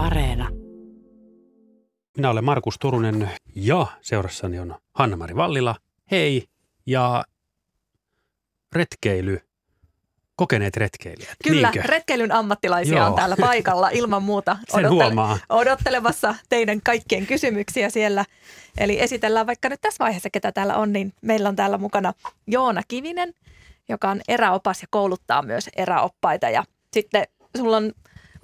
Areena. Minä olen Markus Turunen ja seurassani on Hanna-Mari Vallila. Hei ja retkeily, kokeneet retkeilijät. Kyllä, Niinkö? retkeilyn ammattilaisia Joo. on täällä paikalla ilman muuta Sen huomaa. odottelemassa teidän kaikkien kysymyksiä siellä. Eli esitellään vaikka nyt tässä vaiheessa, ketä täällä on, niin meillä on täällä mukana Joona Kivinen, joka on eräopas ja kouluttaa myös eräoppaita. Ja sitten sulla on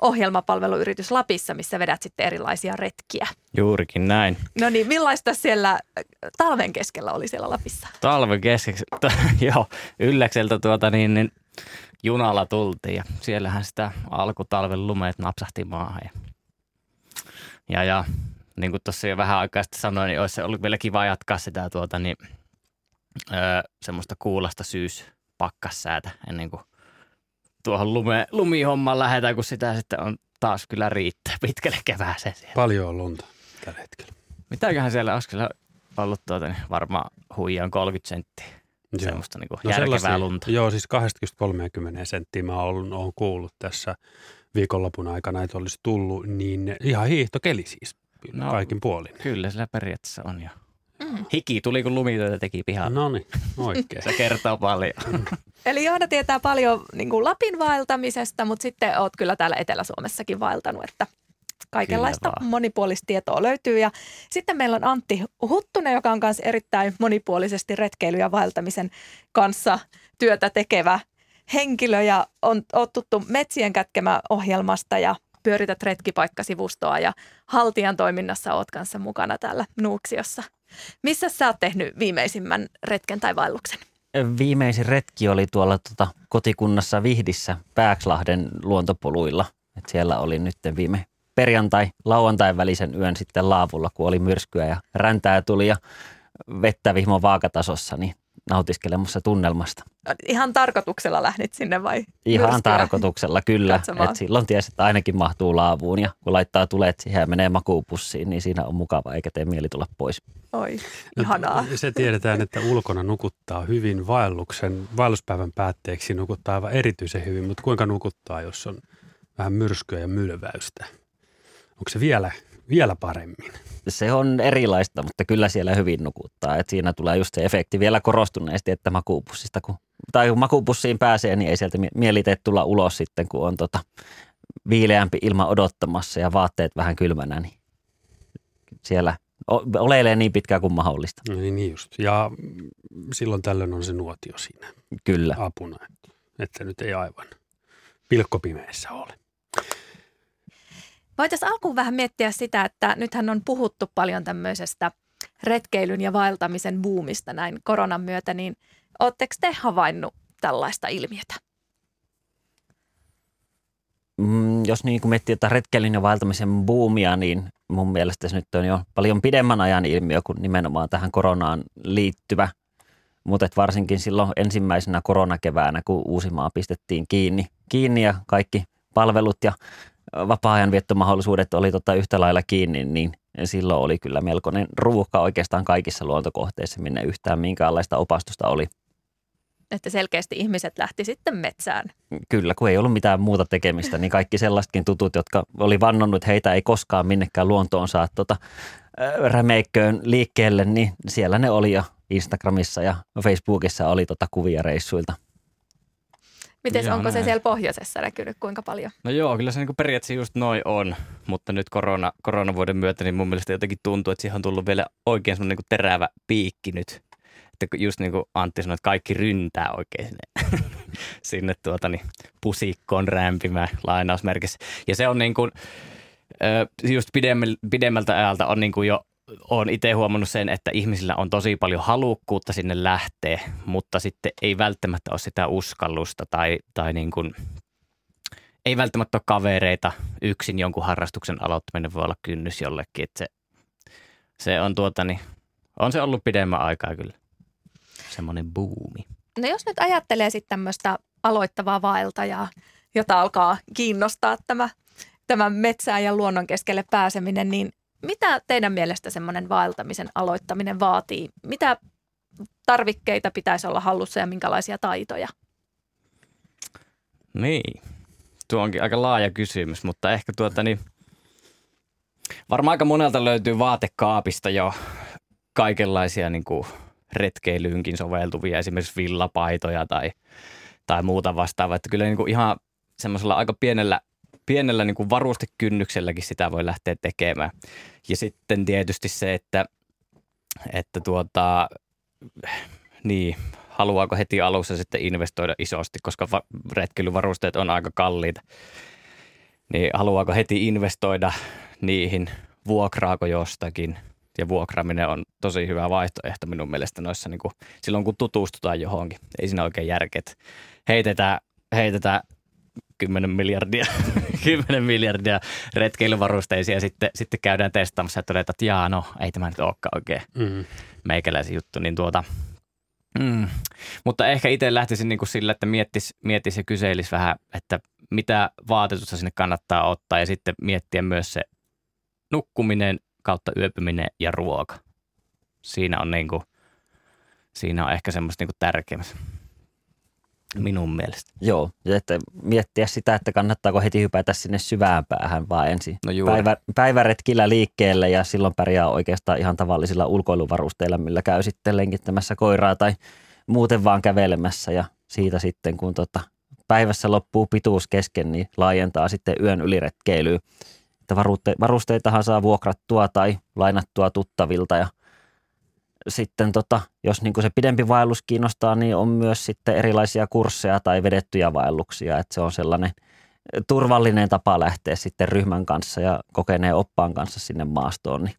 ohjelmapalveluyritys Lapissa, missä vedät sitten erilaisia retkiä. Juurikin näin. No niin, millaista siellä äh, talven keskellä oli siellä Lapissa? Talven keskeksi, joo, ylläkseltä tuota niin, niin junalla tultiin ja siellähän sitä alkutalven lumeet napsahti maahan. Ja, ja, ja niin kuin tuossa jo vähän aikaa sitten sanoin, niin olisi ollut vielä kiva jatkaa sitä tuota niin, öö, semmoista kuulasta syyspakkassäätä ennen kuin tuohon lume, lumihommaan lähdetään, kun sitä sitten on taas kyllä riittää pitkälle kevääseen siellä. Paljon on lunta tällä hetkellä. Mitäköhän siellä olisi kyllä ollut tuota, niin varmaan huijaan 30 senttiä. Semmoista niin no järkevää lunta. Joo, siis 20-30 senttiä mä olen, olen kuullut tässä viikonlopun aikana, että olisi tullut, niin ihan hiihtokeli siis no. kaikin puolin. Kyllä sillä periaatteessa on jo. Mm. Hiki tuli, kun lumitöitä teki pihalla. No niin, oikein. Se kertoo paljon. Eli Joona tietää paljon niin kuin Lapin vaeltamisesta, mutta sitten oot kyllä täällä Etelä-Suomessakin vaeltanut, että kaikenlaista monipuolista tietoa löytyy. Ja sitten meillä on Antti Huttunen, joka on myös erittäin monipuolisesti retkeily- ja vaeltamisen kanssa työtä tekevä henkilö ja on, on tuttu Metsien kätkemä ohjelmasta ja pyörität retkipaikkasivustoa ja Haltijan toiminnassa oot kanssa mukana täällä Nuuksiossa. Missä sä oot tehnyt viimeisimmän retken tai vaelluksen? Viimeisin retki oli tuolla tota, kotikunnassa Vihdissä Pääkslahden luontopoluilla. Et siellä oli nyt viime perjantai, lauantai välisen yön sitten laavulla, kun oli myrskyä ja räntää tuli ja vettä vihmo vaakatasossa, niin nautiskelemassa tunnelmasta. Ihan tarkoituksella lähdit sinne vai? Ihan myrskyä? tarkoituksella kyllä. Et silloin tiesi, että ainakin mahtuu laavuun ja kun laittaa tulet siihen ja menee makuupussiin, niin siinä on mukava eikä tee mieli tulla pois. Oi, ihanaa. Se tiedetään, että ulkona nukuttaa hyvin vaelluksen, vaelluspäivän päätteeksi nukuttaa aivan erityisen hyvin, mutta kuinka nukuttaa, jos on vähän myrskyä ja mylväystä? Onko se vielä, vielä paremmin? se on erilaista, mutta kyllä siellä hyvin nukuttaa. Et siinä tulee just se efekti vielä korostuneesti, että makuupussista, kun, tai kun makuupussiin pääsee, niin ei sieltä mie- mieli tee tulla ulos sitten, kun on tota viileämpi ilma odottamassa ja vaatteet vähän kylmänä, niin siellä oleilee niin pitkään kuin mahdollista. No niin, niin just. Ja silloin tällöin on se nuotio siinä Kyllä. apuna, että, että nyt ei aivan pilkkopimeessä ole. Voitaisiin alkuun vähän miettiä sitä, että nythän on puhuttu paljon tämmöisestä retkeilyn ja vaeltamisen buumista näin koronan myötä, niin ootteko te havainnut tällaista ilmiötä? Mm, jos niin kuin miettii jotain retkeilyn ja vaeltamisen buumia, niin mun mielestä se nyt on jo paljon pidemmän ajan ilmiö kuin nimenomaan tähän koronaan liittyvä. Mutta varsinkin silloin ensimmäisenä koronakeväänä, kun Uusimaa pistettiin kiinni, kiinni ja kaikki palvelut ja vapaa-ajan viettomahdollisuudet oli tota yhtä lailla kiinni, niin silloin oli kyllä melkoinen ruuhka oikeastaan kaikissa luontokohteissa, minne yhtään minkäänlaista opastusta oli. Että selkeästi ihmiset lähti sitten metsään. Kyllä, kun ei ollut mitään muuta tekemistä, niin kaikki sellaisetkin tutut, jotka oli vannonnut, että heitä ei koskaan minnekään luontoon saa tota, rämeikköön liikkeelle, niin siellä ne oli jo Instagramissa ja Facebookissa oli tota kuvia reissuilta. Miten onko se näin. siellä pohjoisessa näkynyt kuinka paljon? No joo, kyllä se niin periaatteessa just noin on, mutta nyt korona, koronavuoden myötä niin mun mielestä jotenkin tuntuu, että siihen on tullut vielä oikein semmoinen niin terävä piikki nyt. Että just niin kuin Antti sanoi, että kaikki ryntää oikein sinne, sinne tuota, niin pusikkoon rämpimään lainausmerkissä. Ja se on niin kuin, just pidemmältä, pidemmältä ajalta on niin kuin jo olen itse huomannut sen, että ihmisillä on tosi paljon halukkuutta sinne lähteä, mutta sitten ei välttämättä ole sitä uskallusta tai, tai niin kuin, ei välttämättä ole kavereita. Yksin jonkun harrastuksen aloittaminen voi olla kynnys jollekin. Että se, se on, tuota, niin, on se ollut pidemmän aikaa kyllä. Semmoinen buumi. No jos nyt ajattelee sitten tämmöistä aloittavaa vaeltajaa, jota alkaa kiinnostaa tämä, tämä metsään ja luonnon keskelle pääseminen, niin mitä teidän mielestä semmoinen vaeltamisen aloittaminen vaatii? Mitä tarvikkeita pitäisi olla hallussa ja minkälaisia taitoja? Niin. Tuo onkin aika laaja kysymys, mutta ehkä tuota niin, Varmaan aika monelta löytyy vaatekaapista jo kaikenlaisia niin kuin retkeilyynkin soveltuvia, esimerkiksi villapaitoja tai, tai muuta vastaavaa. Että kyllä niin kuin ihan semmoisella aika pienellä, pienellä niin kuin varustekynnykselläkin sitä voi lähteä tekemään. Ja sitten tietysti se, että, että tuota, niin, haluaako heti alussa sitten investoida isosti, koska va- retkeilyvarusteet on aika kalliita. Niin haluaako heti investoida niihin, vuokraako jostakin. Ja vuokraaminen on tosi hyvä vaihtoehto minun mielestä noissa niin kuin, silloin, kun tutustutaan johonkin. Ei siinä oikein järkeä, heitetään, heitetään 10 miljardia, 10 miljardia retkeilyvarusteisia ja sitten, sitten käydään testaamassa ja todetaan, että jaa, no ei tämä nyt olekaan oikein Mm. meikäläisen juttu, niin tuota, mm. mutta ehkä itse lähtisin niin kuin sillä, että miettis, miettis ja kyselisi vähän, että mitä vaatetusta sinne kannattaa ottaa ja sitten miettiä myös se nukkuminen kautta yöpyminen ja ruoka. Siinä on, niin kuin, siinä on ehkä semmoista niin kuin tärkeimmät minun mielestä. Joo, ja että miettiä sitä, että kannattaako heti hypätä sinne syvään päähän, vaan ensin No juuri. päivä, päiväretkillä liikkeelle ja silloin pärjää oikeastaan ihan tavallisilla ulkoiluvarusteilla, millä käy sitten lenkittämässä koiraa tai muuten vaan kävelemässä ja siitä sitten kun tota päivässä loppuu pituus kesken, niin laajentaa sitten yön yliretkeilyyn. Että varuste, varusteitahan saa vuokrattua tai lainattua tuttavilta ja sitten tota, jos niin se pidempi vaellus kiinnostaa, niin on myös sitten erilaisia kursseja tai vedettyjä vaelluksia, että se on sellainen turvallinen tapa lähteä sitten ryhmän kanssa ja kokeneen oppaan kanssa sinne maastoon, niin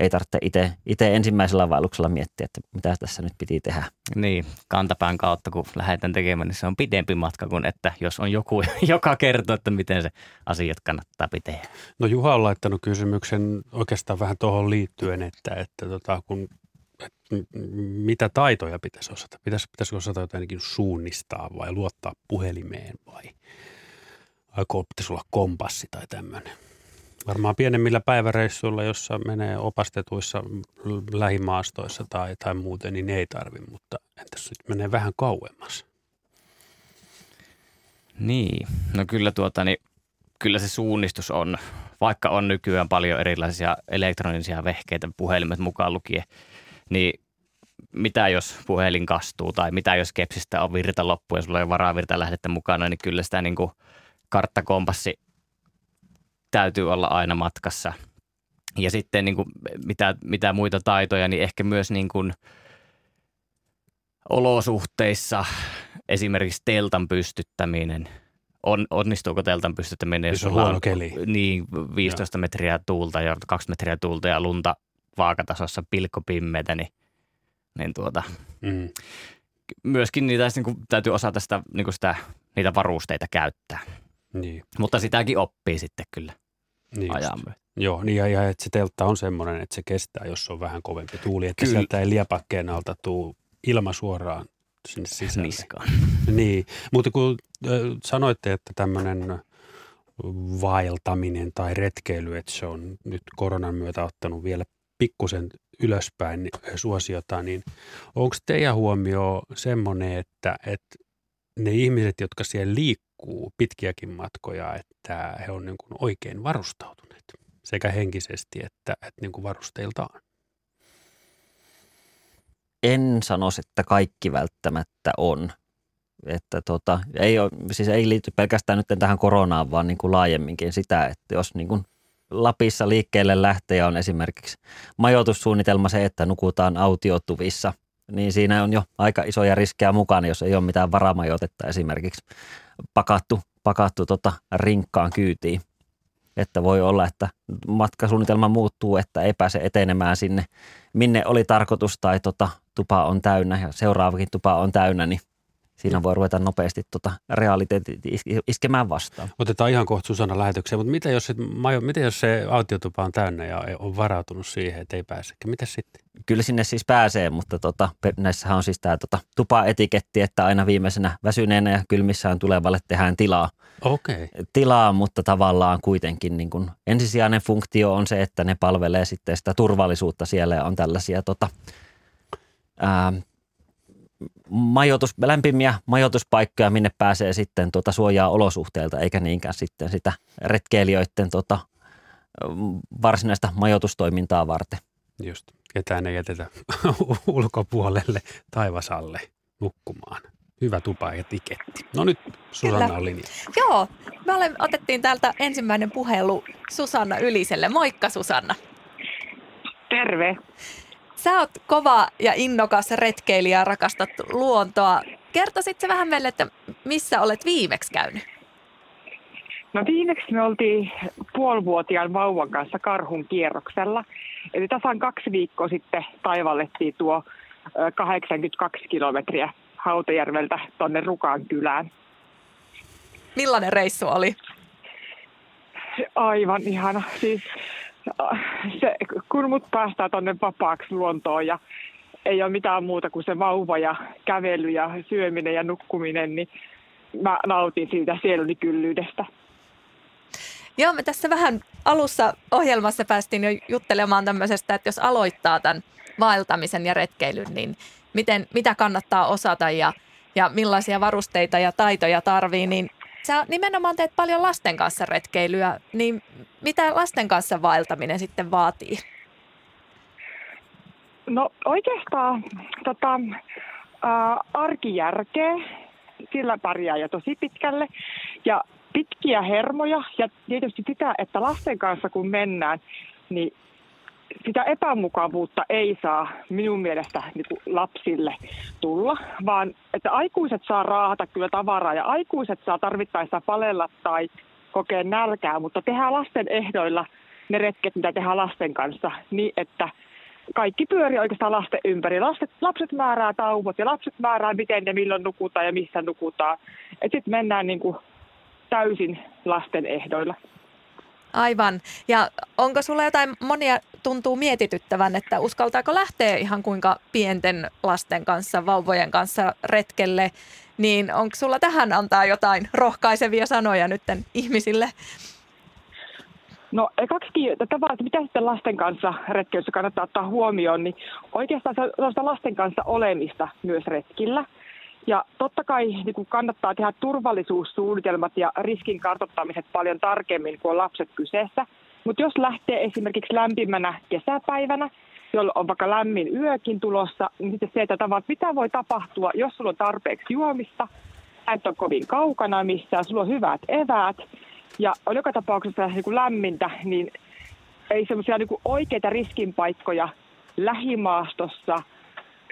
ei tarvitse itse, itse ensimmäisellä vaelluksella miettiä, että mitä tässä nyt piti tehdä. Niin, kantapään kautta kun lähdetään tekemään, niin se on pidempi matka kuin että jos on joku, joka kertoo, että miten se asiat kannattaa pitää. No Juha on laittanut kysymyksen oikeastaan vähän tuohon liittyen, että, että tota, kun, että mitä taitoja pitäisi osata? Pitäisi, pitäisikö osata jotenkin suunnistaa vai luottaa puhelimeen vai aikoo pitäisi olla kompassi tai tämmöinen? Varmaan pienemmillä päiväreissuilla, jossa menee opastetuissa lähimaastoissa tai, tai muuten, niin ei tarvi, mutta entäs nyt menee vähän kauemmas? Niin, no kyllä tuota, niin kyllä se suunnistus on, vaikka on nykyään paljon erilaisia elektronisia vehkeitä, puhelimet mukaan lukien, niin mitä jos puhelin kastuu tai mitä jos kepsistä on virta loppu ja sulla ei ole varavirta lähdettä mukana, niin kyllä sitä niin kuin karttakompassi täytyy olla aina matkassa. Ja sitten niin kuin mitä, mitä muita taitoja, niin ehkä myös niin kuin olosuhteissa esimerkiksi teltan pystyttäminen. On, onnistuuko teltan pystyttäminen, Jos on sulla huono keli. Niin, 15 Joo. metriä tuulta ja 2 metriä tuulta ja lunta vaakatasossa pilkkopimmeitä, niin, niin tuota, Mm. myöskin niitä niin kuin, täytyy osata sitä, niin kuin sitä, niitä varusteita käyttää. Niin, Mutta sitäkin oppii sitten kyllä niin ajan just. Joo, niin ja, ja että se teltta on semmoinen, että se kestää, jos on vähän kovempi tuuli, että Kyllä. sieltä ei liepakkeen alta tuu ilma suoraan sinne sisälle. Niskaan. Niin, mutta kun sanoitte, että tämmöinen vaeltaminen tai retkeily, että se on nyt koronan myötä ottanut vielä pikkusen ylöspäin niin- suosiota, niin onko teidän huomio semmoinen, että, että ne ihmiset, jotka siellä liikkuu pitkiäkin matkoja, että he on niin kuin oikein varustautuneet sekä henkisesti että, että niin kuin varusteiltaan? En sanoisi, että kaikki välttämättä on. Että tota, ei, ole, siis ei liity pelkästään nyt tähän koronaan, vaan niin kuin laajemminkin sitä, että jos niin kuin Lapissa liikkeelle lähtee on esimerkiksi majoitussuunnitelma se, että nukutaan autiotuvissa, niin siinä on jo aika isoja riskejä mukana, jos ei ole mitään varamajoitetta esimerkiksi pakattu, pakattu tota rinkkaan kyytiin. Että voi olla, että matkasuunnitelma muuttuu, että ei pääse etenemään sinne, minne oli tarkoitus tai tota, tupa on täynnä ja seuraavakin tupa on täynnä, niin siinä voi ruveta nopeasti tota realiteetit is- iskemään vastaan. Otetaan ihan kohta Susanna lähetykseen, mutta mitä jos, mitä jos se autiotupa on täynnä ja on varautunut siihen, että ei pääse? Mitä sitten? Kyllä sinne siis pääsee, mutta tota, näissähän on siis tämä tota, tupa-etiketti, että aina viimeisenä väsyneenä ja kylmissään tulevalle tehdään tilaa. Okei. Okay. tilaa, mutta tavallaan kuitenkin niin kuin ensisijainen funktio on se, että ne palvelee sitten sitä turvallisuutta siellä ja on tällaisia tota, ää, majoitus, lämpimiä majoituspaikkoja, minne pääsee sitten tota suojaa olosuhteilta, eikä niinkään sitten sitä retkeilijöiden tota, varsinaista majoitustoimintaa varten. Just. Ketään ei jätetä ulkopuolelle taivasalle nukkumaan. Hyvä tupa ja tiketti. No nyt Susanna on linja. Joo, me olemme, otettiin täältä ensimmäinen puhelu Susanna Yliselle. Moikka Susanna. Terve. Sä oot kova ja innokas retkeilijä, rakastat luontoa. Kertoisitko vähän meille, että missä olet viimeksi käynyt? No viimeksi me oltiin puolivuotiaan vauvan kanssa karhun kierroksella. Eli tasan kaksi viikkoa sitten taivallettiin tuo 82 kilometriä Hautajärveltä tuonne Rukaan kylään. Millainen reissu oli? Aivan ihana. Siis se, kun mut päästään tuonne vapaaksi luontoon ja ei ole mitään muuta kuin se vauva ja kävely ja syöminen ja nukkuminen, niin mä nautin siitä sieluni kyllyydestä. Joo, me tässä vähän alussa ohjelmassa päästiin jo juttelemaan tämmöisestä, että jos aloittaa tämän vaeltamisen ja retkeilyn, niin miten, mitä kannattaa osata ja, ja millaisia varusteita ja taitoja tarvii, niin sä nimenomaan teet paljon lasten kanssa retkeilyä, niin mitä lasten kanssa vaeltaminen sitten vaatii? No oikeastaan tota, arkijärkeä, sillä pärjää jo tosi pitkälle. Ja pitkiä hermoja ja tietysti sitä, että lasten kanssa kun mennään, niin sitä epämukavuutta ei saa minun mielestä niin kuin lapsille tulla, vaan että aikuiset saa raahata kyllä tavaraa ja aikuiset saa tarvittaessa palella tai kokea nälkää, mutta tehdään lasten ehdoilla ne retket, mitä tehdään lasten kanssa, niin että kaikki pyörii oikeastaan lasten ympäri. Lapset, lapset määrää tauot ja lapset määrää, miten ja milloin nukutaan ja missä nukutaan. Sitten mennään niin kuin täysin lasten ehdoilla. Aivan. Ja onko sulla jotain, monia tuntuu mietityttävän, että uskaltaako lähteä ihan kuinka pienten lasten kanssa, vauvojen kanssa retkelle, niin onko sulla tähän antaa jotain rohkaisevia sanoja nyt ihmisille? No ekaksikin tavallaan, että mitä sitten lasten kanssa retkeilyssä kannattaa ottaa huomioon, niin oikeastaan se lasten kanssa olemista myös retkillä – ja totta kai niin kuin kannattaa tehdä turvallisuussuunnitelmat ja riskin kartoittamiset paljon tarkemmin, kuin on lapset kyseessä. Mutta jos lähtee esimerkiksi lämpimänä kesäpäivänä, jolloin on vaikka lämmin yökin tulossa, niin sitten se, että tavat, mitä voi tapahtua, jos sulla on tarpeeksi juomista, et ole kovin kaukana missään, sulla on hyvät eväät ja on joka tapauksessa niin kuin lämmintä, niin ei semmoisia niin oikeita riskinpaikkoja lähimaastossa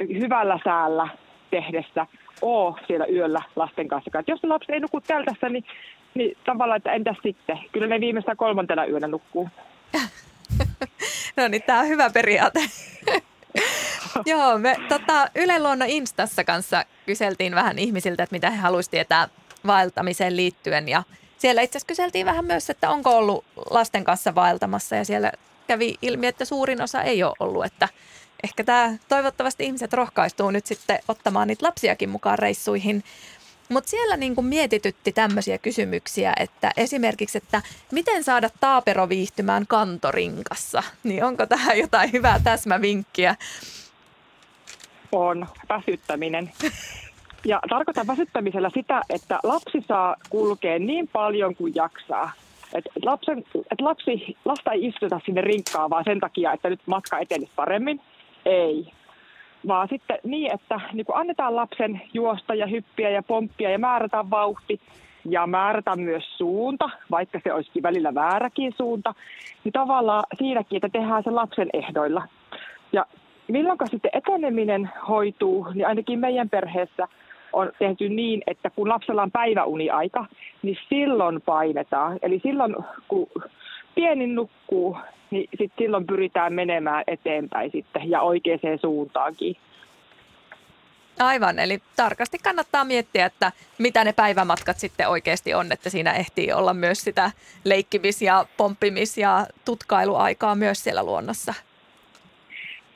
hyvällä säällä tehdessä ole siellä yöllä lasten kanssa. Että jos ne lapset ei nuku teltassa, niin, niin tavallaan, että entäs sitten? Kyllä ne viimeistä kolmantena yönä nukkuu. no niin, tämä on hyvä periaate. Joo, me tota, Yle Luonno Instassa kanssa kyseltiin vähän ihmisiltä, että mitä he haluaisivat tietää vaeltamiseen liittyen. Ja siellä itse asiassa kyseltiin vähän myös, että onko ollut lasten kanssa vaeltamassa ja siellä kävi ilmi, että suurin osa ei ole ollut, että ehkä tämä toivottavasti ihmiset rohkaistuu nyt sitten ottamaan niitä lapsiakin mukaan reissuihin. Mutta siellä niin kuin mietitytti tämmöisiä kysymyksiä, että esimerkiksi, että miten saada taapero viihtymään kantorinkassa, niin onko tähän jotain hyvää täsmävinkkiä? On väsyttäminen. Ja tarkoitan väsyttämisellä sitä, että lapsi saa kulkea niin paljon kuin jaksaa. Et lapsen, et lapsi, lasta ei istuta sinne rinkkaan vaan sen takia, että nyt matka etenisi paremmin, ei. Vaan sitten niin, että niin kuin annetaan lapsen juosta ja hyppiä ja pomppia ja määrätään vauhti ja määrätään myös suunta, vaikka se olisikin välillä vääräkin suunta, niin tavallaan siinäkin, että tehdään se lapsen ehdoilla. Ja milloin sitten eteneminen hoituu, niin ainakin meidän perheessä on tehty niin, että kun lapsella on päiväuniaika, niin silloin painetaan. Eli silloin, kun pienin nukkuu, niin sit silloin pyritään menemään eteenpäin sitten ja oikeaan suuntaankin. Aivan, eli tarkasti kannattaa miettiä, että mitä ne päivämatkat sitten oikeasti on, että siinä ehtii olla myös sitä leikkimis- ja pomppimis- ja tutkailuaikaa myös siellä luonnossa.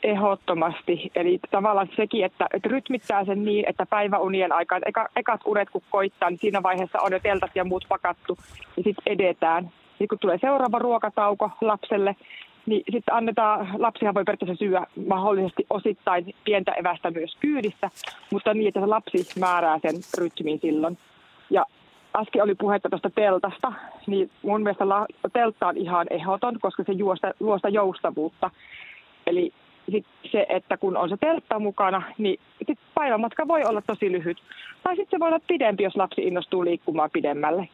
Ehdottomasti. Eli tavallaan sekin, että, että rytmittää sen niin, että päiväunien aikaan, eka, ekat unet kun koittaa, niin siinä vaiheessa on jo teltat ja muut pakattu, niin sitten edetään. Sitten kun tulee seuraava ruokatauko lapselle, niin sitten annetaan, lapsihan voi periaatteessa syödä mahdollisesti osittain pientä evästä myös kyydissä, mutta niin, että se lapsi määrää sen rytmin silloin. Ja äsken oli puhetta tuosta teltasta, niin mun mielestä teltta on ihan ehdoton, koska se juosta, luo sitä joustavuutta. Eli sit se, että kun on se teltta mukana, niin sit päivämatka voi olla tosi lyhyt. Tai sitten se voi olla pidempi, jos lapsi innostuu liikkumaan pidemmälle.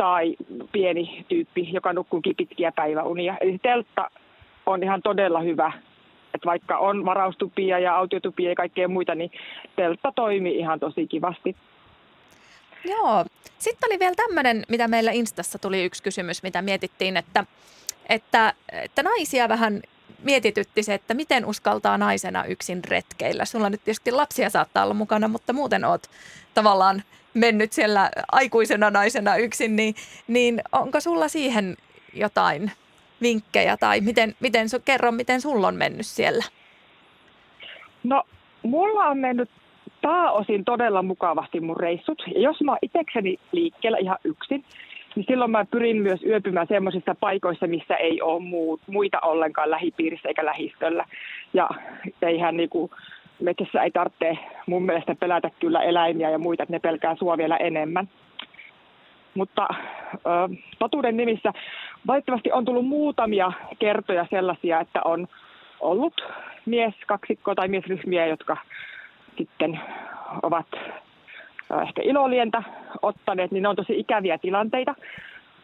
Tai pieni tyyppi, joka nukkuukin pitkiä päiväunia. Eli teltta on ihan todella hyvä. Että vaikka on varaustupia ja autiotupia ja kaikkea muita, niin teltta toimii ihan tosi kivasti. Joo. Sitten oli vielä tämmöinen, mitä meillä Instassa tuli yksi kysymys, mitä mietittiin, että, että, että naisia vähän mietitytti se, että miten uskaltaa naisena yksin retkeillä. Sulla nyt tietysti lapsia saattaa olla mukana, mutta muuten oot tavallaan mennyt siellä aikuisena naisena yksin, niin, niin onko sulla siihen jotain vinkkejä tai miten, miten kerro, miten sulla on mennyt siellä? No, mulla on mennyt pääosin todella mukavasti mun reissut. Ja jos mä oon itsekseni liikkeellä ihan yksin, niin silloin mä pyrin myös yöpymään semmoisissa paikoissa, missä ei ole muita ollenkaan lähipiirissä eikä lähistöllä. Ja eihän niinku, metsässä ei tarvitse mun mielestä pelätä kyllä eläimiä ja muita, että ne pelkää sua vielä enemmän. Mutta ö, totuuden nimissä valitettavasti on tullut muutamia kertoja sellaisia, että on ollut mies kaksikko tai miesryhmiä, jotka sitten ovat ehkä ilolientä ottaneet, niin ne on tosi ikäviä tilanteita.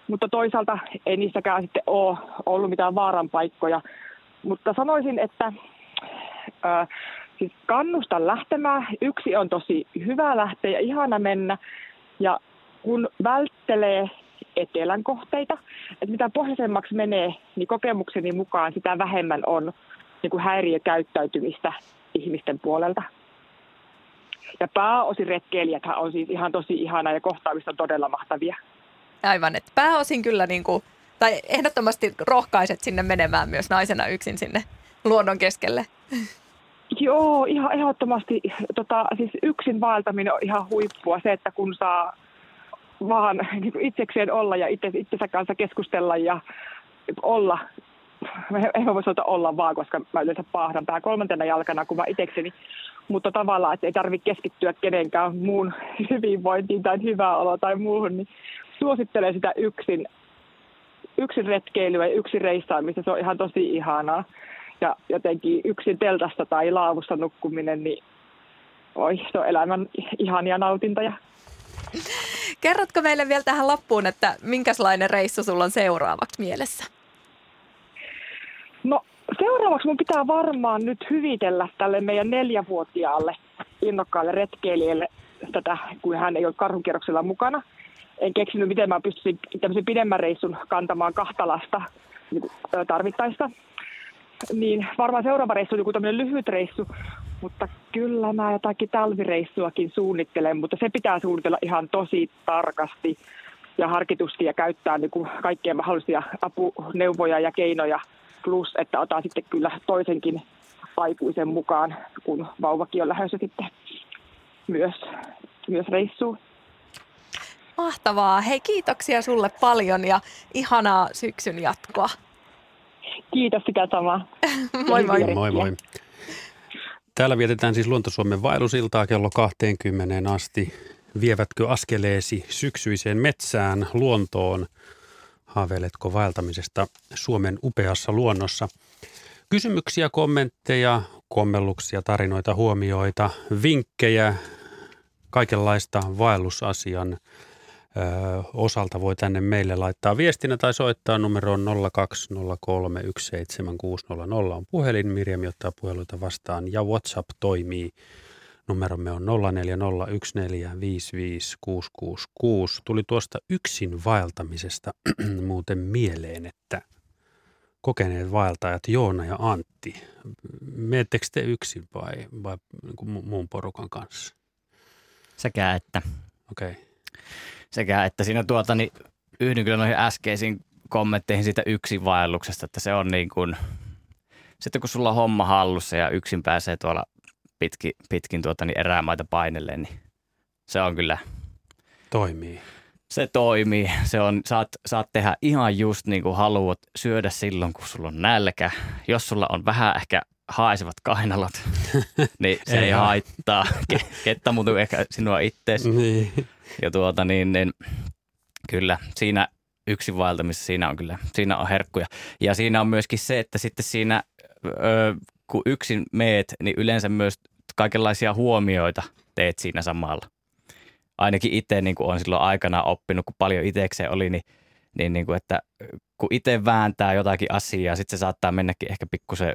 Mutta toisaalta ei niissäkään sitten ole ollut mitään vaaran paikkoja. Mutta sanoisin, että äh, siis kannustan lähtemään. Yksi on tosi hyvä lähteä ja ihana mennä. Ja kun välttelee etelän kohteita, että mitä pohjoisemmaksi menee, niin kokemukseni mukaan sitä vähemmän on niin kuin häiriökäyttäytymistä ihmisten puolelta. Ja pääosin retkeilijät on siis ihan tosi ihana ja kohtaamista on todella mahtavia. Aivan, että pääosin kyllä niin kuin, tai ehdottomasti rohkaiset sinne menemään myös naisena yksin sinne luonnon keskelle. Joo, ihan ehdottomasti. Tota, siis yksin vaeltaminen on ihan huippua. Se, että kun saa vaan niin itsekseen olla ja itse, itsensä kanssa keskustella ja olla en mä voisi olla vaan, koska mä yleensä paahdan tää kolmantena jalkana, kun mä itsekseni mutta tavallaan, että ei tarvitse keskittyä kenenkään muun hyvinvointiin tai hyvää oloa tai muuhun, niin suosittelen sitä yksin, yksin retkeilyä ja yksin reissaamista. Se on ihan tosi ihanaa. Ja jotenkin yksin teltasta tai laavussa nukkuminen, niin oi, se on elämän ihania nautintoja. Kerrotko meille vielä tähän loppuun, että minkälainen reissu sulla on seuraavaksi mielessä? No seuraavaksi mun pitää varmaan nyt hyvitellä tälle meidän neljävuotiaalle innokkaalle retkeilijälle tätä, kun hän ei ole karhukierroksella mukana. En keksinyt, miten mä pystyisin tämmöisen pidemmän reissun kantamaan kahta lasta niin tarvittaessa. Niin varmaan seuraava reissu on joku tämmöinen lyhyt reissu, mutta kyllä mä jotakin talvireissuakin suunnittelen, mutta se pitää suunnitella ihan tosi tarkasti ja harkitusti ja käyttää niin kuin kaikkia mahdollisia apuneuvoja ja keinoja – plus, että otan sitten kyllä toisenkin aikuisen mukaan, kun vauvakin on lähdössä sitten myös, myös reissuun. Mahtavaa. Hei, kiitoksia sulle paljon ja ihanaa syksyn jatkoa. Kiitos sitä samaa. moi moi. Moi moi. Täällä vietetään siis Luontosuomen vaellusiltaa kello 20 asti. Vievätkö askeleesi syksyiseen metsään, luontoon – Haaveiletko vaeltamisesta Suomen upeassa luonnossa? Kysymyksiä, kommentteja, kommelluksia, tarinoita, huomioita, vinkkejä, kaikenlaista vaellusasian osalta voi tänne meille laittaa viestinä tai soittaa numeroon 020317600 on puhelin. Mirjam ottaa puheluita vastaan ja WhatsApp toimii Numeromme on 0401455666. Tuli tuosta yksin vaeltamisesta muuten mieleen, että kokeneet vaeltajat Joona ja Antti, meettekö te yksin vai, vai niin muun porukan kanssa? Sekä että. Okei. Okay. Sekä että siinä tuota, niin yhdyn kyllä noihin äskeisiin kommentteihin siitä yksin vaelluksesta, että se on niin kuin, sitten kun sulla on homma hallussa ja yksin pääsee tuolla pitkin, pitkin tuota, niin erämaita painellen, niin se on kyllä... Toimii. Se toimii. Se on, saat, saat tehdä ihan just niin kuin haluat syödä silloin, kun sulla on nälkä. Jos sulla on vähän ehkä haisevat kainalot, niin se ei, ei haittaa. Kettä muuta ehkä sinua ittees. Niin. Ja tuota niin, niin Kyllä, siinä yksin vaeltamisessa siinä on kyllä, siinä on herkkuja. Ja siinä on myöskin se, että sitten siinä, ö, kun yksin meet, niin yleensä myös kaikenlaisia huomioita teet siinä samalla. Ainakin itse niin kuin olen silloin aikana oppinut, kun paljon itsekseen oli, niin, niin, niin kuin, että kun itse vääntää jotakin asiaa, sitten se saattaa mennäkin ehkä pikkusen,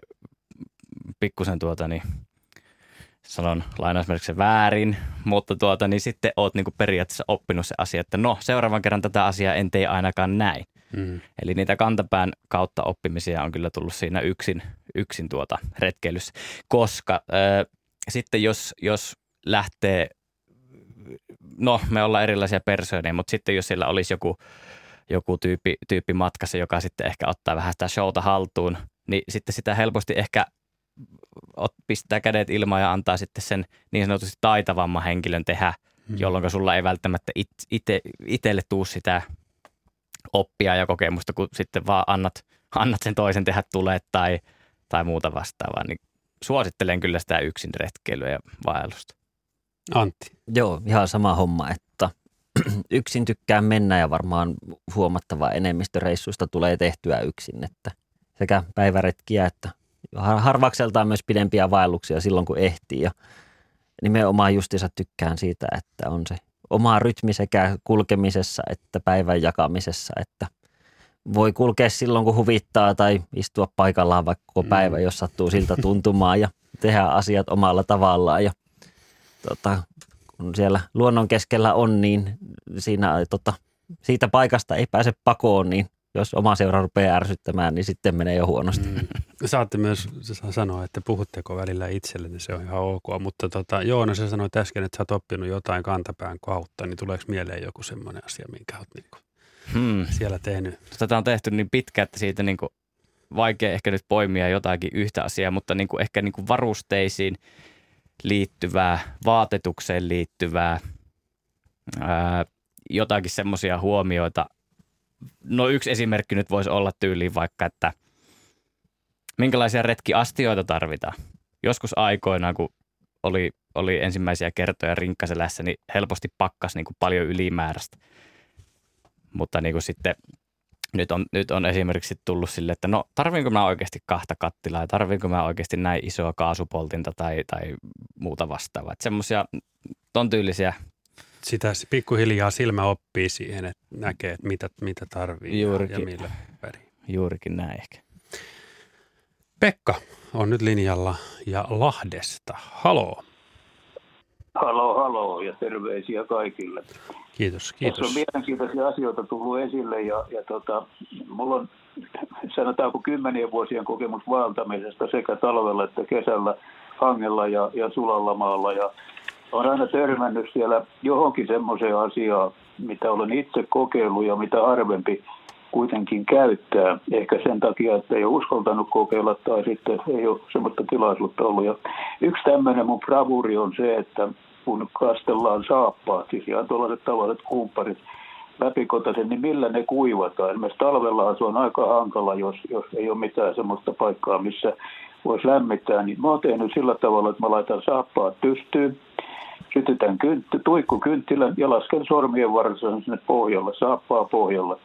pikkusen tuota niin, sanon lainausmerkissä väärin, mutta tuota, niin sitten oot niin periaatteessa oppinut se asia, että no seuraavan kerran tätä asiaa en tee ainakaan näin. Mm. Eli niitä kantapään kautta oppimisia on kyllä tullut siinä yksin, yksin tuota retkeilyssä, koska äh, sitten jos, jos lähtee, no me ollaan erilaisia persooneja, mutta sitten jos siellä olisi joku, joku tyyppi, tyyppi matkassa, joka sitten ehkä ottaa vähän sitä showta haltuun, niin sitten sitä helposti ehkä pistää kädet ilmaan ja antaa sitten sen niin sanotusti taitavamman henkilön tehdä, hmm. jolloin sulla ei välttämättä ite, itselle tuu sitä oppia ja kokemusta, kun sitten vaan annat, annat sen toisen tehdä tulee tai, tai muuta vastaavaa. Niin suosittelen kyllä sitä yksin retkeilyä ja vaellusta. Antti. Joo, ihan sama homma, että yksin tykkään mennä ja varmaan huomattava enemmistö reissuista tulee tehtyä yksin, että sekä päiväretkiä että harvakseltaan myös pidempiä vaelluksia silloin, kun ehtii. Ja nimenomaan justiinsa tykkään siitä, että on se oma rytmi sekä kulkemisessa että päivän jakamisessa, että voi kulkea silloin, kun huvittaa tai istua paikallaan vaikka koko päivä, mm. jos sattuu siltä tuntumaan ja tehdä asiat omalla tavallaan. Ja tota, kun siellä luonnon keskellä on, niin siinä, tota, siitä paikasta ei pääse pakoon, niin jos oma seura rupeaa ärsyttämään, niin sitten menee jo huonosti. Mm. Saatte myös sanoa, että puhutteko välillä itselle, niin se on ihan ok. Mutta tota, Joona, sä sanoit äsken, että sä oot oppinut jotain kantapään kautta, niin tuleeko mieleen joku semmoinen asia, minkä oot niin kuin hmm. siellä tehnyt? Tätä on tehty niin pitkä, että siitä niin kuin vaikea ehkä nyt poimia jotakin yhtä asiaa, mutta niin kuin ehkä niin kuin varusteisiin liittyvää, vaatetukseen liittyvää, ää, jotakin semmoisia huomioita – no yksi esimerkki nyt voisi olla tyyliin vaikka, että minkälaisia retkiastioita tarvitaan. Joskus aikoinaan, kun oli, oli ensimmäisiä kertoja rinkkaselässä, niin helposti pakkas niin kuin paljon ylimääräistä. Mutta niin kuin sitten nyt on, nyt on esimerkiksi tullut sille, että no tarviinko mä oikeasti kahta kattilaa ja tarviinko mä oikeasti näin isoa kaasupoltinta tai, tai muuta vastaavaa. Että semmoisia ton tyylisiä sitä pikkuhiljaa silmä oppii siihen, että näkee, että mitä, mitä tarvii Juurikin. ja millä väri. Juurikin näin ehkä. Pekka on nyt linjalla ja Lahdesta. Haloo. Halo, halo ja terveisiä kaikille. Kiitos, kiitos. Tässä on mielenkiintoisia asioita tullut esille ja, ja tota, mulla on sanotaanko kymmenien vuosien kokemus vaeltamisesta sekä talvella että kesällä hangella ja, ja sulalla maalla ja olen aina törmännyt siellä johonkin semmoiseen asiaan, mitä olen itse kokeillut ja mitä harvempi kuitenkin käyttää. Ehkä sen takia, että ei ole uskaltanut kokeilla tai sitten ei ole semmoista tilaisuutta ollut. Ja yksi tämmöinen mun bravuri on se, että kun kastellaan saappaat, siis ihan tuollaiset tavalliset kumpparit, läpikotaisen, niin millä ne kuivataan. Esimerkiksi talvella se on aika hankala, jos, jos ei ole mitään semmoista paikkaa, missä voisi lämmittää. Niin mä oon tehnyt sillä tavalla, että mä laitan saappaat pystyyn, sytytän kynt, tuikkukynttilän ja lasken sormien varressa sinne pohjalle, saappaa pohjalle.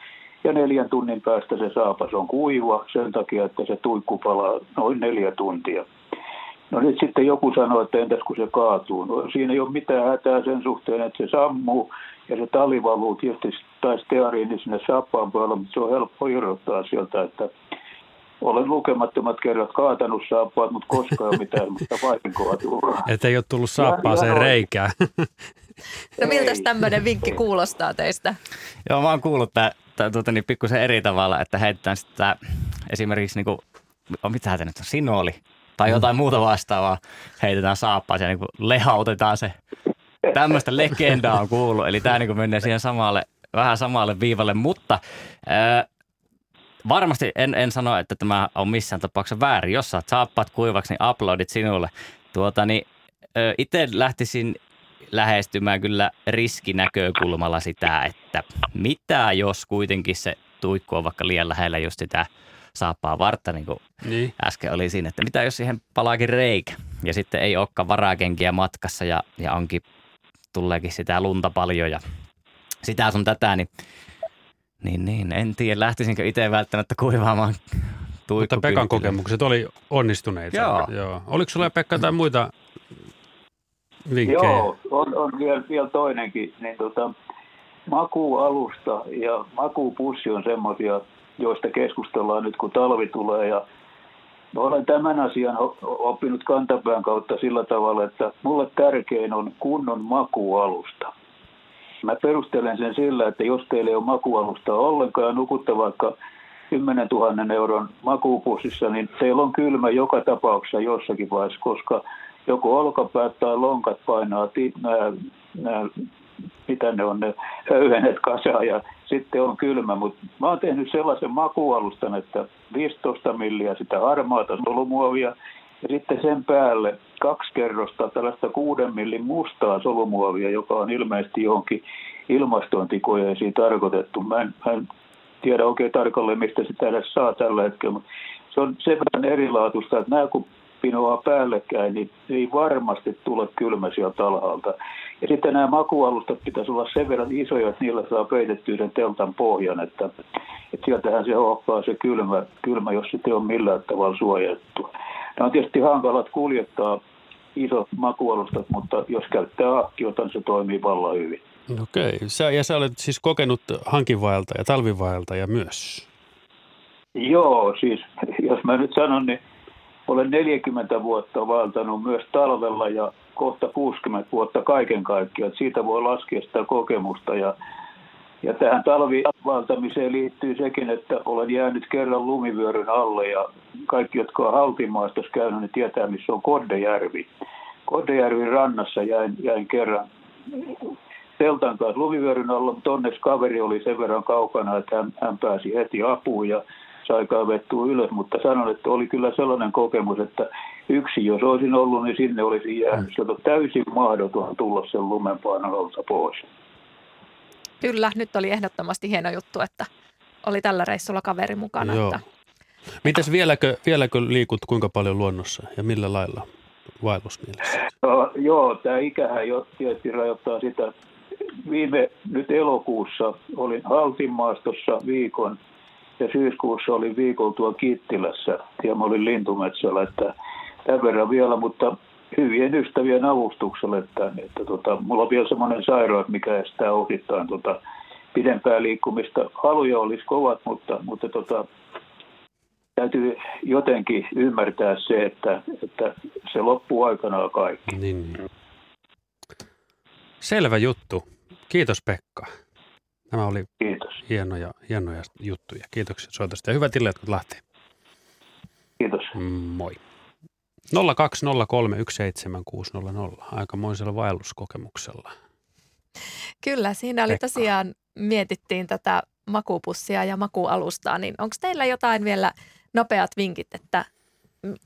Ja neljän tunnin päästä se saapas on kuiva sen takia, että se tuikku palaa noin neljä tuntia. No nyt sitten joku sanoi, että entäs kun se kaatuu. No siinä ei ole mitään hätää sen suhteen, että se sammuu ja se tali valuu tietysti tai steariini sinne saappaan pohjalle, mutta se on helppo irrottaa sieltä, että olen lukemattomat kerrat kaatanut saappaat, mutta koskaan ei ole mitään mutta vahinkoa tullut. Että ei ole tullut saappaaseen reikään. No miltä tämmöinen vinkki kuulostaa teistä? Joo, mä oon kuullut tämän, tuota, niin pikkusen eri tavalla, että heitetään sitä esimerkiksi, niin kuin, mitä tämä nyt on, sinoli tai jotain mm. muuta vastaavaa, heitetään saappaaseen ja niin lehautetaan se. Tämmöistä legendaa on kuullut, eli tämä niin menee siihen samalle, vähän samalle viivalle, mutta ää, varmasti en, en sano, että tämä on missään tapauksessa väärin. Jos saat saappaat kuivaksi, niin uploadit sinulle. Tuota, niin, itse lähtisin lähestymään kyllä riskinäkökulmalla sitä, että mitä jos kuitenkin se tuikku on vaikka liian lähellä just sitä saappaa vartta, niin kuin niin. äsken oli siinä, että mitä jos siihen palaakin reikä ja sitten ei olekaan varakenkiä matkassa ja, ja onkin, tuleekin sitä lunta paljon ja sitä sun tätä, niin Niin, niin. En tiedä, lähtisinkö itse välttämättä kuivaamaan Mutta Pekan kokemukset oli onnistuneita. Joo. Joo. Oliko sulla Pekka tai muita vinkkejä? Joo, on, on vielä, vielä toinenkin. Niin tota, makualusta ja makuupussi on semmoisia, joista keskustellaan nyt kun talvi tulee. Ja mä olen tämän asian oppinut kantapään kautta sillä tavalla, että mulle tärkein on kunnon makualusta. Mä perustelen sen sillä, että jos teillä ei ole makualusta ollenkaan ja nukutte vaikka 10 000 euron makuupussissa, niin teillä on kylmä joka tapauksessa jossakin vaiheessa, koska joko olkapäät tai lonkat painaa ti- nää, nää, mitä ne on, ne höyhenet kasaan ja sitten on kylmä. Mutta mä oon tehnyt sellaisen makualustan, että 15 milliä sitä harmaata solumuovia ja sitten sen päälle kaksi kerrosta tällaista kuuden millin mustaa solumuovia, joka on ilmeisesti johonkin ilmastointikojeisiin tarkoitettu. Mä en, mä en tiedä oikein tarkalleen, mistä sitä edes saa tällä hetkellä, mutta se on sen verran erilaatuista, että nämä kun pinoaa päällekkäin, niin ei varmasti tule kylmä sieltä alhaalta. Ja sitten nämä makualustat pitäisi olla sen verran isoja, että niillä saa peitettyä sen teltan pohjan, että, että sieltähän se hoppaa se kylmä, kylmä, jos sitten on millään tavalla suojattu. Nämä on tietysti hankalat kuljettaa isot makualustat, mutta jos käyttää akkiota, niin se toimii vallan hyvin. Okei. Sä, ja sä olet siis kokenut hankivaelta ja talvivaelta ja myös. Joo, siis jos mä nyt sanon, niin olen 40 vuotta vaeltanut myös talvella ja kohta 60 vuotta kaiken kaikkiaan. Siitä voi laskea sitä kokemusta ja, ja tähän talvivaltamiseen liittyy sekin, että olen jäänyt kerran lumivyöryn alle ja kaikki, jotka on haltimaastossa käynyt, niin tietää, missä on Koddejärvi. Koddejärvin rannassa jäin, jäin kerran teltan kanssa lumivyöryn alla, mutta onneksi kaveri oli sen verran kaukana, että hän, hän pääsi heti apuun ja sai kaivettua ylös, mutta sanon, että oli kyllä sellainen kokemus, että yksi, jos olisin ollut, niin sinne olisi jäänyt. Se on täysin mahdoton tulla sen lumenpainolta pois. Kyllä, nyt oli ehdottomasti hieno juttu, että oli tällä reissulla kaveri mukana. Joo. Että Mitäs vieläkö, vieläkö liikut kuinka paljon luonnossa ja millä lailla vaellusmielessä? No, joo, tämä ikähän jo tietysti rajoittaa sitä. Viime nyt elokuussa olin Haltinmaastossa viikon ja syyskuussa olin viikon tuo Kittilässä ja mä olin lintumetsällä, että tämän verran vielä, mutta hyvien ystävien avustuksella, että, että tota, mulla on vielä semmoinen sairaus, mikä estää osittain tota, pidempää liikkumista. Haluja olisi kovat, mutta, mutta tota, täytyy jotenkin ymmärtää se, että, että se loppuu aikanaan kaikki. Niin. niin. Selvä juttu. Kiitos Pekka. Nämä oli Kiitos. hienoja, hienoja juttuja. Kiitoksia soitosta ja hyvät illat Lahti. Kiitos. Moi. 020317600. Aikamoisella vaelluskokemuksella. Kyllä, siinä oli Pekka. tosiaan, mietittiin tätä makuupussia ja makualustaa, niin onko teillä jotain vielä nopeat vinkit, että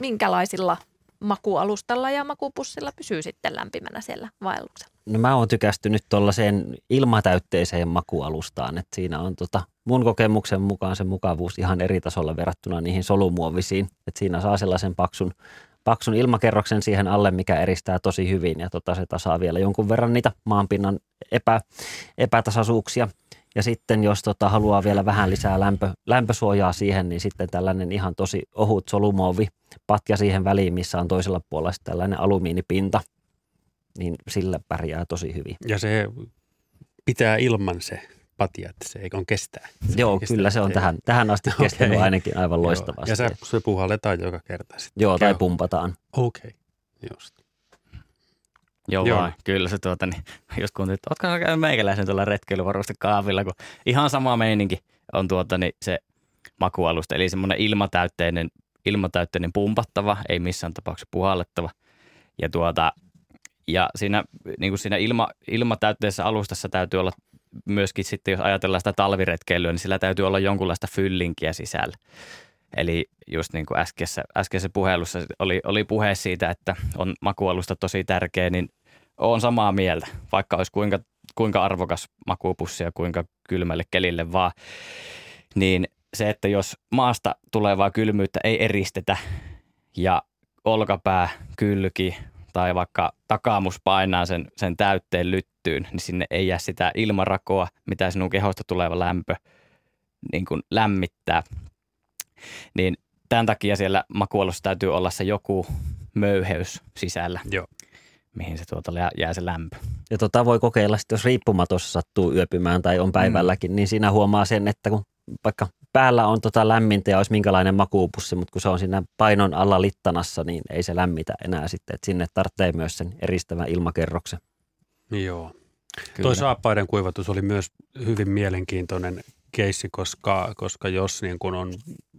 minkälaisilla makualustalla ja makuupussilla pysyy sitten lämpimänä siellä vaelluksella? No mä oon tykästynyt tuollaiseen ilmatäytteiseen makualustaan, että siinä on tota, mun kokemuksen mukaan se mukavuus ihan eri tasolla verrattuna niihin solumuovisiin. Että siinä saa sellaisen paksun, paksun ilmakerroksen siihen alle, mikä eristää tosi hyvin ja tota, se tasaa vielä jonkun verran niitä maanpinnan epä, epätasaisuuksia. Ja sitten jos tota, haluaa vielä vähän lisää lämpö, lämpösuojaa siihen, niin sitten tällainen ihan tosi ohut solumuovi patja siihen väliin, missä on toisella puolella tällainen alumiinipinta, niin sillä pärjää tosi hyvin. Ja se pitää ilman se patja, että se ei on kestää. Se Joo, kestää, kyllä se on ei- tähän, tähän asti Okei. kestänyt ainakin aivan Joo. loistavasti. Ja sä, se puhalletaan joka kerta sitten. Joo, tai Joo. pumpataan. Okei, just. Joo, Joo. Joo. kyllä se tuota, niin, just kun nyt, ootko käynyt meikäläisen tuolla retkeilyvarustekaavilla, kun ihan sama meininki on tuota, niin se makualusta, eli semmoinen ilmatäytteinen, ilmatäytteinen pumpattava, ei missään tapauksessa puhallettava. Ja, tuota, ja siinä, niin kuin siinä ilma, ilmatäytteisessä alustassa täytyy olla myöskin sitten, jos ajatellaan sitä talviretkeilyä, niin sillä täytyy olla jonkunlaista fyllinkiä sisällä. Eli just niin kuin äskeisessä, äskeisessä puhelussa oli, oli puhe siitä, että on makualusta tosi tärkeä, niin olen samaa mieltä, vaikka olisi kuinka, kuinka arvokas makuupussi ja kuinka kylmälle kelille vaan. Niin se, että jos maasta tulevaa kylmyyttä ei eristetä ja olkapää, kylki tai vaikka takaamus painaa sen, sen täytteen lyttyyn, niin sinne ei jää sitä ilmarakoa, mitä sinun kehosta tuleva lämpö niin kuin lämmittää. Niin tämän takia siellä makuolossa täytyy olla se joku möyheys sisällä, Joo. mihin se tuota jää se lämpö. Ja tota voi kokeilla sitten, jos riippumatossa sattuu yöpymään tai on päivälläkin, mm. niin siinä huomaa sen, että kun vaikka päällä on tota lämmintä ja olisi minkälainen makuupussi, mutta kun se on siinä painon alla littanassa, niin ei se lämmitä enää sitten. että sinne tarvitsee myös sen eristävän ilmakerroksen. Joo. Kyllä. Toi saappaiden kuivatus oli myös hyvin mielenkiintoinen keissi, koska, koska jos niin kun on,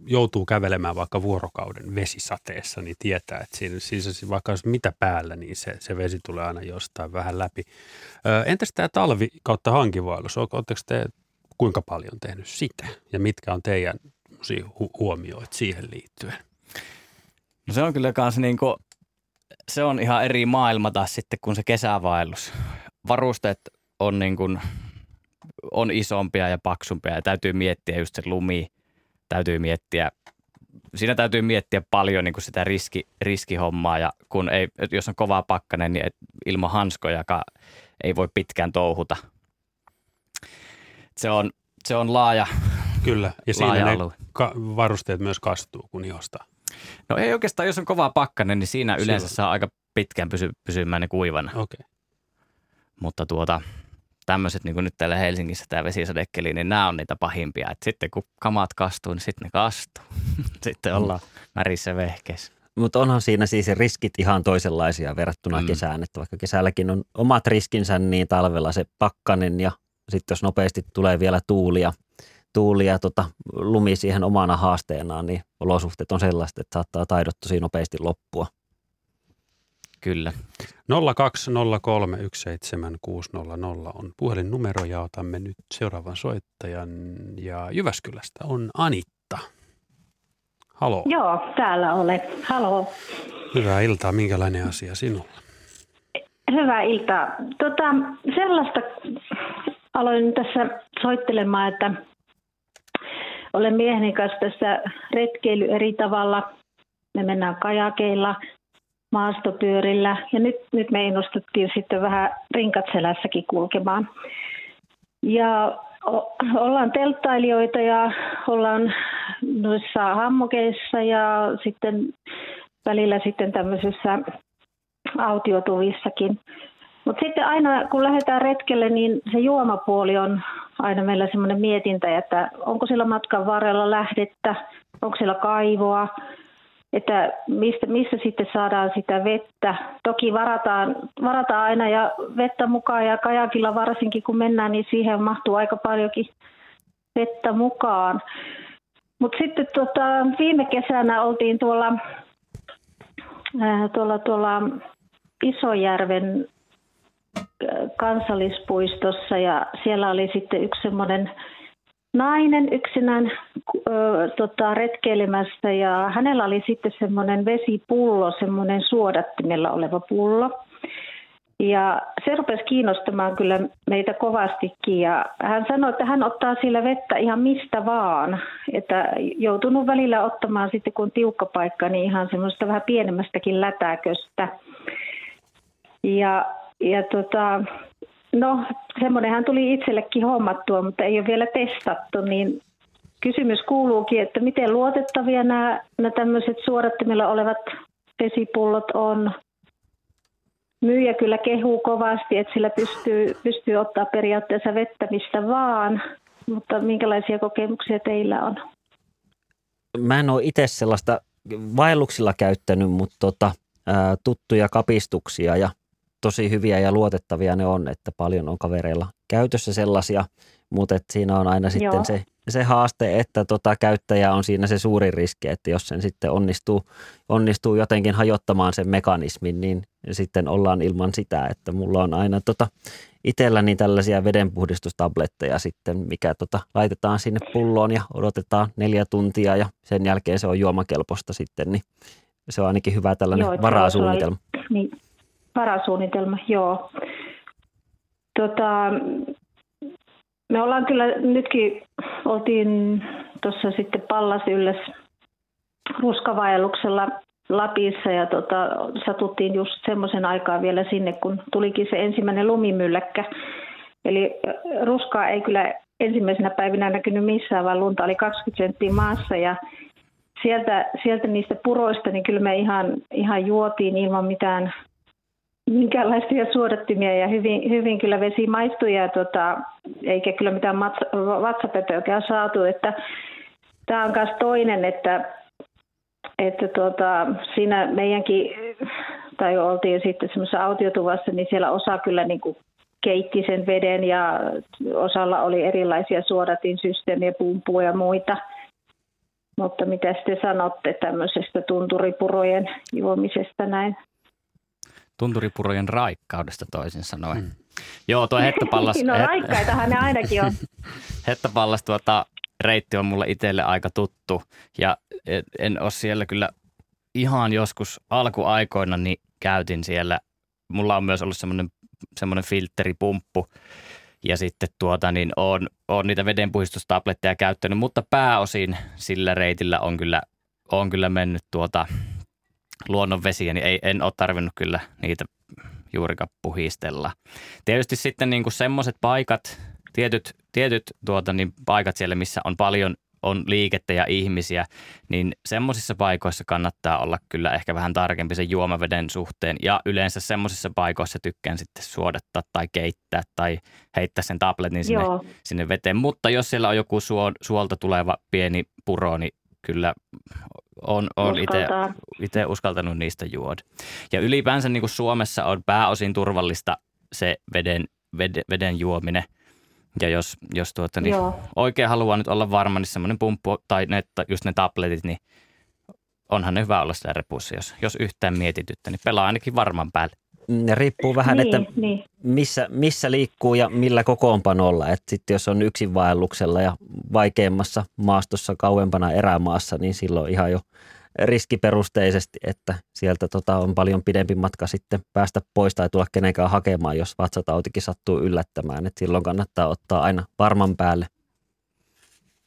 joutuu kävelemään vaikka vuorokauden vesisateessa, niin tietää, että siinä, siis vaikka olisi mitä päällä, niin se, se vesi tulee aina jostain vähän läpi. Ö, entäs tämä talvi kautta hankivaellus? Oletteko te kuinka paljon tehnyt sitä ja mitkä on teidän hu- huomioit siihen liittyen? No se on kyllä kans niin kuin, se on ihan eri maailma taas sitten kuin se kesävaellus. Varusteet on niin kuin, on isompia ja paksumpia ja täytyy miettiä just se lumi, täytyy miettiä, siinä täytyy miettiä paljon niin kuin sitä riski, riskihommaa ja kun ei, jos on kova pakkanen, niin ilman hanskoja ei voi pitkään touhuta. Se on, se on laaja Kyllä, ja siinä ne ka- varusteet myös kastuu, kun ihosta. No ei oikeastaan, jos on kova pakkanen, niin siinä yleensä Silloin. saa aika pitkään pysy, pysymään ne kuivana. Okay. Mutta tuota, tämmöiset, niin kuin nyt täällä Helsingissä tämä vesisadekkeli, niin nämä on niitä pahimpia. Et sitten kun kamat kastuu, niin sitten ne kastuu. sitten ollaan märissä vehkeissä. Mutta onhan siinä siis riskit ihan toisenlaisia verrattuna mm. kesään, että vaikka kesälläkin on omat riskinsä, niin talvella se pakkanen ja sitten jos nopeasti tulee vielä tuulia, tuuli ja tota, lumi siihen omana haasteenaan, niin olosuhteet on sellaiset, että saattaa taidot tosi nopeasti loppua. Kyllä. 020317600 on puhelinnumero ja otamme nyt seuraavan soittajan. Ja Jyväskylästä on Anitta. Halo. Joo, täällä olen. Halo. Hyvää iltaa. Minkälainen asia sinulla? Hyvää iltaa. Tota, sellaista aloin tässä soittelemaan, että olen mieheni kanssa tässä retkeily eri tavalla. Me mennään kajakeilla – maastopyörillä. Ja nyt, nyt me innostuttiin sitten vähän rinkat selässäkin kulkemaan. Ja ollaan telttailijoita ja ollaan noissa hammokeissa ja sitten välillä sitten tämmöisissä autiotuvissakin. Mutta sitten aina kun lähdetään retkelle, niin se juomapuoli on aina meillä semmoinen mietintä, että onko sillä matkan varrella lähdettä, onko siellä kaivoa, että mistä, missä sitten saadaan sitä vettä. Toki varataan, varataan aina ja vettä mukaan ja kajakilla varsinkin kun mennään, niin siihen mahtuu aika paljonkin vettä mukaan. Mutta sitten tota, viime kesänä oltiin tuolla, ää, tuolla, tuolla Isojärven kansallispuistossa ja siellä oli sitten yksi semmoinen nainen yksinään ö, tota, retkeilemässä ja hänellä oli sitten semmoinen vesipullo, semmoinen suodattimella oleva pullo. Ja se rupesi kiinnostamaan kyllä meitä kovastikin ja hän sanoi, että hän ottaa sillä vettä ihan mistä vaan. Että joutunut välillä ottamaan sitten kun tiukka paikka, niin ihan semmoista vähän pienemmästäkin lätäköstä. Ja, ja tota, No, semmoinenhan tuli itsellekin hommattua, mutta ei ole vielä testattu, niin kysymys kuuluukin, että miten luotettavia nämä, nämä tämmöiset suodattimilla olevat vesipullot on. Myyjä kyllä kehuu kovasti, että sillä pystyy, pystyy ottaa periaatteessa vettä mistä vaan, mutta minkälaisia kokemuksia teillä on? Mä en ole itse sellaista vaelluksilla käyttänyt, mutta tota, ää, tuttuja kapistuksia ja tosi hyviä ja luotettavia ne on, että paljon on kavereilla käytössä sellaisia, mutta et siinä on aina sitten se, se haaste, että tota käyttäjä on siinä se suuri riski, että jos sen sitten onnistuu, onnistuu jotenkin hajottamaan sen mekanismin, niin sitten ollaan ilman sitä, että mulla on aina tota itselläni tällaisia vedenpuhdistustabletteja sitten, mikä tota, laitetaan sinne pulloon ja odotetaan neljä tuntia ja sen jälkeen se on juomakelpoista sitten, niin se on ainakin hyvä tällainen Joo, varasuunnitelma. Niin, varasuunnitelma, joo. Tota, me ollaan kyllä nytkin, oltiin tuossa sitten Pallas ylläs ruskavaelluksella Lapissa ja tota, satuttiin just semmoisen aikaa vielä sinne, kun tulikin se ensimmäinen lumimylläkkä. Eli ruskaa ei kyllä ensimmäisenä päivinä näkynyt missään, vaan lunta oli 20 senttiä maassa ja sieltä, sieltä niistä puroista, niin kyllä me ihan, ihan juotiin ilman mitään minkäänlaisia suodattimia ja hyvin, hyvin kyllä vesi maistui ja tota, eikä kyllä mitään vatsapöpöäkään saatu. Että, tämä on myös toinen, että, että tota, siinä meidänkin, tai oltiin sitten semmoisessa autiotuvassa, niin siellä osa kyllä niin kuin keitti sen veden ja osalla oli erilaisia suodatinsysteemiä, pumpuja ja muita. Mutta mitä te sanotte tämmöisestä tunturipurojen juomisesta näin? Tunturipurojen raikkaudesta toisin sanoen. Hmm. Joo, tuo hettopallas... no raikkaitahan ne ainakin on. hettopallas tuota, reitti on mulle itselle aika tuttu ja en ole siellä kyllä ihan joskus alkuaikoina niin käytin siellä. Mulla on myös ollut semmoinen, semmoinen filteripumppu ja sitten tuota, niin on, on niitä vedenpuhistustabletteja käyttänyt, mutta pääosin sillä reitillä on kyllä, on kyllä mennyt tuota luonnonvesiä, niin ei, en ole tarvinnut kyllä niitä juurikaan puhistella. Tietysti sitten niin kuin semmoiset paikat, tietyt, tietyt tuota, niin paikat siellä, missä on paljon on liikettä ja ihmisiä, niin semmoisissa paikoissa kannattaa olla kyllä ehkä vähän tarkempi sen juomaveden suhteen. Ja yleensä semmoisissa paikoissa tykkään sitten suodattaa tai keittää tai heittää sen tabletin sinne, sinne veteen. Mutta jos siellä on joku suo, suolta tuleva pieni puro, niin kyllä on, on itse uskaltanut niistä juoda. Ja ylipäänsä niin kuin Suomessa on pääosin turvallista se veden, veden, veden juominen. Ja jos, jos tuota, niin oikein haluaa nyt olla varma, niin semmoinen pumppu tai ne, just ne tabletit, niin onhan ne hyvä olla siellä repussa, jos, jos yhtään mietityttä, niin pelaa ainakin varman päälle. Ne riippuu vähän, niin, että niin. Missä, missä liikkuu ja millä kokoonpanolla. Että sitten jos on yksin vaelluksella ja vaikeammassa maastossa kauempana erämaassa, niin silloin ihan jo riskiperusteisesti, että sieltä tota on paljon pidempi matka sitten päästä pois tai tulla kenenkään hakemaan, jos vatsatautikin sattuu yllättämään. että silloin kannattaa ottaa aina varman päälle.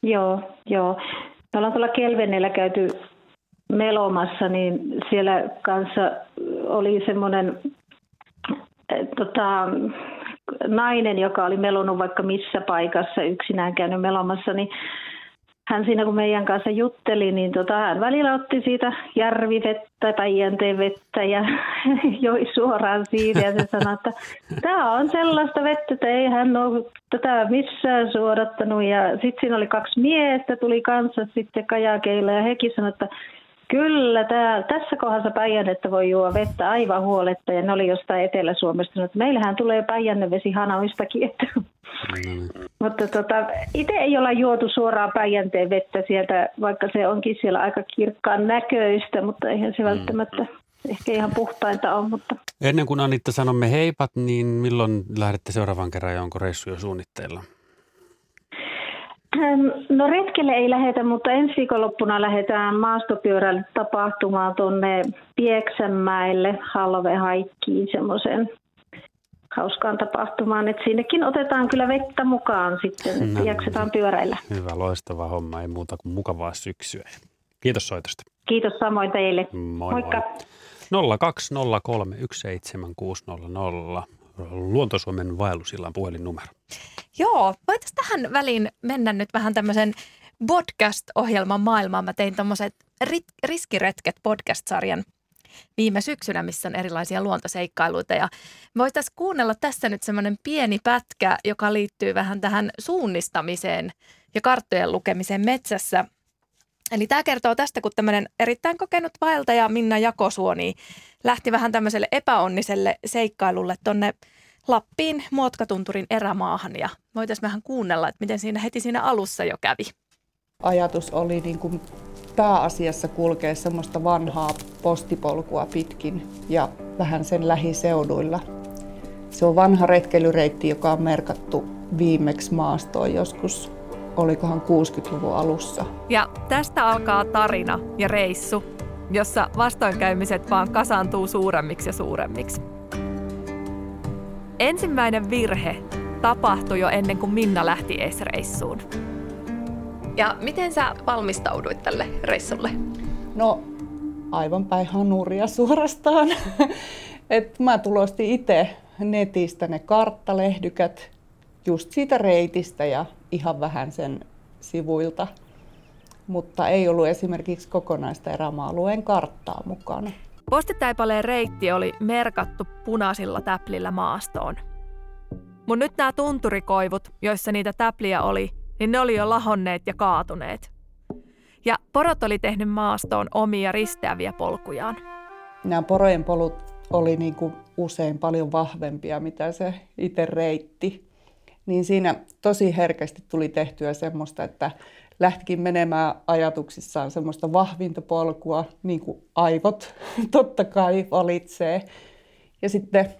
Joo, joo. Me ollaan tuolla Kelvenellä käyty melomassa, niin siellä kanssa oli semmoinen tota, nainen, joka oli melonut vaikka missä paikassa yksinään käynyt melomassa, niin hän siinä kun meidän kanssa jutteli, niin tota, hän välillä otti siitä järvivettä tai jänteen vettä ja joi suoraan siitä ja se sanoi, että tämä on sellaista vettä, että ei hän ole tätä missään suodattanut. Ja sitten siinä oli kaksi miestä, tuli kanssa sitten kajakeilla ja hekin sanoi, että Kyllä, tää, tässä kohdassa Päijännettä voi juoda vettä aivan huoletta ja ne oli jostain Etelä-Suomesta. Että meillähän tulee Päijännevesi hanoistakin. Että. Mm. Mutta tota, itse ei olla juotu suoraan Päijänteen vettä sieltä, vaikka se onkin siellä aika kirkkaan näköistä, mutta eihän se mm. välttämättä ehkä ihan puhtainta ole. Mutta... Ennen kuin Anitta sanomme heipat, niin milloin lähdette seuraavan kerran ja onko reissu jo suunnitteilla? No retkelle ei lähetä, mutta ensi viikonloppuna lähdetään maastopyörällä tapahtumaan tuonne Pieksämäelle, Halvehaikkiin, semmoisen hauskaan tapahtumaan. että sinnekin otetaan kyllä vettä mukaan sitten, että no, jaksetaan pyöräillä. Hyvä, loistava homma. Ei muuta kuin mukavaa syksyä. Kiitos soitosta. Kiitos samoin teille. Moi Moikka. Moi. 020317600. Luontosuomen vaellusillan puhelinnumero. Joo, voitaisiin tähän väliin mennä nyt vähän tämmöisen podcast-ohjelman maailmaan. Mä tein tämmöiset riskiretket podcast-sarjan viime syksynä, missä on erilaisia luontoseikkailuita. Ja voitaisiin kuunnella tässä nyt semmoinen pieni pätkä, joka liittyy vähän tähän suunnistamiseen ja karttojen lukemiseen metsässä. Eli tämä kertoo tästä, kun tämmöinen erittäin kokenut vaeltaja Minna Jakosuoni lähti vähän tämmöiselle epäonniselle seikkailulle tonne Lappiin Muotkatunturin erämaahan ja voitaisiin vähän kuunnella, että miten siinä heti siinä alussa jo kävi. Ajatus oli niin kuin pääasiassa kulkea semmoista vanhaa postipolkua pitkin ja vähän sen lähiseuduilla. Se on vanha retkeilyreitti, joka on merkattu viimeksi maastoon joskus, olikohan 60-luvun alussa. Ja tästä alkaa tarina ja reissu, jossa vastoinkäymiset vaan kasaantuu suuremmiksi ja suuremmiksi. Ensimmäinen virhe tapahtui jo ennen kuin Minna lähti edes reissuun. Ja miten sä valmistauduit tälle reissulle? No aivan päin hanuria suorastaan. Et mä tulostin itse netistä ne karttalehdykät just siitä reitistä ja ihan vähän sen sivuilta. Mutta ei ollut esimerkiksi kokonaista erämaa-alueen karttaa mukana. Postitaipaleen reitti oli merkattu punaisilla täplillä maastoon. Mutta nyt nämä tunturikoivut, joissa niitä täpliä oli, niin ne oli jo lahonneet ja kaatuneet. Ja porot oli tehnyt maastoon omia risteäviä polkujaan. Nämä porojen polut oli niin kuin usein paljon vahvempia, mitä se itse reitti. Niin siinä tosi herkästi tuli tehtyä semmoista, että lähtikin menemään ajatuksissaan semmoista vahvinta polkua, niin kuin aivot totta kai valitsee. Ja sitten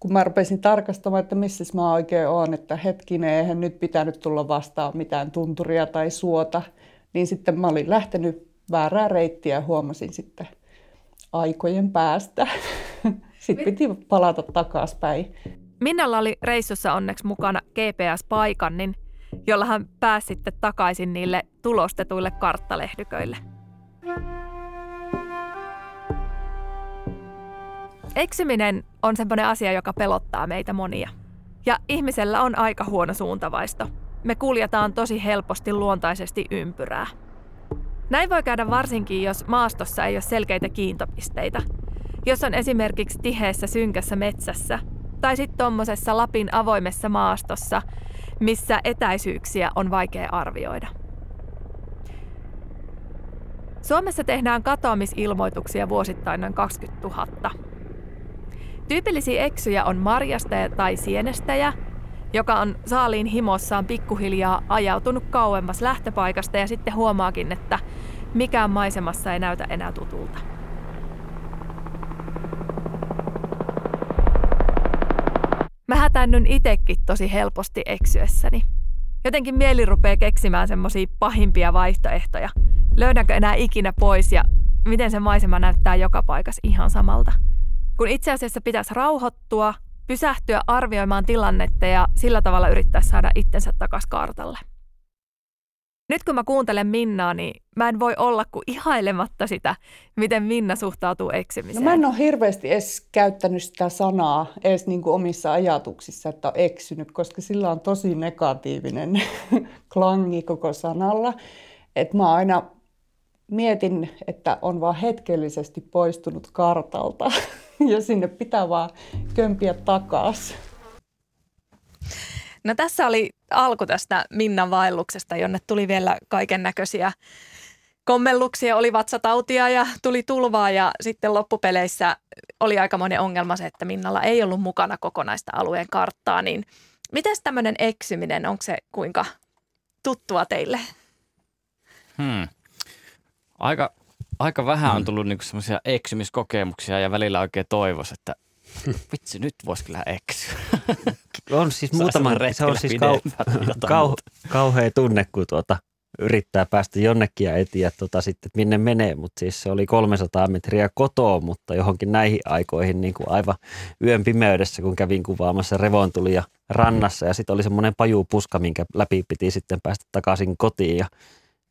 kun mä rupesin tarkastamaan, että missä mä oikein oon, että hetkinen, eihän nyt pitänyt tulla vastaan mitään tunturia tai suota, niin sitten mä olin lähtenyt väärää reittiä ja huomasin sitten aikojen päästä. Sitten piti palata takaspäin. Minnalla oli reissussa onneksi mukana GPS-paikannin, jolla hän pääsi sitten takaisin niille tulostetuille karttalehdyköille. Eksyminen on semmoinen asia, joka pelottaa meitä monia. Ja ihmisellä on aika huono suuntavaisto. Me kuljetaan tosi helposti luontaisesti ympyrää. Näin voi käydä varsinkin, jos maastossa ei ole selkeitä kiintopisteitä. Jos on esimerkiksi tiheessä synkässä metsässä tai sitten tuommoisessa Lapin avoimessa maastossa, missä etäisyyksiä on vaikea arvioida. Suomessa tehdään katoamisilmoituksia vuosittain noin 20 000. Tyypillisiä eksyjä on marjastaja tai sienestäjä, joka on saaliin himossaan pikkuhiljaa ajautunut kauemmas lähtöpaikasta ja sitten huomaakin, että mikään maisemassa ei näytä enää tutulta. Mä hätäännyn itekin tosi helposti eksyessäni. Jotenkin mieli rupeaa keksimään semmosia pahimpia vaihtoehtoja. Löydänkö enää ikinä pois ja miten se maisema näyttää joka paikassa ihan samalta. Kun itse asiassa pitäisi rauhoittua, pysähtyä arvioimaan tilannetta ja sillä tavalla yrittää saada itsensä takaisin kartalle. Nyt kun mä kuuntelen Minnaa, niin mä en voi olla kuin ihailematta sitä, miten Minna suhtautuu eksymiseen. No mä en ole hirveästi edes käyttänyt sitä sanaa edes niin kuin omissa ajatuksissa, että on eksynyt, koska sillä on tosi negatiivinen klangi koko sanalla. Että mä aina mietin, että on vaan hetkellisesti poistunut kartalta ja sinne pitää vaan kömpiä takaisin. No tässä oli alku tästä Minnan vaelluksesta, jonne tuli vielä kaiken näköisiä kommelluksia, oli vatsatautia ja tuli tulvaa ja sitten loppupeleissä oli aika monen ongelma se, että Minnalla ei ollut mukana kokonaista alueen karttaa, niin miten tämmöinen eksyminen, onko se kuinka tuttua teille? Hmm. Aika, aika vähän on tullut niinku semmoisia eksymiskokemuksia ja välillä oikein toivos, että vitsi, nyt voisi kyllä eksyä. On siis muutama, se on siis kau, kau, kauhea tunne, kun tuota, yrittää päästä jonnekin ja etsiä tuota sitten, minne menee, mutta siis se oli 300 metriä kotoa, mutta johonkin näihin aikoihin niin kuin aivan yön pimeydessä, kun kävin kuvaamassa revontulia rannassa. Ja sitten oli semmoinen pajupuska, minkä läpi piti sitten päästä takaisin kotiin. Ja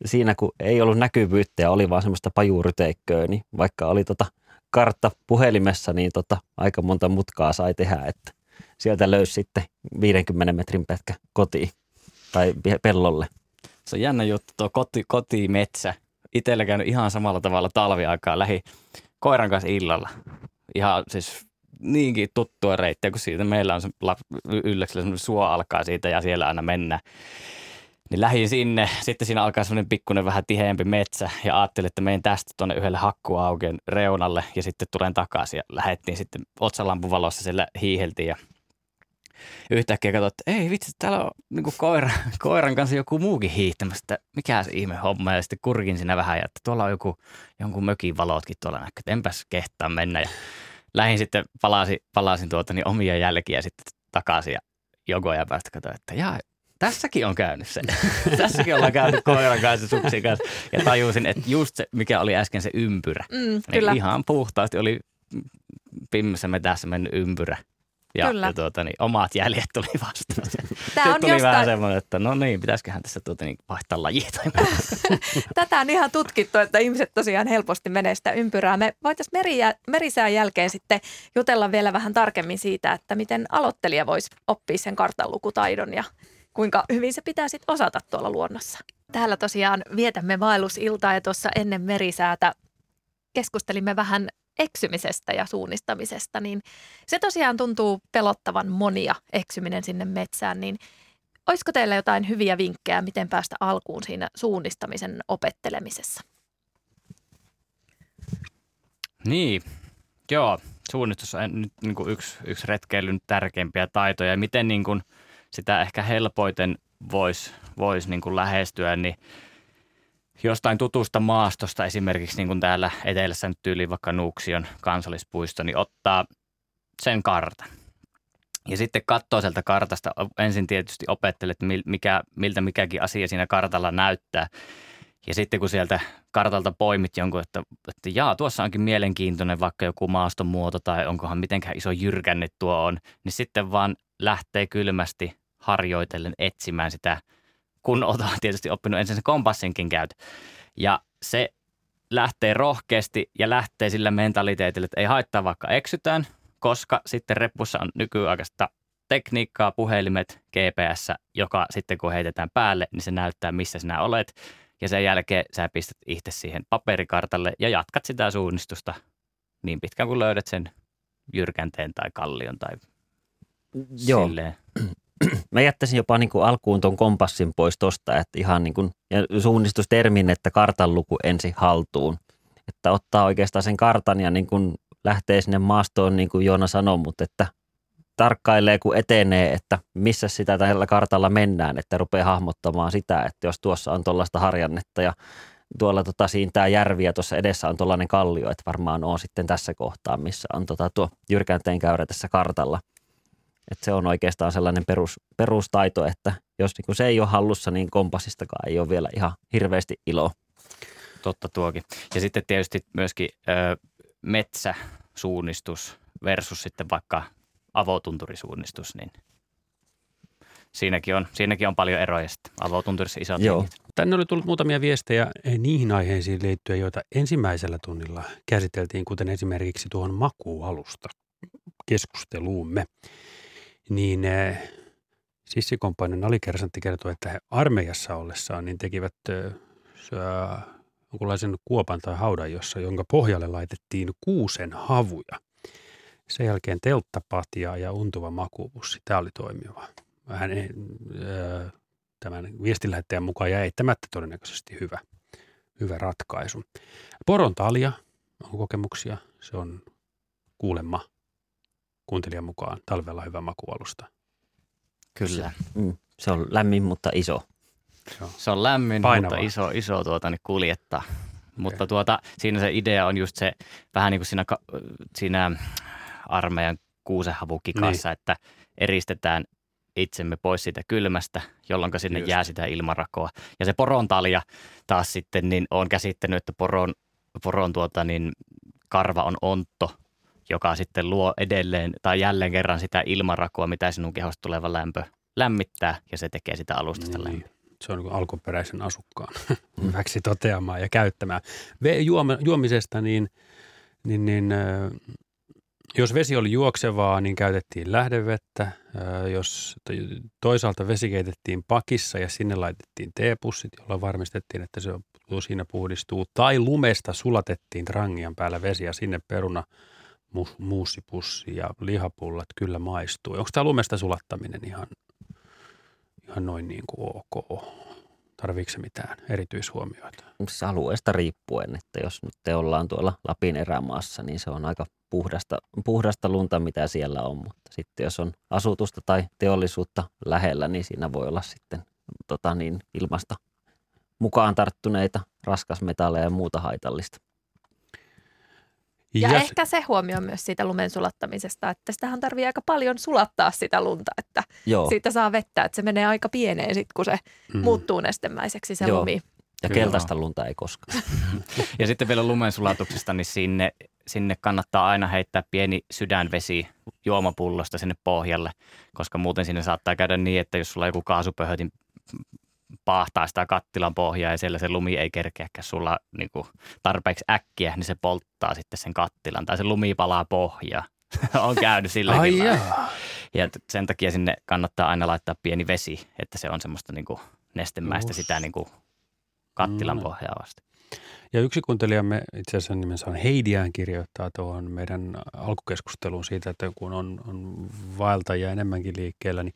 siinä kun ei ollut näkyvyyttä ja oli vaan semmoista pajuryteikköä, niin vaikka oli tota kartta puhelimessa, niin tota aika monta mutkaa sai tehdä, että sieltä löysi sitten 50 metrin pätkä kotiin tai pellolle. Se on jännä juttu, tuo koti, kotimetsä. Itsellä käynyt ihan samalla tavalla talviaikaa lähi koiran kanssa illalla. Ihan siis niinkin tuttua reittiä, kun siitä meillä on se ylläksellä suo alkaa siitä ja siellä aina mennä. Niin lähdin sinne, sitten siinä alkaa semmoinen pikkuinen vähän tiheämpi metsä ja ajattelin, että menen tästä tuonne yhdelle hakkuaukien reunalle ja sitten tulen takaisin ja lähdettiin sitten otsalampun valossa siellä hiiheltiin ja yhtäkkiä katsoin, että ei vitsi, täällä on niin koira, koiran kanssa joku muukin hiihtämässä, että mikä se ihme homma. Ja sitten kurkin siinä vähän ja että tuolla on joku, jonkun mökin valotkin tuolla näkyy, että enpäs kehtaa mennä. Ja lähdin sitten, palasin, palasin tuota niin omia jälkiä sitten takaisin ja joku ajan päästä katsoin, että jaa, tässäkin on käynyt se. tässäkin ollaan käynyt koiran kanssa suksin kanssa. Ja tajusin, että just se, mikä oli äsken se ympyrä. Mm, niin kyllä. Ihan puhtaasti oli pimmessä metässä mennyt ympyrä Ja, Kyllä. ja tuota, niin, omat jäljet tuli vastaan. Tämä on tuli vähän jostain, semmoinen, että no niin, pitäisiköhän tässä tuota, niin, vaihtaa lajia tai tätä on ihan tutkittu, että ihmiset tosiaan helposti menee sitä ympyrää. Me voitaisiin merijä, merisään jälkeen sitten jutella vielä vähän tarkemmin siitä, että miten aloittelija voisi oppia sen kartanlukutaidon ja kuinka hyvin se pitää sitten osata tuolla luonnossa. Täällä tosiaan vietämme vaellusiltaa ja tuossa ennen merisäätä keskustelimme vähän eksymisestä ja suunnistamisesta, niin se tosiaan tuntuu pelottavan monia eksyminen sinne metsään, niin olisiko teillä jotain hyviä vinkkejä, miten päästä alkuun siinä suunnistamisen opettelemisessa? Niin, joo. Suunnistus on nyt niin kuin yksi, yksi retkeilyn tärkeimpiä taitoja. Ja miten niin kuin sitä ehkä helpoiten voisi vois niin lähestyä, niin jostain tutusta maastosta, esimerkiksi niin kuin täällä etelässä nyt tyyliin vaikka Nuuksion kansallispuisto, niin ottaa sen kartan. Ja sitten katsoo sieltä kartasta, ensin tietysti opettelet, mikä, miltä mikäkin asia siinä kartalla näyttää. Ja sitten kun sieltä kartalta poimit jonkun, että, että jaa, tuossa onkin mielenkiintoinen vaikka joku maaston muoto tai onkohan mitenkään iso jyrkänne tuo on, niin sitten vaan lähtee kylmästi harjoitellen etsimään sitä, kun olet tietysti oppinut ensin sen kompassinkin käyt. Ja se lähtee rohkeasti ja lähtee sillä mentaliteetillä, että ei haittaa vaikka eksytään, koska sitten reppussa on nykyaikaista tekniikkaa, puhelimet, GPS, joka sitten kun heitetään päälle, niin se näyttää, missä sinä olet. Ja sen jälkeen sä pistät itse siihen paperikartalle ja jatkat sitä suunnistusta niin pitkään kuin löydät sen jyrkänteen tai kallion tai Joo. silleen. Mä jättäisin jopa niin kuin alkuun tuon kompassin pois tosta, että ihan niin kuin, ja suunnistustermin, että kartanluku ensi haltuun. Että ottaa oikeastaan sen kartan ja niin kuin lähtee sinne maastoon, niin kuin Joona sanoi, mutta että tarkkailee, kun etenee, että missä sitä tällä kartalla mennään, että rupeaa hahmottamaan sitä, että jos tuossa on tuollaista harjannetta ja tuolla tota, siintää järvi ja tuossa edessä on tuollainen kallio, että varmaan on sitten tässä kohtaa, missä on tota, tuo jyrkänteen käyrä tässä kartalla. Että se on oikeastaan sellainen perus, perustaito, että jos niin se ei ole hallussa, niin kompassistakaan ei ole vielä ihan hirveästi iloa. Totta tuokin. Ja sitten tietysti myöskin ö, metsäsuunnistus versus sitten vaikka avotunturisuunnistus, niin siinäkin on, siinäkin on paljon eroja sitten. Avotunturissa isot Joo. hengit. Tänne oli tullut muutamia viestejä niihin aiheisiin liittyen, joita ensimmäisellä tunnilla käsiteltiin, kuten esimerkiksi tuohon makuualusta keskusteluumme. Niin eh, sissikomppanion alikersantti kertoi, että he armeijassa ollessaan niin tekivät eh, sä- jonkunlaisen kuopan tai haudan, jossa, jonka pohjalle laitettiin kuusen havuja. Sen jälkeen telttapatja ja untuva makuupussi. Tämä oli toimiva. Vähän eh, eh, tämän viestinlähettäjän mukaan ja eittämättä todennäköisesti hyvä, hyvä ratkaisu. Poron talia on kokemuksia. Se on kuulemma kuuntelijan mukaan talvella hyvä makualusta. Kyllä. Mm. Se on lämmin, mutta iso. Se on. Se on lämmin, Painavaa. mutta iso, iso tuota, niin kuljettaa. Mutta tuota, siinä se idea on just se, vähän niin kuin siinä, siinä armeijan kuusenhavukikassa, niin. että eristetään itsemme pois siitä kylmästä, jolloin sinne Just. jää sitä ilmarakoa. Ja se poron talja taas sitten, niin on käsittänyt, että poron, poron tuota, niin karva on ontto, joka sitten luo edelleen tai jälleen kerran sitä ilmarakoa, mitä sinun kehosta tuleva lämpö lämmittää, ja se tekee sitä alustasta niin. lämpöä. Se on niin alkuperäisen asukkaan hyväksi toteamaan ja käyttämään. Ve- juoma, juomisesta, niin, niin, niin jos vesi oli juoksevaa, niin käytettiin lähdevettä. Jos to- toisaalta vesi keitettiin pakissa ja sinne laitettiin teepussit, jolla varmistettiin, että se on- siinä puhdistuu. Tai lumesta sulatettiin trangian päällä vesi ja sinne peruna mu- muussipussi ja lihapullat kyllä maistuu. Onko tämä lumesta sulattaminen ihan, ihan noin niin kuin ok? Tarviiko se mitään erityishuomioita? Alueesta riippuen, että jos nyt te ollaan tuolla Lapin erämaassa, niin se on aika puhdasta, puhdasta lunta, mitä siellä on. Mutta sitten jos on asutusta tai teollisuutta lähellä, niin siinä voi olla sitten tota niin, ilmasta mukaan tarttuneita raskasmetalleja ja muuta haitallista. Ja, s- ehkä se huomio myös siitä lumen sulattamisesta, että sitähän tarvii aika paljon sulattaa sitä lunta, että Joo, siitä saa vettä, että se menee aika pieneen sitten, kun se Mm. muuttuu nestemäiseksi se Joo. lumi. Ja Kyllä. keltaista lunta ei koskaan. Ja sitten vielä lumensulatuksesta, niin sinne, sinne kannattaa aina heittää pieni sydänvesi juomapullosta sinne pohjalle, koska muuten sinne saattaa käydä niin, että jos sulla joku kaasupöhötin paahtaa sitä kattilan pohjaa ja siellä se lumi ei kerkeäkään sulla niin kuin tarpeeksi äkkiä, niin se polttaa sitten sen kattilan tai se lumi palaa pohjaa. on käynyt silläkin Ai jaa. Ja sen takia sinne kannattaa aina laittaa pieni vesi, että se on semmoista niin kuin nestemäistä Just. sitä niin kuin kattilan Mm. pohjaa vasta. Ja yksi kuuntelijamme, itse asiassa nimensä on Heidiään, kirjoittaa tuohon meidän alkukeskusteluun siitä, että kun on, on vaeltajia enemmänkin liikkeellä, niin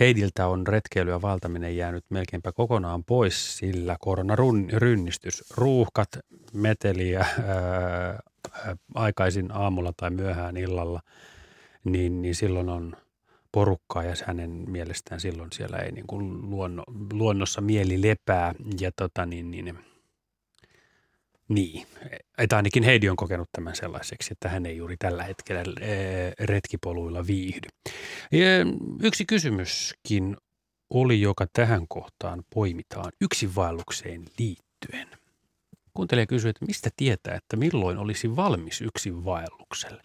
Heidiltä on retkeily ja vaeltaminen jäänyt melkeinpä kokonaan pois, sillä koronarynnistys, ruuhkat, meteliä ää, ää, aikaisin aamulla tai myöhään illalla, niin, niin silloin on porukkaa ja hänen mielestään silloin siellä ei niin kuin luonno, luonnossa mieli lepää. Ja tota niin, niin niin, että ainakin Heidi on kokenut tämän sellaiseksi, että hän ei juuri tällä hetkellä eh, retkipoluilla viihdy. Yksi kysymyskin oli, joka tähän kohtaan poimitaan yksinvaellukseen liittyen. Kuuntelija kysyi, että mistä tietää, että milloin olisi valmis yksinvaellukselle.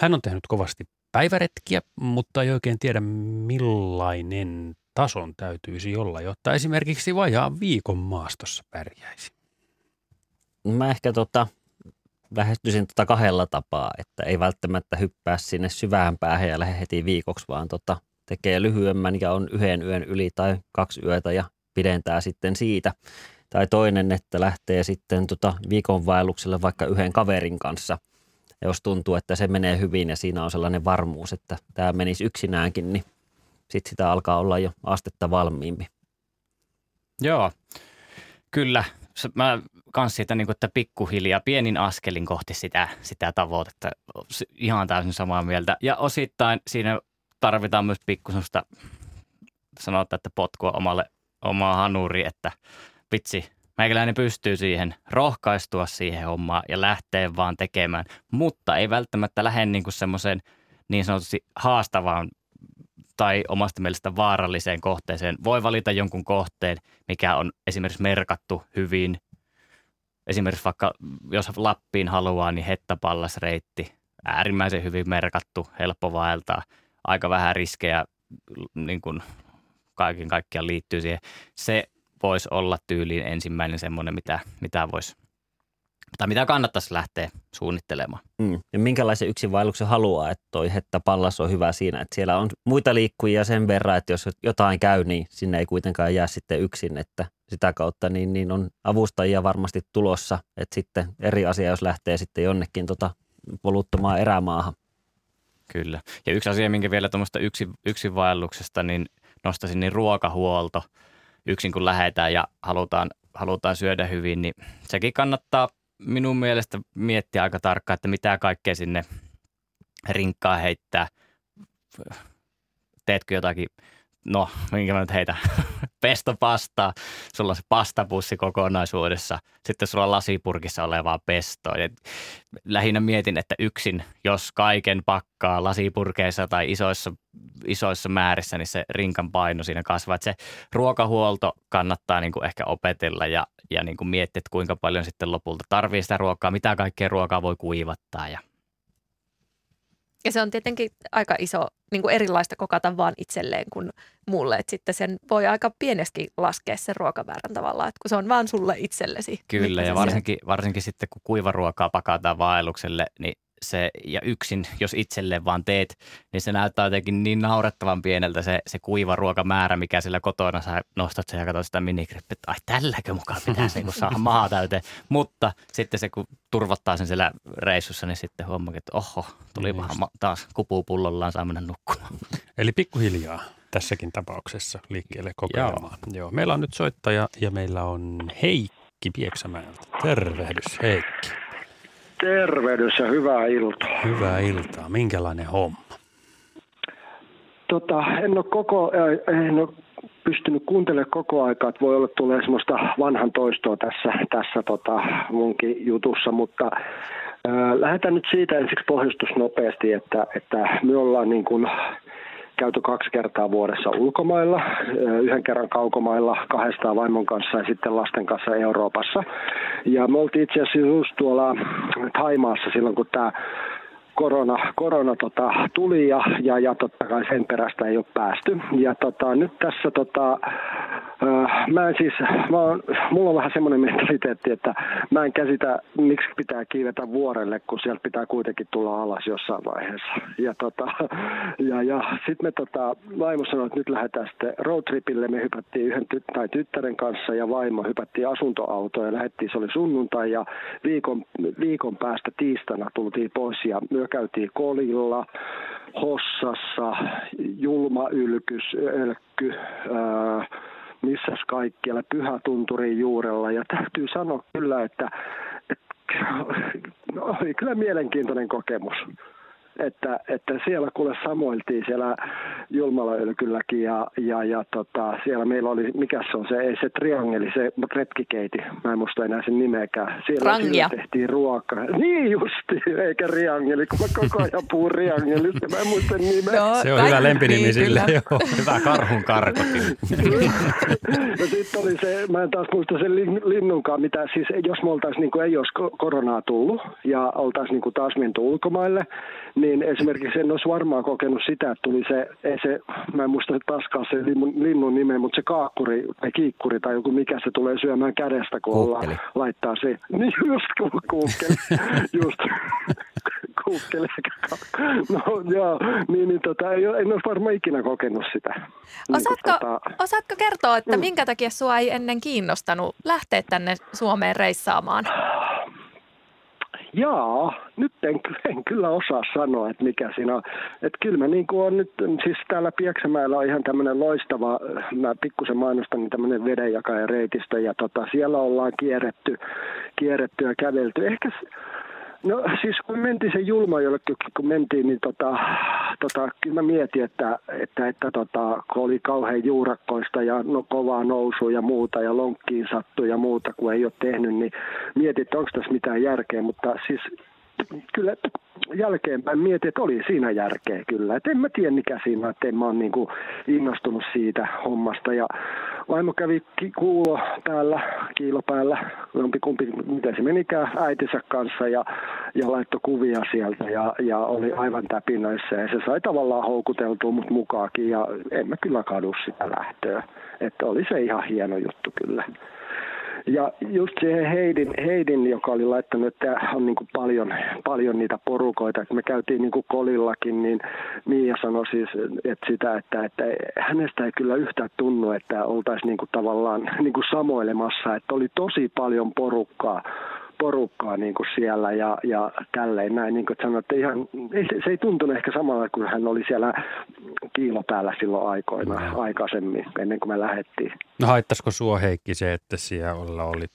Hän on tehnyt kovasti päiväretkiä, mutta ei oikein tiedä millainen tason täytyisi olla, jotta esimerkiksi vajaa viikon maastossa pärjäisi. Mä ehkä tota, lähestyisin tota kahdella tapaa, että ei välttämättä hyppää sinne syvään päähän ja lähde heti viikoksi, vaan tota, tekee lyhyemmän ja on yhden yön yli tai kaksi yötä ja pidentää sitten siitä. Tai toinen, että lähtee sitten tota viikon vaellukselle vaikka yhden kaverin kanssa. Ja jos tuntuu, että se menee hyvin ja siinä on sellainen varmuus, että tämä menisi yksinäänkin, niin sitten sitä alkaa olla jo astetta valmiimpi. Joo, kyllä. Mä kans siitä, niin kuin, että pikkuhiljaa pienin askelin kohti sitä, sitä tavoitetta. Ihan täysin samaa mieltä. Ja osittain siinä tarvitaan myös pikku semmoista, sanotaan, että potkua omalle, omaa hanuriin, että vitsi, meikäläinen pystyy siihen, rohkaistua siihen hommaan ja lähteä vaan tekemään. Mutta ei välttämättä lähde niin semmoiseen niin sanotusti haastavaan tai omasta mielestä vaaralliseen kohteeseen. Voi valita jonkun kohteen, mikä on esimerkiksi merkattu hyvin. Esimerkiksi vaikka jos Lappiin haluaa, niin Hettapallasreitti. Äärimmäisen hyvin merkattu, helppo vaeltaa. Aika vähän riskejä niin kuin kaiken kaikkiaan liittyy siihen. Se voisi olla tyyliin ensimmäinen semmoinen, mitä, mitä voisi tai mitä kannattaisi lähteä suunnittelemaan. Mm. Ja minkälaisen yksinvaelluksen haluaa, että toi Hetta Pallas on hyvä siinä, että siellä on muita liikkujia sen verran, että jos jotain käy, niin sinne ei kuitenkaan jää sitten yksin, että sitä kautta niin, niin on avustajia varmasti tulossa, että sitten eri asia, jos lähtee sitten jonnekin tota poluttomaan erämaahan. Kyllä. Ja yksi asia, minkä vielä tuommoista yksin, yksinvaelluksesta, niin nostaisin, niin ruokahuolto. Yksin kun lähdetään ja halutaan, halutaan syödä hyvin, niin sekin kannattaa minun mielestä miettiä aika tarkkaan, että mitä kaikkea sinne rinkkaan heittää. Teetkö jotakin, no minkä mä nyt heitän, pestopastaa. Sulla on se pastapussi kokonaisuudessa. Sitten sulla on lasipurkissa olevaa pestoa. Ja lähinnä mietin, että yksin, jos kaiken pakkaa lasipurkeissa tai isoissa, isoissa määrissä, niin se rinkan paino siinä kasvaa. Että se ruokahuolto kannattaa niin kuin ehkä opetella ja, ja niin kuin miettiä, että kuinka paljon sitten lopulta tarvii sitä ruokaa, mitä kaikkea ruokaa voi kuivattaa ja Ja se on tietenkin aika iso, niin kuin erilaista kokata vaan itselleen kuin muulle. Että sitten sen voi aika pieneskin laskea sen ruokamäärän tavallaan, että kun se on vaan sulle itsellesi. Kyllä, ja varsinkin, varsinkin sitten kun kuivaruokaa pakataan vaellukselle, niin se, ja yksin, jos itselle vaan teet, niin se näyttää jotenkin niin naurettavan pieneltä se, se kuiva ruokamäärä, mikä sillä kotona sä nostat sen ja katsot sitä minigrippiä, että ai tälläkö mukaan pitäisi niin saada maa täyteen. Mutta sitten se, kun turvattaa sen siellä reissussa, niin sitten huomaa, että oho, tuli Niin paha taas kupuu pullollaan, saa mennä nukkumaan. Eli pikkuhiljaa tässäkin tapauksessa liikkeelle kokeilemaan. Joo. Joo. Meillä on nyt soittaja ja meillä on Heikki Pieksämäeltä. Tervehdys Heikki. Tervehdys ja hyvää iltaa. Hyvää iltaa. Minkälainen homma? Tota, en, ole koko, äh, en ole pystynyt kuuntelemaan koko aikaa, että voi olla tulee semmoista vanhan toistoa tässä, tässä tota munkin jutussa, mutta äh, lähdetään nyt siitä ensiksi pohjustus nopeasti, että, että me ollaan niin kuin käyty kaksi kertaa vuodessa ulkomailla, yhden kerran kaukomailla kahdestaan vaimon kanssa ja sitten lasten kanssa Euroopassa. Ja me oltiin itse asiassa just tuolla Taimaassa silloin, kun tämä korona, korona tota, tuli ja, ja, ja totta kai sen perästä ei ole päästy. Ja tota, nyt tässä tota, äh, mä en siis, mä oon, mulla on vähän semmoinen mentaliteetti, että mä en käsitä, miksi pitää kiivetä vuorelle, kun sieltä pitää kuitenkin tulla alas jossain vaiheessa. Ja, tota, ja, ja sitten me tota, vaimo sanoi, että nyt lähdetään sitten roadtripille. Me hypättiin yhden ty- tai tyttären kanssa ja vaimo hypättiin asuntoautoon ja lähdettiin, se oli sunnuntai ja viikon, viikon päästä tiistana tultiin pois ja me käytiin Kolilla, Hossassa, ää, missäs kaikkialla, Pyhätunturin juurella. Ja täytyy sanoa kyllä, että, että no, oli kyllä mielenkiintoinen kokemus että, että siellä kuule samoiltiin siellä Julmala ylkylläkin ja, ja, ja tota, siellä meillä oli, mikä se on se, ei se triangeli, se retkikeiti, mä en muista enää sen nimeäkään. Siellä, Rangia. tehtiin ruokaa. Niin justi, eikä riangeli, kun mä koko ajan puhun riangelista, mä en muista nimeä. No, Se on hyvä lempinimi niin, sille, kyllä. joo. Hyvä karhun karkotin. ja sitten oli se, mä en taas muista sen lin- linnunkaan, mitä siis jos me oltaisiin, niin kuin ei olisi ko- koronaa tullut ja oltaisiin niin kuin taas menty ulkomaille, niin esimerkiksi en olisi varmaan kokenut sitä, että tuli se, ei se mä en muista taaskaan se linnun, linnun nimen, mutta se kaakkuri tai kiikkuri tai joku mikä se tulee syömään kädestä, kun Kuukkeli. laittaa se. Niin just ku- kuukkeli, just kuukkeli. No joo, niin, niin tota, ei, en olisi varmaan ikinä kokenut sitä. Niin Osaatko, tota- osaatko kertoa, että Mm. minkä takia sua ei ennen kiinnostanut lähteä tänne Suomeen reissaamaan? Jaa, nyt en, en kyllä osaa sanoa, että mikä siinä on. Että kyllä mä niin kuin on nyt, siis täällä Pieksämäellä on ihan tämmöinen loistava, mä pikkusen mainostan, niin tämmöinen vedenjakajareitistö ja tota, siellä ollaan kierretty, kierretty ja kävelty. Ehkä No siis kun mentiin sen Julmajollekin, kun mentiin, niin tota, tota, kyllä mä mietin, että, että, että tota, kun oli kauhean juurakkoista ja no, kovaa nousua ja muuta ja lonkkiin sattui ja muuta, kun ei ole tehnyt, niin mietin, että onko tässä mitään järkeä, mutta siis kyllä jälkeenpäin mietin, että oli siinä järkeä kyllä. Et en mä tiedä mikä siinä että en mä ole niin innostunut siitä hommasta. Ja vaimo kävi kuulo päällä, kiilo päällä, jompikumpi, miten se menikään, äitinsä kanssa ja, ja laittoi kuvia sieltä ja, ja oli aivan täpinöissä. Ja se sai tavallaan houkuteltua mut mukaakin ja en mä kyllä kadu sitä lähtöä. Että oli se ihan hieno juttu kyllä. Ja just se Heidin, Heidin, joka oli laittanut, että on niin kuin paljon, paljon niitä porukoita, että me käytiin niin kuin Kolillakin, niin Miia sanoi siis että sitä, että, että hänestä ei kyllä yhtään tunnu, että oltaisiin niin kuin tavallaan niin kuin samoilemassa, että oli tosi paljon porukkaa porukkaa niin kuin siellä ja, ja tälleen näin, niin kuin että sanoi, että ihan, ei, se, se ei tuntunut ehkä samalla kuin hän oli siellä kiilo päällä silloin aikoina, aikaisemmin, ennen kuin me lähdettiin. No haittaisiko sua Heikki se, että siellä oli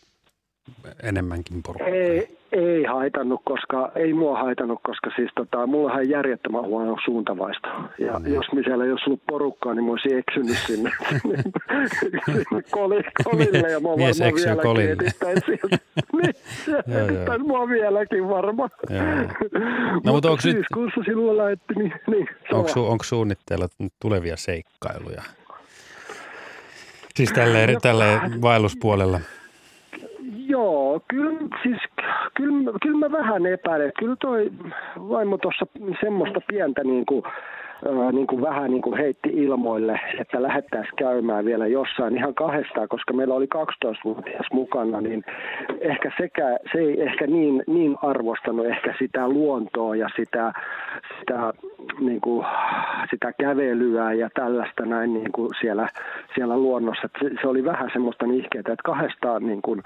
enemmänkin porukkaa? Ei, ei haitannut, koska, ei mua haitannut, koska siis tota, mullahan on järjettömän huono suuntavaisto. Ja Mm. jos me siellä ei olisi ollut porukkaa, niin mä olisin eksynyt sinne, sinne koli, kolille ja mua Mies varmaan eksyy kolille. Niin, Joo, joo. mua vieläkin varmaan. No, mutta mutta onks nyt- syyskuussa silloin lähti, niin, niin Onko, su, onko suunnitteilla tulevia seikkailuja? Siis tälleen, tälleen vaelluspuolella. Joo, kyllä, siis, kyllä, kyllä mä vähän epäilen. Kyllä toi vaimo tuossa semmoista pientä niin kuin, ää, niin kuin vähän niin kuin heitti ilmoille, että lähettäisiin käymään vielä jossain ihan kahdestaan, koska meillä oli 12-vuotias mukana, niin ehkä sekä, se ei ehkä niin, niin arvostanut ehkä sitä luontoa ja sitä, sitä, niin kuin, sitä kävelyä ja tällaista näin niin kuin siellä, siellä luonnossa. Se, se oli vähän semmoista nihkeetä, että kahdestaan niin kuin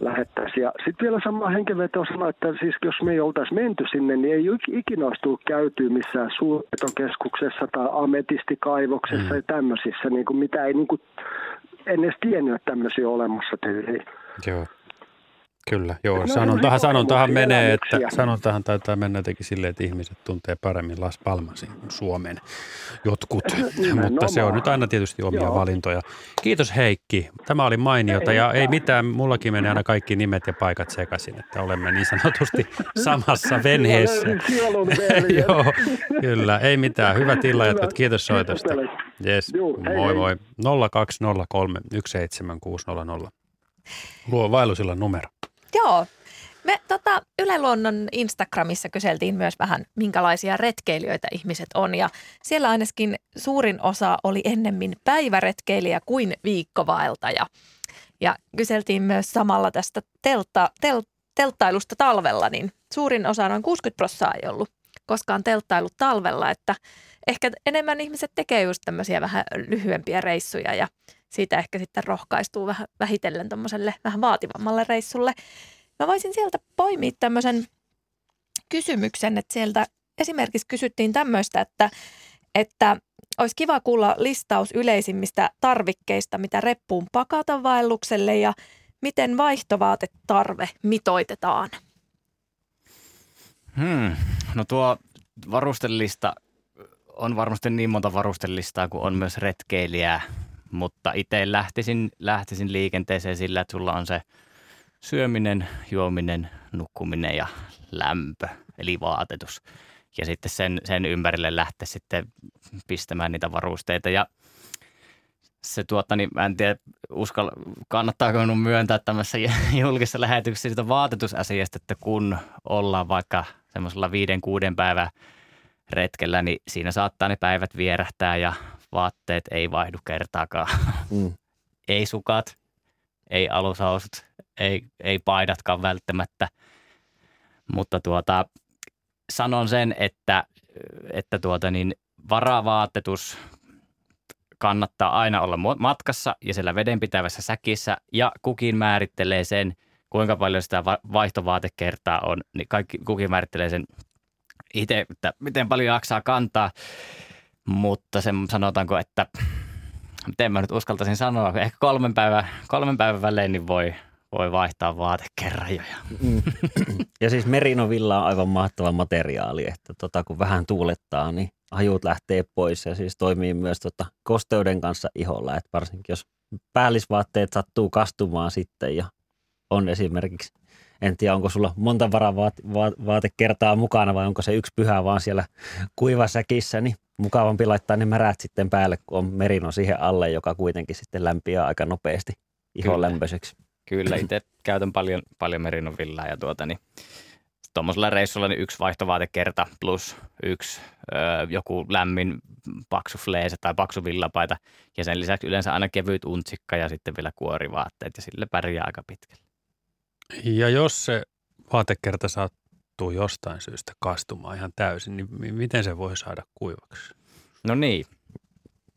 lähettäisiin. Ja sitten vielä sama henkenveto sanoi, että siis jos me ei oltaisi menty sinne, niin ei ik- ikinä olisi tullut käytyä missään suurpetokeskuksessa tai ametistikaivoksessa mm. ja tämmöisissä, niin kuin mitä ei niin kuin, en edes tiennyt, että tämmöisiä on olemassa tyyliin. Joo. Kyllä, joo. No, sanontahan, no, sanontahan no, menee, että sanontahan taitaa mennä jotenkin silleen, että ihmiset tuntee paremmin Las Palmasin kuin Suomen jotkut. Mutta se on nyt aina tietysti omia Joo. valintoja. Kiitos Heikki. Tämä oli mainiota Ei ja ei mitään. mullakin menee aina kaikki nimet ja paikat sekaisin, että olemme niin sanotusti samassa venheessä. Joo, kyllä, ei mitään. Hyvät Hyvä. kiitos soitosta. Yes. Moi moi. 0203 17600. Luo vaellusillan numero. Joo. Me tota, Yle Luonnon Instagramissa kyseltiin myös vähän, minkälaisia retkeilijöitä ihmiset on. Ja siellä ainakin suurin osa oli ennemmin päiväretkeilijä kuin viikkovaeltaja. Ja kyseltiin myös samalla tästä teltta, tel, telttailusta talvella, niin suurin osa, noin 60 prosenttia ei ollut koskaan telttailut talvella, että ehkä enemmän ihmiset tekee just tämmöisiä vähän lyhyempiä reissuja ja siitä ehkä sitten rohkaistuu vähän vähitellen tuommoiselle vähän vaativammalle reissulle. Mä voisin sieltä poimia tämmöisen kysymyksen, että sieltä esimerkiksi kysyttiin tämmöistä, että, että olisi kiva kuulla listaus yleisimmistä tarvikkeista, mitä reppuun pakata vaellukselle ja miten vaihtovaatetarve mitoitetaan. Hmm. No tuo varustelista on varmasti niin monta varustelistaa kuin on myös retkeilijää, mutta itse lähtisin, lähtisin liikenteeseen sillä, että sulla on se syöminen, juominen, nukkuminen ja lämpö, eli vaatetus. Ja sitten sen, sen ympärille lähteä sitten pistämään niitä varusteita. Ja se tuota, niin mä en tiedä, uskalla, kannattaako minun myöntää tämmöisessä julkisessa lähetyksessä siitä vaatetusasiasta, että kun ollaan vaikka semmoisella viiden, kuuden päivän retkellä, niin siinä saattaa ne päivät vierähtää ja vaatteet ei vaihdu kertaakaan. Mm. ei sukat, ei alushousut, ei, ei paidatkaan välttämättä. Mutta tuota, sanon sen, että, että tuota niin, varavaatetus kannattaa aina olla matkassa ja siellä vedenpitävässä säkissä ja kukin määrittelee sen, kuinka paljon sitä va- vaihtovaatekertaa on, niin kaikki, kukin määrittelee sen itse, että miten paljon jaksaa kantaa, mutta sen sanotaanko, että miten mä nyt uskaltaisin sanoa, ehkä kolmen päivän, kolmen päivän välein niin voi, voi vaihtaa vaatekerrajoja. Mm. Ja siis merinovilla on aivan mahtava materiaali, että tota, kun vähän tuulettaa, niin hajut lähtee pois ja siis toimii myös tota kosteuden kanssa iholla, että varsinkin jos päällisvaatteet sattuu kastumaan sitten ja on esimerkiksi, en tiedä onko sulla monta varavaatekertaa mukana vai onko se yksi pyhä vaan siellä kuivasäkissä, niin mukavampi laittaa ne märät sitten päälle, kun on merino siihen alle, joka kuitenkin sitten lämpiää aika nopeasti ihon lämpöiseksi. Kyllä, itse käytän paljon, paljon merinovillaa ja tuota, niin tuommoisella reissulla niin yksi vaihtovaatekerta plus yksi ö, joku lämmin paksu fleese tai paksu villapaita ja sen lisäksi yleensä aina kevyt untsikka ja sitten vielä kuorivaatteet ja sille pärjää aika pitkälle. Ja jos se vaatekerta sattuu jostain syystä kastumaan ihan täysin, niin mi- miten se voi saada kuivaksi? No niin,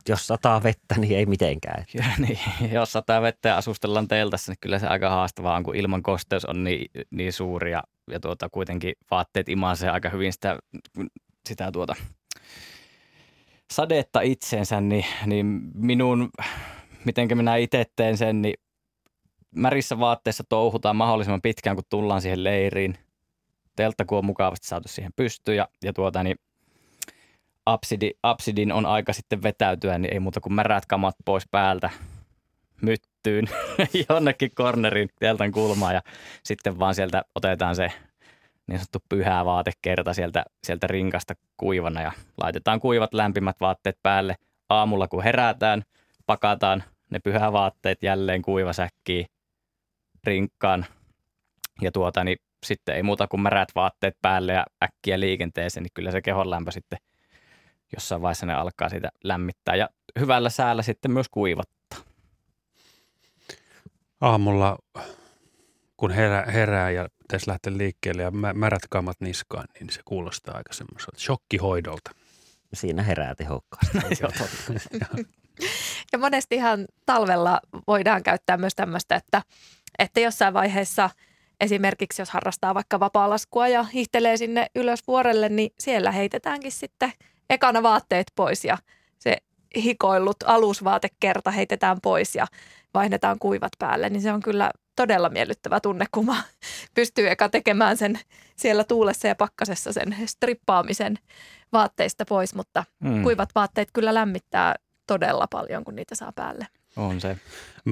Jos sataa vettä, niin ei mitenkään. Ja niin, jos sataa vettä ja asustellaan teltassa, niin kyllä se aika haastavaa on, kun ilman kosteus on niin, niin suuri ja, ja tuota, kuitenkin vaatteet imaisee aika hyvin sitä, sitä tuota, sadetta itseensä, niin, niin minun, miten minä itse teen sen, niin märissä vaatteissa touhutaan mahdollisimman pitkään, kun tullaan siihen leiriin. Teltta, kun on mukavasti saatu siihen pystyyn ja, ja tuota, niin absidi, absidin on aika sitten vetäytyä, niin ei muuta kuin märät kamat pois päältä myttyyn jonnekin cornerin teltan kulmaan ja sitten vaan sieltä otetaan se niin sanottu pyhä vaatekerta sieltä, sieltä rinkasta kuivana ja laitetaan kuivat lämpimät vaatteet päälle. Aamulla kun herätään, pakataan ne pyhävaatteet jälleen kuivasäkkiin rinkkaan ja tuota, niin sitten ei muuta kuin märät vaatteet päälle ja äkkiä liikenteeseen, niin kyllä se kehon lämpö sitten jossain vaiheessa ne alkaa siitä lämmittää ja hyvällä säällä sitten myös kuivattaa. Aamulla, kun herää, herää ja pitäisi lähteä liikkeelle ja mä- märät kamat niskaan, niin se kuulostaa aika semmoiselta shokkihoidolta. Siinä herää tehokkaasti. Ja monestihan talvella voidaan käyttää myös tämmöistä, että, että jossain vaiheessa esimerkiksi jos harrastaa vaikka vapaalaskua ja hihtelee sinne ylös vuorelle, niin siellä heitetäänkin sitten ekana vaatteet pois ja se hikoillut alusvaatekerta heitetään pois ja vaihdetaan kuivat päälle, niin se on kyllä todella miellyttävä tunne, kun mä pystyy eka tekemään sen siellä tuulessa ja pakkasessa sen strippaamisen vaatteista pois, mutta mm. kuivat vaatteet kyllä lämmittää todella paljon, kun niitä saa päälle. On se.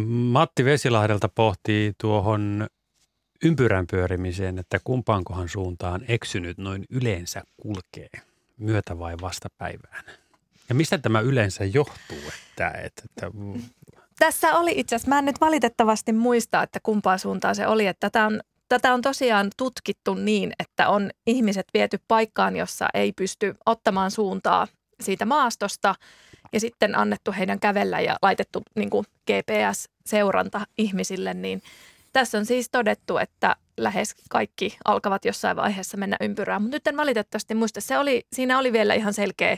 Matti Vesilahdelta pohtii tuohon ympyrän pyörimiseen, että kumpaankohan suuntaan eksynyt noin yleensä kulkee, myötä vai vastapäivään? Ja mistä tämä yleensä johtuu? Että, että, että... Tässä oli itse asiassa, mä en nyt valitettavasti muista, että kumpaan suuntaan se oli, että tätä on, tätä on tosiaan tutkittu niin, että on ihmiset viety paikkaan, jossa ei pysty ottamaan suuntaa siitä maastosta ja sitten annettu heidän kävellä ja laitettu niin kuin GPS-seuranta ihmisille, niin tässä on siis todettu, että lähes kaikki alkavat jossain vaiheessa mennä ympyrään, mutta nyt en valitettavasti muista. Se oli, siinä oli vielä ihan selkeä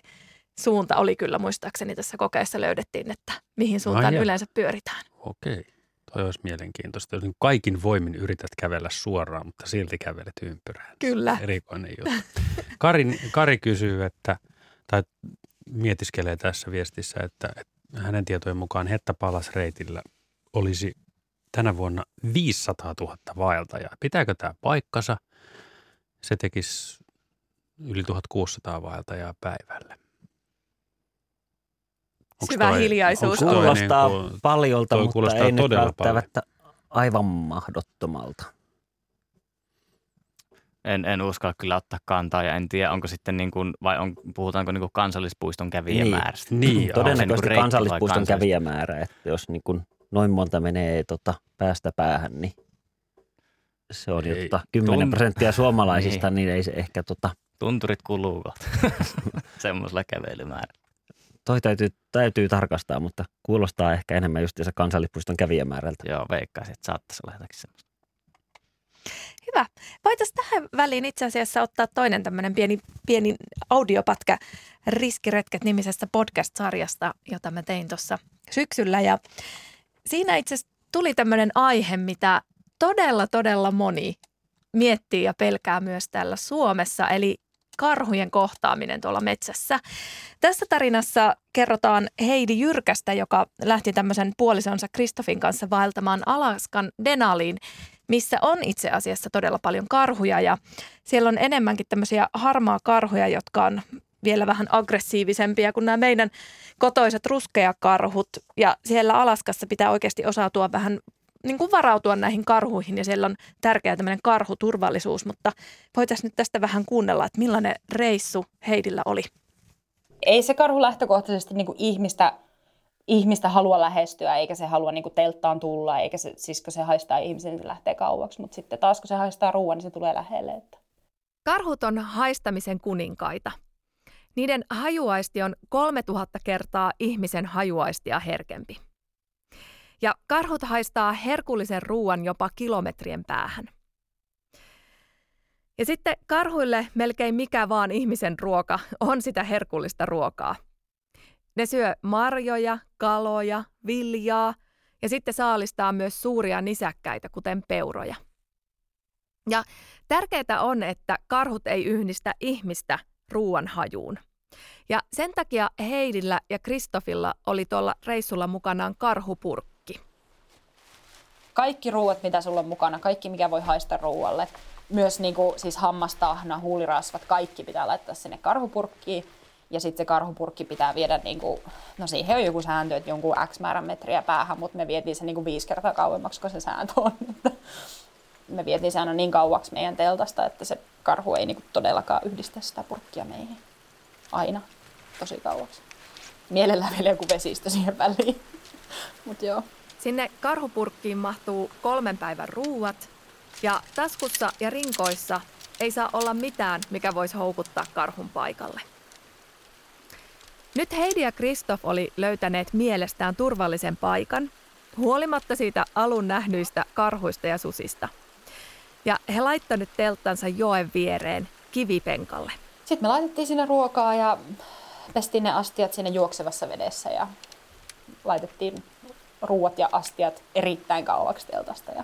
suunta, oli kyllä muistaakseni tässä kokeessa löydettiin, että mihin suuntaan Ai yleensä pyöritään. Okei, toi olisi mielenkiintoista. Jos kaikin voimin yrität kävellä suoraan, mutta silti kävelet ympyrään. Kyllä. Erikoinen juttu. Kari, Kari kysyy, että, tai mietiskelee tässä viestissä, että, että hänen tietojen mukaan Hettapalas-reitillä olisi tänä vuonna 500 000 vaeltajaa. Pitääkö tämä paikkansa? Se tekisi yli 1600 vaeltajaa päivälle. Onks Syvä toi, hiljaisuus. Kuulostaa niin kuin, paljolta, mutta kuulostaa ei nyt välttämättä paljon. aivan mahdottomalta. En, en uskalla kyllä ottaa kantaa ja en tiedä, onko sitten niin kuin, vai on, puhutaanko niin kuin kansallispuiston kävijämäärästä. Niin, niin todennäköisesti niin kansallispuiston kansallis... kävijämäärä, että jos niin kuin noin monta menee tota, päästä päähän, niin se on ei, jo tota, 10 tunt- prosenttia suomalaisista, niin. niin ei se ehkä tota... Tunturit kuluu semmoisella kävelymäärällä. Toi täytyy, täytyy tarkastaa, mutta kuulostaa ehkä enemmän just se kansallispuiston kävijämäärältä. Joo, veikkaisin, että saattaisi olla jotakin semmoista. Hyvä. Voitaisiin tähän väliin itse asiassa ottaa toinen tämmöinen pieni, pieni audiopätkä Riskiretket nimisestä podcast-sarjasta, jota mä tein tuossa syksyllä. Ja siinä itse asiassa tuli tämmöinen aihe, mitä todella, todella moni miettii ja pelkää myös täällä Suomessa, eli karhujen kohtaaminen tuolla metsässä. Tässä tarinassa kerrotaan Heidi Jyrkästä, joka lähti tämmöisen puolisonsa Kristofin kanssa vaeltamaan Alaskan Denaliin, missä on itse asiassa todella paljon karhuja ja siellä on enemmänkin tämmöisiä harmaa karhuja, jotka on vielä vähän aggressiivisempia kuin nämä meidän kotoiset ruskeakarhut. Ja siellä Alaskassa pitää oikeasti osautua vähän niin kuin varautua näihin karhuihin ja siellä on tärkeä tämmöinen karhuturvallisuus, mutta voitaisiin nyt tästä vähän kuunnella, että millainen reissu Heidillä oli. Ei se karhu lähtökohtaisesti niin kuin ihmistä, ihmistä halua lähestyä, eikä se halua niin kuin telttaan tulla, eikä se, siis kun se haistaa ihmisen, niin se lähtee kauaksi, mutta sitten taas kun se haistaa ruoan, niin se tulee lähelle. Että. Karhut on haistamisen kuninkaita. Niiden hajuaisti on 3000 kertaa ihmisen hajuaistia herkempi. Ja karhut haistaa herkullisen ruuan jopa kilometrien päähän. Ja sitten karhuille melkein mikä vaan ihmisen ruoka on sitä herkullista ruokaa. Ne syö marjoja, kaloja, viljaa ja sitten saalistaa myös suuria nisäkkäitä, kuten peuroja. Ja tärkeää on, että karhut ei yhdistä ihmistä ruuan hajuun. Ja sen takia Heidillä ja Kristofilla oli tuolla reissulla mukanaan karhupurkki. Kaikki ruuat, mitä sulla on mukana, kaikki mikä voi haista ruualle, myös niin kuin, siis hammastahna, huulirasvat, kaikki pitää laittaa sinne karhupurkkiin. Ja sitten se karhupurkki pitää viedä, niin kuin, no siihen on joku sääntö, että jonkun X määrän metriä päähän, mutta me vietiin se niin kuin viisi kertaa kauemmaksi, kun se sääntö on. me vietiin se aina niin kauaksi meidän teltasta, että se karhu ei niin kuin todellakaan yhdistä sitä purkkia meihin aina tosi kauaksi. Mielellään vielä joku vesistö siihen väliin. Mut joo. Sinne karhupurkkiin mahtuu kolmen päivän ruuat ja taskussa ja rinkoissa ei saa olla mitään, mikä voisi houkuttaa karhun paikalle. Nyt Heidi ja Kristoff oli löytäneet mielestään turvallisen paikan, huolimatta siitä alun nähnyistä karhuista ja susista. Ja he laittaneet telttansa joen viereen kivipenkalle – sitten me laitettiin sinne ruokaa ja pestiin ne astiat sinne juoksevassa vedessä ja laitettiin ruuat ja astiat erittäin kauaksi teltasta ja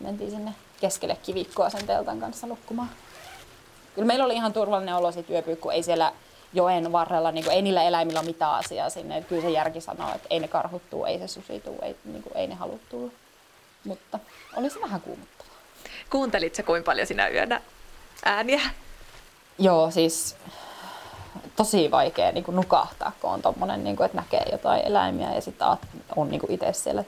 mentiin sinne keskelle kivikkoa sen teltan kanssa nukkumaan. Kyllä meillä oli ihan turvallinen olo siitä yöpyy, kun ei siellä joen varrella, niin kuin, ei niillä eläimillä ole mitään asiaa sinne. Että kyllä se järki sanoo, että ei ne karhuttuu, ei se susi tuu, ei, niin kuin, ei ne halua tulla. Mutta oli se vähän kuumottavaa. Kuuntelitko kuinka paljon sinä yönä ääniä? Joo, siis tosi vaikea niin kuin nukahtaa, kun on tommonen, niin kuin, että näkee jotain eläimiä ja sitten on niin itse siellä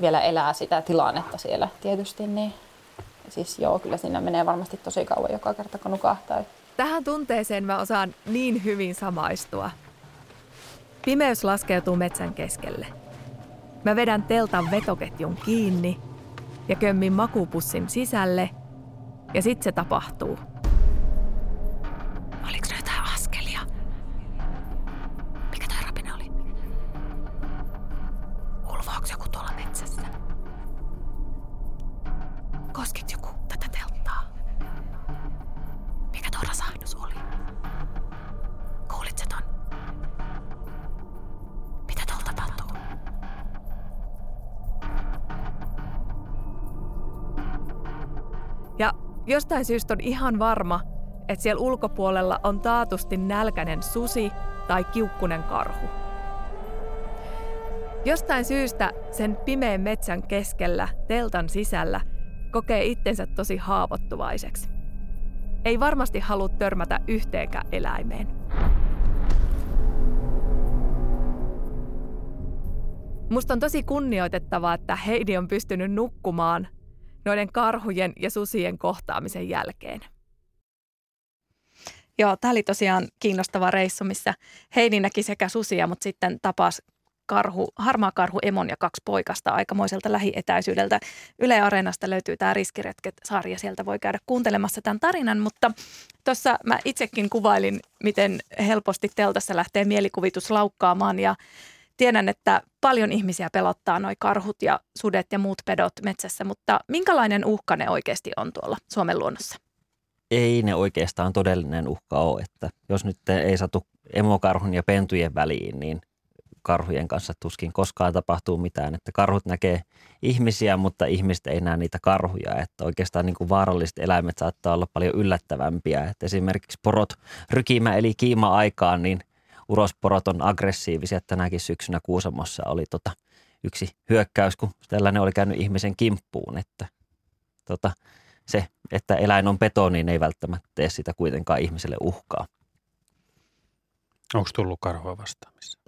vielä elää sitä tilannetta siellä tietysti, niin siis joo, kyllä siinä menee varmasti tosi kauan joka kerta, kun nukahtaa. Tähän tunteeseen mä osaan niin hyvin samaistua. Pimeys laskeutuu metsän keskelle. Mä vedän teltan vetoketjun kiinni ja kömmin makupussin sisälle ja sitten se tapahtuu. Jostain syystä on ihan varma, että siellä ulkopuolella on taatusti nälkäinen susi tai kiukkunen karhu. Jostain syystä sen pimeän metsän keskellä, teltan sisällä, kokee itsensä tosi haavoittuvaiseksi. Ei varmasti halua törmätä yhteenkään eläimeen. Musta on tosi kunnioitettavaa, että Heidi on pystynyt nukkumaan noiden karhujen ja susien kohtaamisen jälkeen. Joo, tämä oli tosiaan kiinnostava reissu, missä Heidi näki sekä susia, mutta sitten tapas karhu, harmaa karhu Emon ja kaksi poikasta aikamoiselta lähietäisyydeltä. Yle Areenasta löytyy tämä Riskiretket-sarja, sieltä voi käydä kuuntelemassa tämän tarinan, mutta tuossa mä itsekin kuvailin, miten helposti teltassa lähtee mielikuvitus laukkaamaan ja tiedän, että paljon ihmisiä pelottaa noi karhut ja sudet ja muut pedot metsässä, mutta minkälainen uhka ne oikeasti on tuolla Suomen luonnossa? Ei ne oikeastaan todellinen uhka ole, että jos nyt ei satu emokarhun ja pentujen väliin, niin karhujen kanssa tuskin koskaan tapahtuu mitään, että karhut näkee ihmisiä, mutta ihmiset ei näe niitä karhuja, että oikeastaan niin kuin vaaralliset eläimet saattaa olla paljon yllättävämpiä, että esimerkiksi porot rykimä eli kiima aikaan, niin urosporot on aggressiivisia. Tänäkin syksynä Kuusamossa oli tota yksi hyökkäys, kun tällainen oli käynyt ihmisen kimppuun, että tota, se, että eläin on peto, niin ei välttämättä tee sitä kuitenkaan ihmiselle uhkaa. Onko tullut karhua vastaamissa?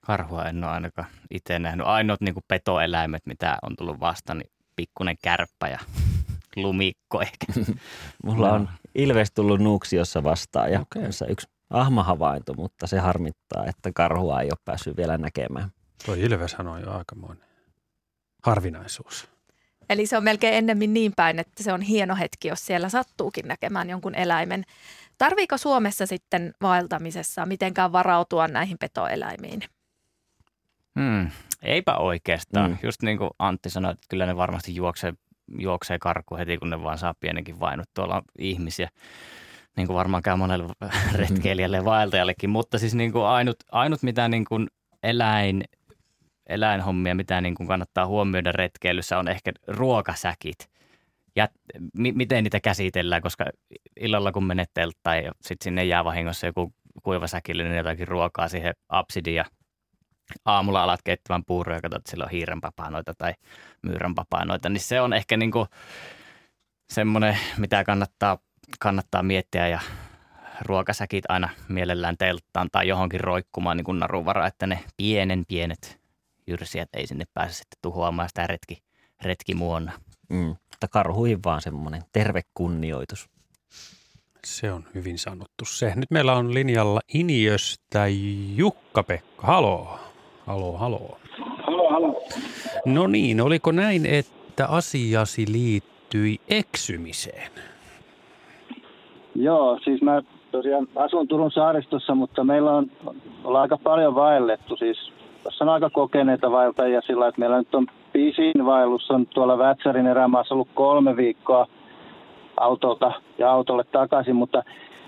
Karhua en ole ainakaan itse nähnyt. Ainoat niin kuin petoeläimet, mitä on tullut vastaan, niin pikkunen kärppä ja lumikko ehkä. Mulla on ilves tullut Nuuksiossa vastaan ja okay. yksi ahmahavainto, mutta se harmittaa, että karhua ei ole päässyt vielä näkemään. Tuo ilveshän on jo aikamoinen harvinaisuus. Eli se on melkein ennemmin niin päin, että se on hieno hetki, jos siellä sattuukin näkemään jonkun eläimen. Tarviiko Suomessa sitten vaeltamisessa mitenkään varautua näihin petoeläimiin? Hmm, eipä oikeastaan. Hmm. Just niin kuin Antti sanoi, että kyllä ne varmasti juoksee, juoksee karku heti, kun ne vaan saa pienenkin vainut. Tuolla on ihmisiä, niin kuin varmaan käy monelle retkeilijälle ja vaeltajallekin. Mutta siis niin kuin ainut, ainut mitä niin kuin eläin, eläinhommia, mitä niin kuin kannattaa huomioida retkeilyssä, on ehkä ruokasäkit. Ja m- miten niitä käsitellään, koska illalla kun menet telttaan ja sitten sinne jää vahingossa joku kuivasäkillinen jotakin ruokaa siihen absidiin ja aamulla alat keittämään puuroja ja katsot, että sillä on hiirenpapanoita tai myyränpapanoita, niin se on ehkä niin kuin semmoinen, mitä kannattaa, kannattaa miettiä ja ruokasäkit aina mielellään telttaan tai johonkin roikkumaan niin kuin naruvara, että ne pienen pienet jyrsijät ei sinne pääse sitten tuhoamaan sitä retki, retkimuonna. Mm, mutta karhuihin vaan semmoinen terve kunnioitus. Se on hyvin sanottu se. Nyt meillä on linjalla Iniöstä Jukka-Pekka. Haloo. Haloo, haloo. Haloo, haloo. No niin, oliko näin, että asiasi liittyi eksymiseen? Joo, siis mä tosiaan asun Turun saaristossa, mutta meillä on, ollaan aika paljon vaellettu. Siis tässä on aika kokeneita vaeltajia sillä, että meillä nyt on pisin vaellus on tuolla Vätsärin erämaassa ollut kolme viikkoa autolta ja autolle takaisin, mutta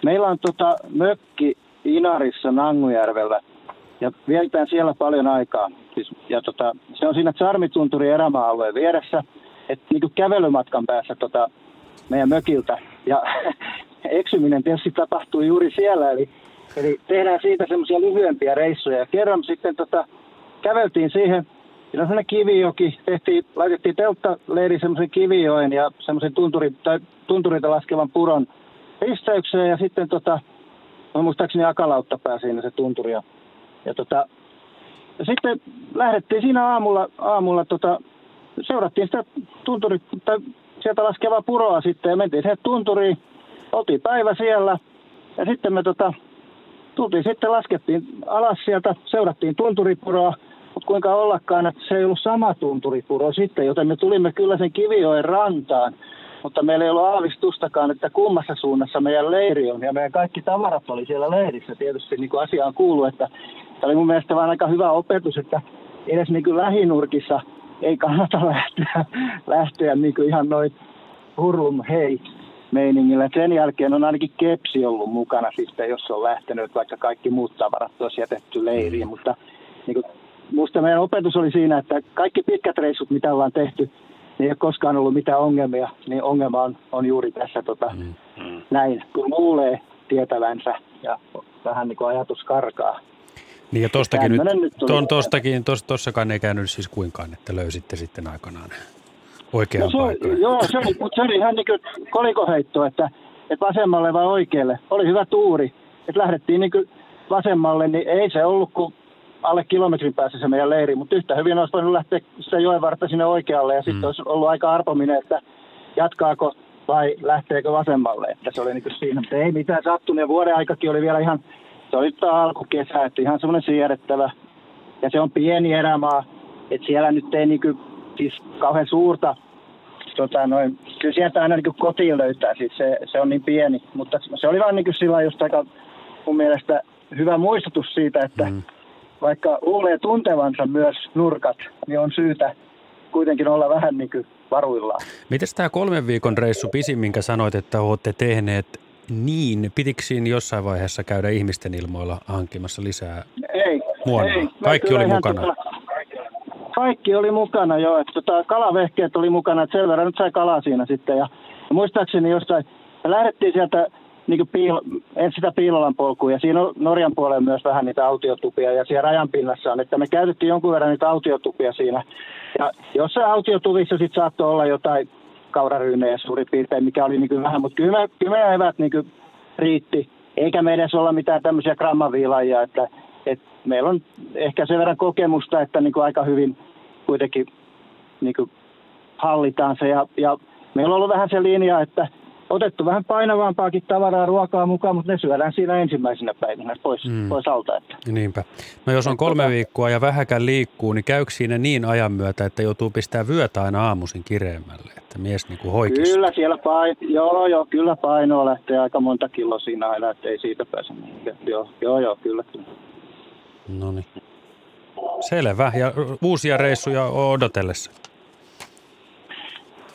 meillä on tota mökki Inarissa Nangujärvellä ja vietään siellä paljon aikaa. Siis, ja tota, se on siinä Charmitunturi erämaa-alueen vieressä, että niin kävelymatkan päässä tota, meidän mökiltä. Ja eksyminen tietysti tapahtuu juuri siellä, eli Eli tehdään siitä semmoisia lyhyempiä reissuja. Ja kerran sitten tota, käveltiin siihen, siinä on semmoinen kivijoki, tehtiin, laitettiin telttaleiri semmoisen kivijoen ja semmoisen tunturi, tai tunturilta laskevan puron risteykseen ja sitten tota, no muistaakseni akalautta pää siinä se tunturi. Ja, ja, tota, ja sitten lähdettiin siinä aamulla, aamulla tota, seurattiin sitä tunturi, tai sieltä laskevaa puroa sitten ja mentiin sinne tunturiin. Oltiin päivä siellä ja sitten me tota, tultiin sitten, laskettiin alas sieltä, seurattiin tunturipuroa, mutta kuinka ollakaan, että se ei ollut sama tunturipuro sitten, joten me tulimme kyllä sen Kivijoen rantaan, mutta meillä ei ollut aavistustakaan, että kummassa suunnassa meidän leiri on, ja meidän kaikki tavarat oli siellä leirissä. Tietysti niin kuin asiaan kuuluu, että tämä oli mun mielestä vaan aika hyvä opetus, että edes niin kuin lähinurkissa ei kannata lähteä, lähteä niin kuin ihan noin hurlum hei meiningillä. Sen jälkeen on ainakin kepsi ollut mukana sitten, jos on lähtenyt, vaikka kaikki muut tavarat olisi jätetty leiriin. Mutta niin kuin, musta meidän opetus oli siinä, että kaikki pitkät reissut, mitä ollaan tehty, niin ei ole koskaan ollut mitään ongelmia, niin ongelma on, on juuri tässä tota, mm. näin, kun luulee tietävänsä ja vähän niin kuin ajatus karkaa. Niin ja tostakin nyt, nyt ton, tostakin, tos, tossakaan ei käynyt siis kuinkaan, että löysitte sitten aikanaan oikean no, paikan. Joo, se oli, mutta se oli ihan niin kuin kolikoheitto, että, että vasemmalle vai oikealle. Oli hyvä tuuri, että lähdettiin niin kuin vasemmalle, niin ei se ollut kuin alle kilometrin päässä se meidän leiri, mutta yhtä hyvin olisi voinut lähteä sitä joen vartta sinne oikealle ja mm. sitten olisi ollut aika arpominen, että jatkaako vai lähteekö vasemmalle, että se oli niin kuin siinä, mutta ei mitään sattunut ja vuoden aikakin oli vielä ihan, se oli alkukesä, että ihan semmoinen siedettävä. Ja se on pieni erämaa, että siellä nyt ei niin kuin, siis kauhean suurta tota, noin, kyllä sieltä aina niin kotiin löytää, siis se, se, on niin pieni, mutta se oli vaan niin kuin sillä just aika mun mielestä hyvä muistutus siitä, että mm. vaikka luulee tuntevansa myös nurkat, niin on syytä kuitenkin olla vähän niin kuin varuillaan. Miten tämä kolmen viikon reissu pisin, minkä sanoit, että olette tehneet niin, pitikö siinä jossain vaiheessa käydä ihmisten ilmoilla hankkimassa lisää ei, muonaa? Ei, Kaikki oli mukana? Tota, kaikki oli mukana jo, että tota, kalavehkeet oli mukana, että sen verran nyt sai kalaa siinä sitten. Ja, ja muistaakseni jostain, me lähdettiin sieltä niin kuin piilo, en sitä Piilolan polkua, ja siinä on Norjan puolella myös vähän niitä autiotupia, ja siellä rajan pinnassa on, että me käytettiin jonkun verran niitä autiotupia siinä. Ja jossain autiotuvissa sitten saattoi olla jotain kauraryynejä suurin piirtein, mikä oli niin kuin vähän, mutta kyllä me evät niin kuin riitti, eikä me edes olla mitään tämmöisiä grammaviilajia, että, että meillä on ehkä sen verran kokemusta, että niin kuin aika hyvin kuitenkin niin kuin hallitaan se, ja, ja meillä on ollut vähän se linja, että otettu vähän painavampaakin tavaraa ruokaa mukaan, mutta ne syödään siinä ensimmäisenä päivänä pois, mm. pois alta. Että. Niinpä. No jos on kolme viikkoa ja vähäkään liikkuu, niin käykö siinä niin ajan myötä, että joutuu pistää vyötä aina aamuisin kireemmälle, että mies niin kuin Kyllä siellä paino, joo, joo, kyllä painoa lähtee aika monta kiloa siinä aina, että ei siitä pääse mihinkään. Joo, joo, joo, kyllä. kyllä. No niin. Selvä. Ja uusia reissuja odotellessa.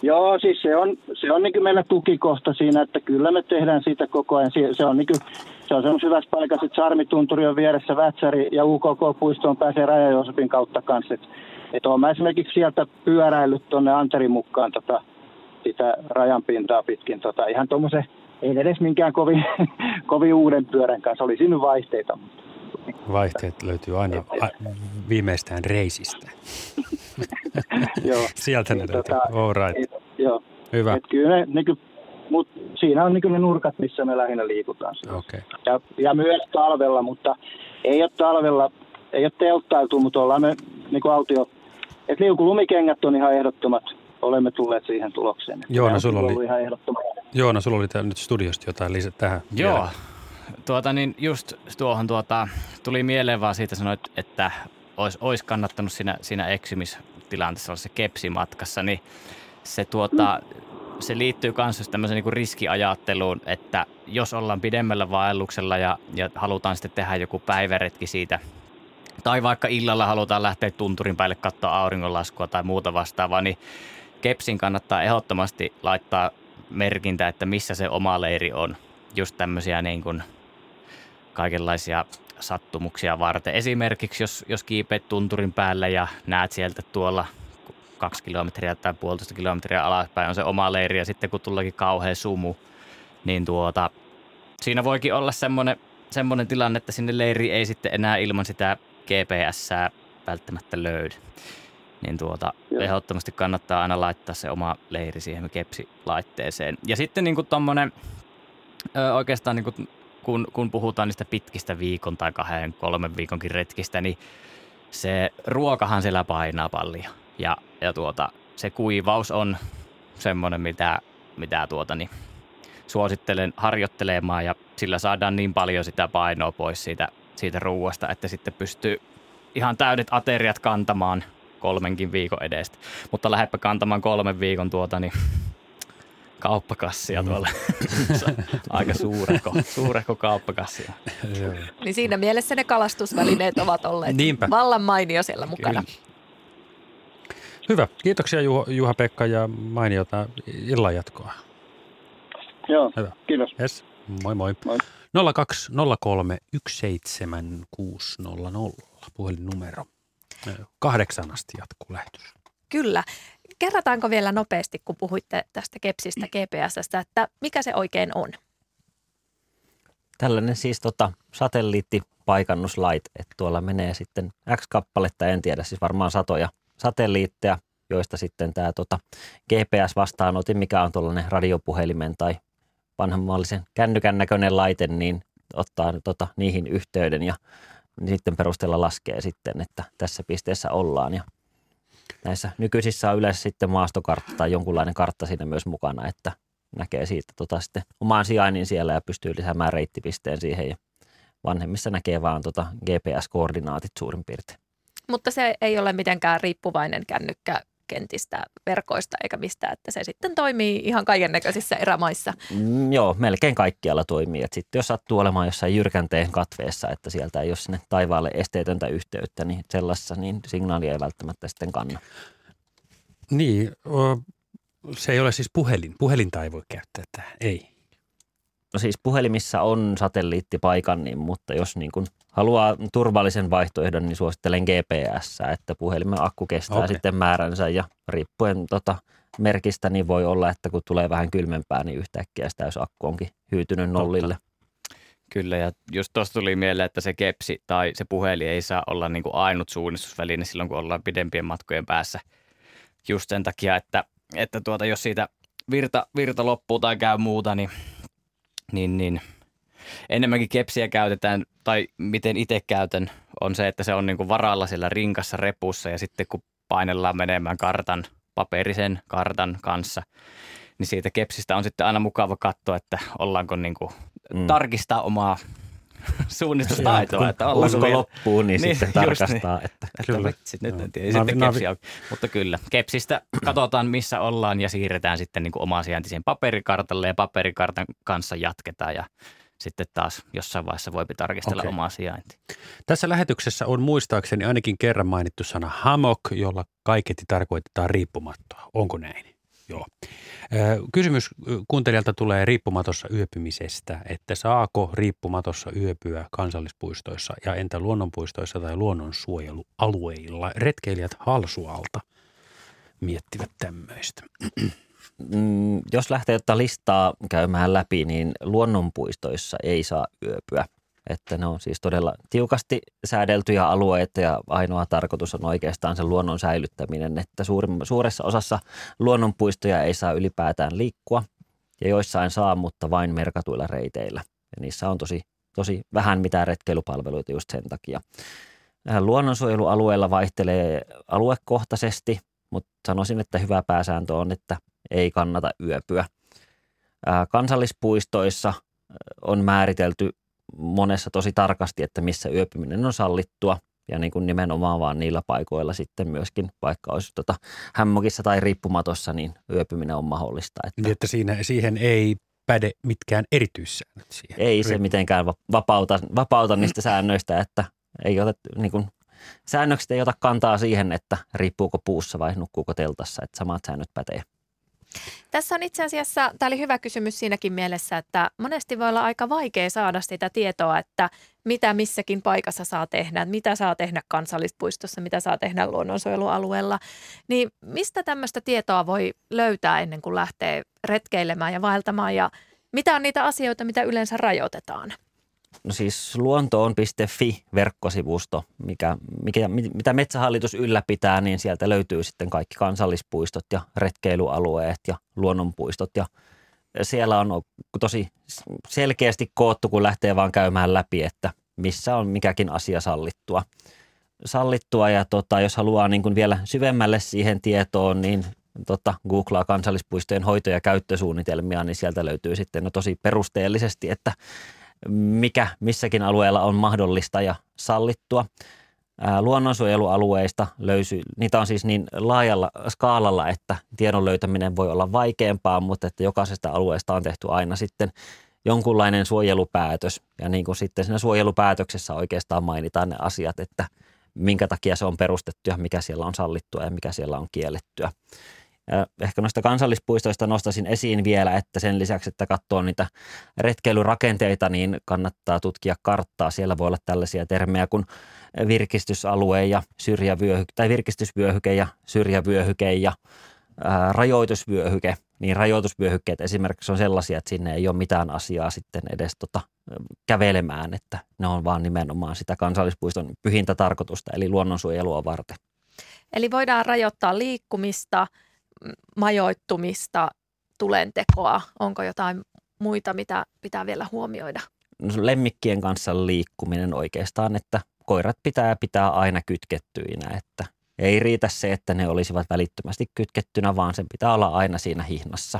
Joo, siis se on, se on niin meillä tukikohta siinä, että kyllä me tehdään siitä koko ajan. Se on, niin kuin, se on semmoisessa hyvässä paikassa, että Sarmitunturi on vieressä, Vätsäri ja UKK-puistoon pääsee Raja-Joosepin kautta kanssa. Että et olen mä esimerkiksi sieltä pyöräillyt tuonne Anterin mukaan tota, sitä rajan pintaa pitkin. Tota, ihan tuommoisen, ei edes minkään kovin, kovin uuden pyörän kanssa, oli siinä vaihteita. Mutta Vaihteet löytyy aina viimeistään reisistä. joo. Sieltä ne löytyy. Tota, All right. Et, joo. Hyvä. Et kyllä ne, niin kuin, mut siinä on niin ne nurkat, missä me lähinnä liikutaan. Okay. Ja, ja myös talvella, mutta ei ole talvella, ei ole telttailtu, mutta ollaan me niin kuin autio. Että liukulumikengät on ihan ehdottomat. Olemme tulleet siihen tulokseen. Joona, sulla oli, ihan Joona, sulla oli nyt studiosta jotain lisää tähän. Joo, vielä tuota, niin just tuohon tuota, tuli mieleen vaan siitä sanoit, että olisi, olisi kannattanut siinä, siinä eksymistilanteessa olla se kepsimatkassa, niin se, tuota, se liittyy myös tämmöiseen niin riskiajatteluun, että jos ollaan pidemmällä vaelluksella ja, ja halutaan sitten tehdä joku päiväretki siitä, tai vaikka illalla halutaan lähteä tunturin päälle katsoa auringonlaskua tai muuta vastaavaa, niin kepsin kannattaa ehdottomasti laittaa merkintä, että missä se oma leiri on. Just tämmöisiä niin kuin kaikenlaisia sattumuksia varten. Esimerkiksi jos, jos kiipeät tunturin päälle ja näet sieltä tuolla kaksi kilometriä tai puolitoista kilometriä alaspäin on se oma leiri ja sitten kun tullakin kauhea sumu, niin tuota, siinä voikin olla semmoinen semmoinen tilanne, että sinne leiri ei sitten enää ilman sitä GPS välttämättä löydy. Niin tuota, Joo. ehdottomasti kannattaa aina laittaa se oma leiri siihen kepsilaitteeseen. Ja sitten niin tommonen, ö, oikeastaan niin kuin, kun, kun puhutaan niistä pitkistä viikon tai kahden, kolmen viikonkin retkistä, niin se ruokahan siellä painaa paljon. Ja, ja tuota, se kuivaus on semmoinen, mitä, mitä tuota, niin suosittelen harjoittelemaan ja sillä saadaan niin paljon sitä painoa pois siitä, siitä ruuasta, että sitten pystyy ihan täydet ateriat kantamaan kolmenkin viikon edestä. Mutta lähdepä kantamaan kolmen viikon tuota, niin kauppakassia tuolla. Aika suurehko, suurehko kauppakassia. niin siinä mielessä ne kalastusvälineet ovat olleet Niinpä. vallan mainio siellä mukana. Kyllä. Hyvä. Kiitoksia Juha-Pekka ja mainiota illan jatkoa. Joo, Hyvä. kiitos. Yes. Moi moi. moi. 020317600 puhelinnumero. Kahdeksan asti jatkuu lähetys. Kyllä. Kerrataanko vielä nopeasti, kun puhuitte tästä kepsistä GPSstä, että mikä se oikein on? Tällainen siis tota, satelliittipaikannuslait, että tuolla menee sitten X kappaletta, en tiedä, siis varmaan satoja satelliitteja, joista sitten tämä tota, GPS-vastaanotin, mikä on tuollainen radiopuhelimen tai vanhanmallisen kännykän näköinen laite, niin ottaa tota, niihin yhteyden ja sitten perusteella laskee sitten, että tässä pisteessä ollaan. Ja näissä nykyisissä on yleensä sitten maastokartta tai jonkunlainen kartta siinä myös mukana, että näkee siitä tota sitten omaan sijainnin siellä ja pystyy lisäämään reittipisteen siihen ja vanhemmissa näkee vaan tota GPS-koordinaatit suurin piirtein. Mutta se ei ole mitenkään riippuvainen kännykkä kentistä, verkoista eikä mistään, että se sitten toimii ihan kaiken näköisissä erämaissa. Mm, joo, melkein kaikkialla toimii. Et sitten jos sattuu olemaan jossain jyrkänteen katveessa, että sieltä ei ole sinne taivaalle esteetöntä yhteyttä, niin sellaisessa niin signaali ei välttämättä sitten kanna. Niin, se ei ole siis puhelin. Puhelinta ei voi käyttää tähän, ei. No siis puhelimissa on satelliittipaikan, niin, mutta jos niin kuin haluaa turvallisen vaihtoehdon, niin suosittelen GPS, että puhelimen akku kestää okay. sitten määränsä ja riippuen tota merkistä, niin voi olla, että kun tulee vähän kylmempää, niin yhtäkkiä sitä, jos akku onkin hyytynyt nollille. Totta. Kyllä, ja just tuosta tuli mieleen, että se kepsi tai se puhelin ei saa olla niin kuin ainut suunnistusväline silloin, kun ollaan pidempien matkojen päässä. Just sen takia, että, että tuota, jos siitä virta, virta loppuu tai käy muuta, niin niin, niin enemmänkin kepsiä käytetään, tai miten itse käytän, on se, että se on niin kuin varalla siellä rinkassa repussa ja sitten kun painellaan menemään kartan, paperisen kartan kanssa, niin siitä kepsistä on sitten aina mukava katsoa, että ollaanko niin kuin mm. tarkistaa omaa suunnistustaitoa. Että usko vielä... loppuu, niin, niin sitten tarkastaa. Niin, että, että kyllä. vitsit, nyt en tiedä. Sitten navi, kepsi navi. Mutta kyllä, kepsistä katsotaan missä ollaan ja siirretään sitten niin kuin omaa sijainti paperikartalle ja paperikartan kanssa jatketaan ja sitten taas jossain vaiheessa voipi tarkistella okay. omaa sijaintia. Tässä lähetyksessä on muistaakseni ainakin kerran mainittu sana hamok, jolla kaiketi tarkoitetaan riippumattoa. Onko näin? Joo. Kysymys kuuntelijalta tulee riippumatossa yöpymisestä, että saako riippumatossa yöpyä kansallispuistoissa ja entä luonnonpuistoissa tai luonnonsuojelualueilla? Retkeilijät Halsualta miettivät tämmöistä. Mm, jos lähtee ottaa listaa käymään läpi, niin luonnonpuistoissa ei saa yöpyä – että ne on siis todella tiukasti säädeltyjä alueita ja ainoa tarkoitus on oikeastaan se luonnon säilyttäminen, että suuressa osassa luonnonpuistoja ei saa ylipäätään liikkua ja joissain saa, mutta vain merkatuilla reiteillä. Ja niissä on tosi, tosi vähän mitään retkeilupalveluita just sen takia. Äh, luonnonsuojelualueella vaihtelee aluekohtaisesti, mutta sanoisin, että hyvä pääsääntö on, että ei kannata yöpyä. Äh, kansallispuistoissa äh, on määritelty monessa tosi tarkasti, että missä yöpyminen on sallittua ja niin kuin nimenomaan vaan niillä paikoilla sitten myöskin, vaikka olisi tota hämmokissa tai riippumatossa, niin yöpyminen on mahdollista. Että, niin, että siinä, siihen ei päde mitkään erityissäännöt siihen. Ei se mitenkään vapauta, vapauta niistä säännöistä, että ei ota, niin kuin, säännökset ei ota kantaa siihen, että riippuuko puussa vai nukkuuko teltassa, että samat säännöt pätee. Tässä on itse asiassa, tämä oli hyvä kysymys siinäkin mielessä, että monesti voi olla aika vaikea saada sitä tietoa, että mitä missäkin paikassa saa tehdä, mitä saa tehdä kansallispuistossa, mitä saa tehdä luonnonsuojelualueella. Niin mistä tämmöistä tietoa voi löytää ennen kuin lähtee retkeilemään ja vaeltamaan ja mitä on niitä asioita, mitä yleensä rajoitetaan? No siis luontoon.fi verkkosivusto, mikä, mikä, mitä Metsähallitus ylläpitää, niin sieltä löytyy sitten kaikki kansallispuistot ja retkeilyalueet ja luonnonpuistot. Ja siellä on tosi selkeästi koottu, kun lähtee vaan käymään läpi, että missä on mikäkin asia sallittua. Sallittua ja tota, jos haluaa niin kuin vielä syvemmälle siihen tietoon, niin tota, googlaa kansallispuistojen hoito- ja käyttösuunnitelmia, niin sieltä löytyy sitten no tosi perusteellisesti, että mikä missäkin alueella on mahdollista ja sallittua. luonnonsuojelualueista löysy, niitä on siis niin laajalla skaalalla, että tiedon löytäminen voi olla vaikeampaa, mutta että jokaisesta alueesta on tehty aina sitten jonkunlainen suojelupäätös. Ja niin kuin sitten siinä suojelupäätöksessä oikeastaan mainitaan ne asiat, että minkä takia se on perustettu ja mikä siellä on sallittua ja mikä siellä on kiellettyä. Ehkä noista kansallispuistoista nostaisin esiin vielä, että sen lisäksi, että katsoo niitä retkeilyrakenteita, niin kannattaa tutkia karttaa. Siellä voi olla tällaisia termejä kuin virkistysalue ja syrjävyöhyke, tai virkistysvyöhyke ja syrjävyöhyke ja rajoitusvyöhyke. Niin rajoitusvyöhykkeet esimerkiksi on sellaisia, että sinne ei ole mitään asiaa sitten edes tota, kävelemään, että ne on vaan nimenomaan sitä kansallispuiston pyhintä tarkoitusta, eli luonnonsuojelua varten. Eli voidaan rajoittaa liikkumista – majoittumista, tulentekoa? Onko jotain muita, mitä pitää vielä huomioida? No, lemmikkien kanssa liikkuminen oikeastaan, että koirat pitää pitää aina kytkettyinä, että ei riitä se, että ne olisivat välittömästi kytkettynä, vaan sen pitää olla aina siinä hihnassa.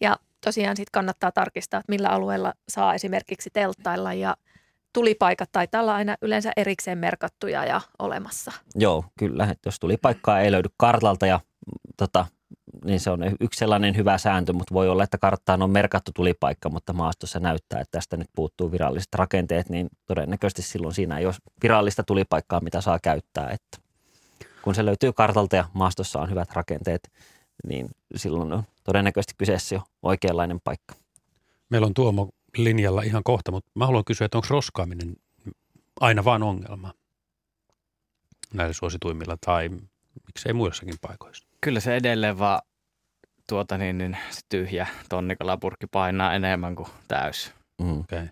Ja tosiaan sitten kannattaa tarkistaa, että millä alueella saa esimerkiksi telttailla ja tulipaikat taitaa olla aina yleensä erikseen merkattuja ja olemassa. Joo, kyllä. Että jos tulipaikkaa ei löydy kartalta ja tota, niin se on yksi sellainen hyvä sääntö, mutta voi olla, että karttaan on merkattu tulipaikka, mutta maastossa näyttää, että tästä nyt puuttuu viralliset rakenteet, niin todennäköisesti silloin siinä ei ole virallista tulipaikkaa, mitä saa käyttää. Että kun se löytyy kartalta ja maastossa on hyvät rakenteet, niin silloin on todennäköisesti kyseessä jo oikeanlainen paikka. Meillä on Tuomo linjalla ihan kohta, mutta mä haluan kysyä, että onko roskaaminen aina vaan ongelma näillä suosituimmilla tai miksei muissakin paikoissa? Kyllä se edelleen vaan tuota niin, niin se tyhjä tonnikalapurkki painaa enemmän kuin täys. Mm. Okay.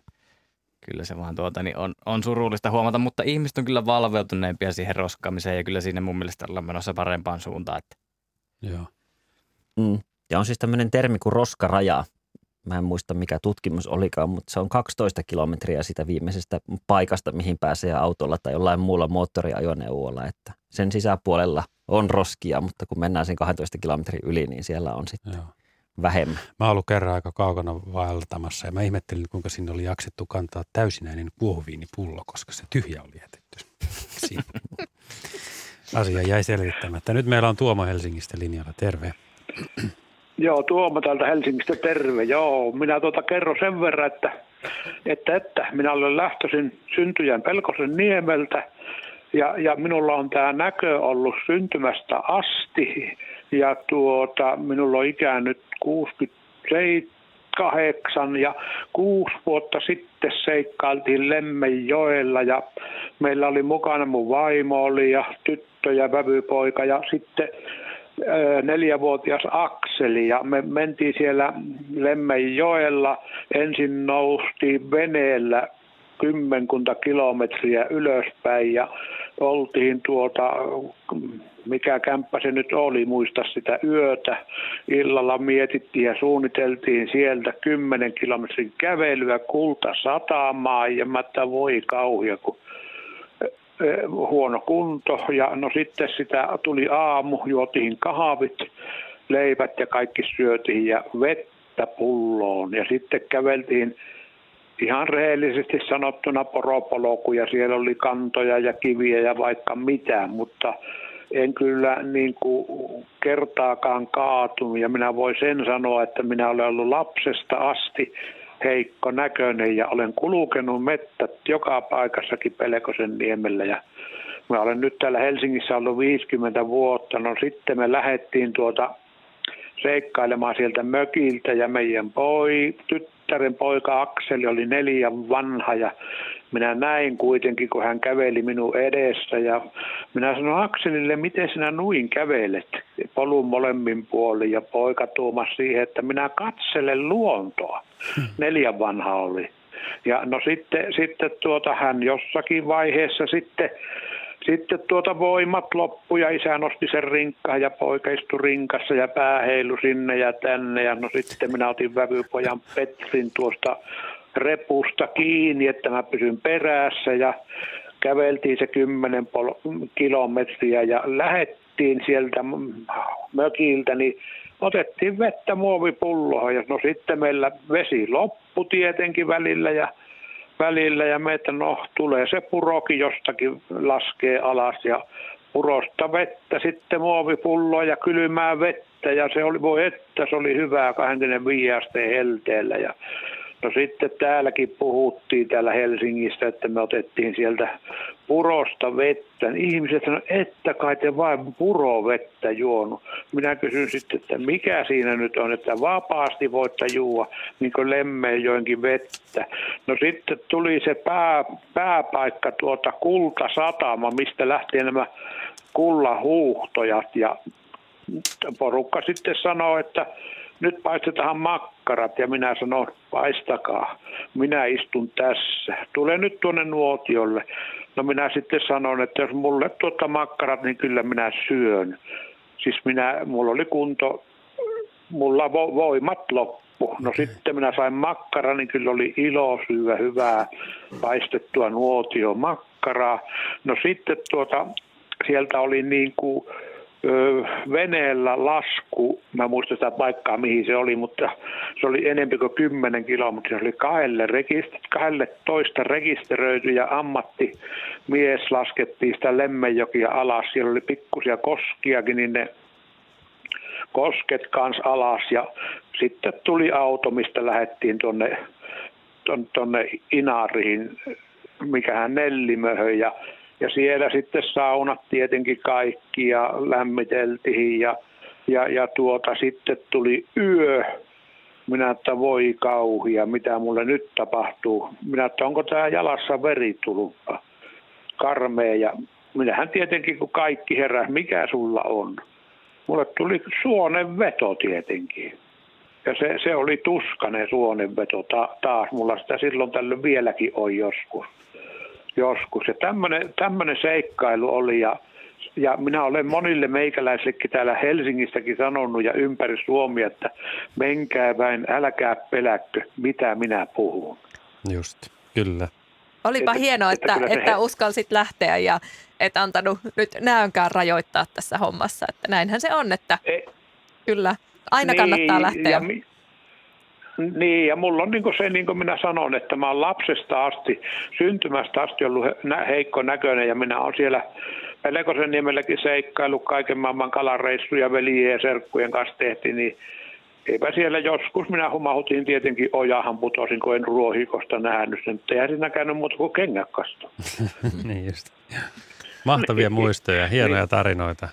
Kyllä se vaan tuota, niin on, on surullista huomata, mutta ihmiset on kyllä valveutuneempia siihen roskaamiseen ja kyllä siinä mun mielestä ollaan menossa parempaan suuntaan. Että. Joo. Mm. Ja on siis tämmöinen termi kuin roskaraja. Mä en muista mikä tutkimus olikaan, mutta se on 12 kilometriä sitä viimeisestä paikasta, mihin pääsee autolla tai jollain muulla moottoriajoneuvolla. Että sen sisäpuolella – on roskia, mutta kun mennään sen 12 kilometrin yli, niin siellä on sitten Joo. vähemmän. Mä oon ollut kerran aika kaukana vaeltamassa ja mä ihmettelin, kuinka sinne oli jaksettu kantaa täysinäinen kuohuviinipullo, koska se tyhjä oli jätetty. Asia jäi selvittämättä. Nyt meillä on Tuomo Helsingistä linjalla. Terve. Joo, Tuomo täältä Helsingistä terve. Joo, minä tuota kerron sen verran, että, että, että minä olen lähtöisin syntyjän Pelkosen niemeltä – ja, ja minulla on tämä näkö ollut syntymästä asti ja tuota, minulla on ikää nyt 68 ja kuusi vuotta sitten seikkailtiin Lemmenjoella ja meillä oli mukana mun vaimo oli ja tyttö ja vävypoika ja sitten neljävuotias Akseli ja me mentiin siellä Lemmenjoella. Ensin noustiin veneellä kymmenkunta kilometriä ylöspäin ja oltiin tuota, mikä kämppä se nyt oli, muista sitä yötä. Illalla mietittiin ja suunniteltiin sieltä kymmenen kilometrin kävelyä kulta satamaan ja mä että voi kauhia, kun huono kunto. Ja no sitten sitä tuli aamu, juotiin kahvit, leivät ja kaikki syötiin ja vettä pulloon. Ja sitten käveltiin ihan rehellisesti sanottuna poropoloku ja siellä oli kantoja ja kiviä ja vaikka mitä, mutta en kyllä niin kuin kertaakaan kaatunut. Ja minä voin sen sanoa, että minä olen ollut lapsesta asti heikko näköinen ja olen kulkenut mettät joka paikassakin Pelkosen niemellä. Ja mä olen nyt täällä Helsingissä ollut 50 vuotta, no sitten me lähdettiin tuota seikkailemaan sieltä mökiltä ja meidän poi, tyttären poika Akseli oli neljän vanha ja minä näin kuitenkin, kun hän käveli minun edessä ja minä sanoin Akselille, miten sinä nuin kävelet polun molemmin puolin ja poika tuumasi siihen, että minä katselen luontoa. Hmm. Neljän vanha oli. Ja no sitten, sitten tuota, hän jossakin vaiheessa sitten sitten tuota voimat loppu ja isä nosti sen rinkkaan ja poika istui rinkassa ja pää heilu sinne ja tänne. Ja no sitten minä otin vävypojan Petrin tuosta repusta kiinni, että mä pysyn perässä ja käveltiin se kymmenen pol- kilometriä ja lähettiin sieltä mökiltä, niin otettiin vettä muovipulloon ja no sitten meillä vesi loppu tietenkin välillä ja välillä ja me, että no tulee se purokin jostakin laskee alas ja purosta vettä, sitten muovipulloa ja kylmää vettä ja se oli, voi että se oli hyvää 25 asteen helteellä ja No sitten täälläkin puhuttiin täällä Helsingissä, että me otettiin sieltä purosta vettä. Ihmiset sanoivat, että kai te vain purovettä juonut. Minä kysyn sitten, että mikä siinä nyt on, että vapaasti voitte juua niin kuin Lemmeenjoenkin vettä. No sitten tuli se pää, pääpaikka tuota kultasatama, mistä lähtee nämä kullahuuhtojat ja porukka sitten sanoo, että nyt paistetaan makkarat ja minä sanon, paistakaa, minä istun tässä, tule nyt tuonne nuotiolle. No minä sitten sanon, että jos mulle tuota makkarat, niin kyllä minä syön. Siis minä, mulla oli kunto, mulla vo, voimat loppu. No sitten minä sain makkara, niin kyllä oli ilo syödä hyvää paistettua nuotio makkaraa. No sitten tuota, sieltä oli niin kuin veneellä lasku, mä muistan sitä paikkaa mihin se oli, mutta se oli enemmän kuin 10 kilometriä, se oli kahdelle, rekister, kahdelle toista rekisteröity ja ammattimies laskettiin sitä Lemmenjokia alas, siellä oli pikkusia koskiakin, niin ne kosket kans alas ja sitten tuli auto, mistä lähdettiin tuonne tonne Inariin, mikähän Nellimöhön ja ja siellä sitten saunat tietenkin kaikki ja lämmiteltiin ja, ja, ja tuota, sitten tuli yö. Minä että voi kauhia, mitä mulle nyt tapahtuu. Minä että onko tämä jalassa veri tullut karmea ja minähän tietenkin kun kaikki herää, mikä sulla on. Mulle tuli suonen veto tietenkin. Ja se, se oli tuskanen suonenveto ta, taas. Mulla sitä silloin tällöin vieläkin on joskus joskus. Ja tämmöinen seikkailu oli ja, ja minä olen monille meikäläisillekin täällä Helsingistäkin sanonut ja ympäri Suomia, että menkää vain, älkää peläkkö, mitä minä puhun. Just, kyllä. Olipa että, hienoa, että, että, että he... uskalsit lähteä ja et antanut nyt näönkään rajoittaa tässä hommassa. Että näinhän se on, että e... kyllä, aina niin, kannattaa lähteä. Ja mi- niin, ja mulla on niin se, niin kuin minä sanon, että mä oon lapsesta asti, syntymästä asti ollut heikko näköinen, ja minä olen siellä Pelekosen niemelläkin seikkailu kaiken maailman kalareissuja veljien ja serkkujen kanssa tehtiin, niin eipä siellä joskus minä humahutin tietenkin ojahan putosin, kun en ruohikosta nähnyt sen. Eihän siinä käynyt muuta kuin kengäkasta. niin just. Mahtavia muistoja, hienoja tarinoita.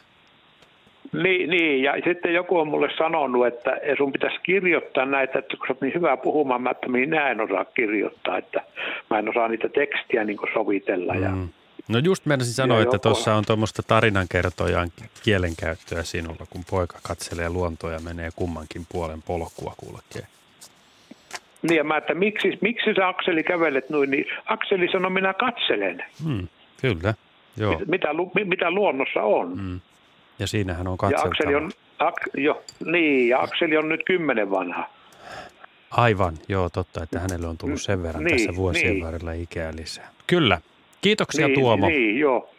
Niin, niin, ja sitten joku on mulle sanonut, että sun pitäisi kirjoittaa näitä, että kun sä oot niin hyvä puhumaan, mä, että minä en osaa kirjoittaa, että mä en osaa niitä tekstiä niin sovitella. Ja, mm. No just meinasin sanoa, että tuossa on tuommoista tarinankertojan kielenkäyttöä sinulla, kun poika katselee luontoa ja menee kummankin puolen polkua kulkee. Niin ja mä, että miksi, miksi sä Akseli kävelet noin, niin Akseli sanoi, minä katselen. Mm, kyllä, joo. Mitä, mitä luonnossa on. Mm. Ja siinähän on katseltava. Ja Akseli on, ak, jo, niin, ja Akseli on nyt kymmenen vanha. Aivan, joo, totta, että hänelle on tullut sen verran niin, tässä vuosien niin. varrella ikää lisää. Kyllä, kiitoksia niin, Tuomo. Niin, joo.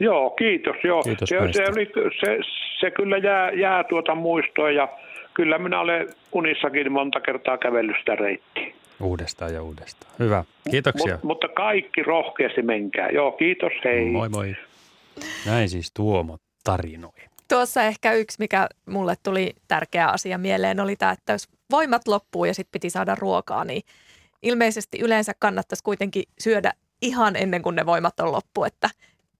Joo, kiitos. Joo. Kiitos se, se, oli, se, se kyllä jää, jää tuota muistoa ja kyllä minä olen unissakin monta kertaa kävellyt sitä reittiä. Uudestaan ja uudestaan. Hyvä, kiitoksia. Mut, mutta kaikki rohkeasti menkää. Joo, kiitos, hei. Moi moi. Näin siis Tuomo tarinoi. Tuossa ehkä yksi, mikä mulle tuli tärkeä asia mieleen, oli tämä, että jos voimat loppuu ja sitten piti saada ruokaa, niin ilmeisesti yleensä kannattaisi kuitenkin syödä ihan ennen kuin ne voimat on loppu, että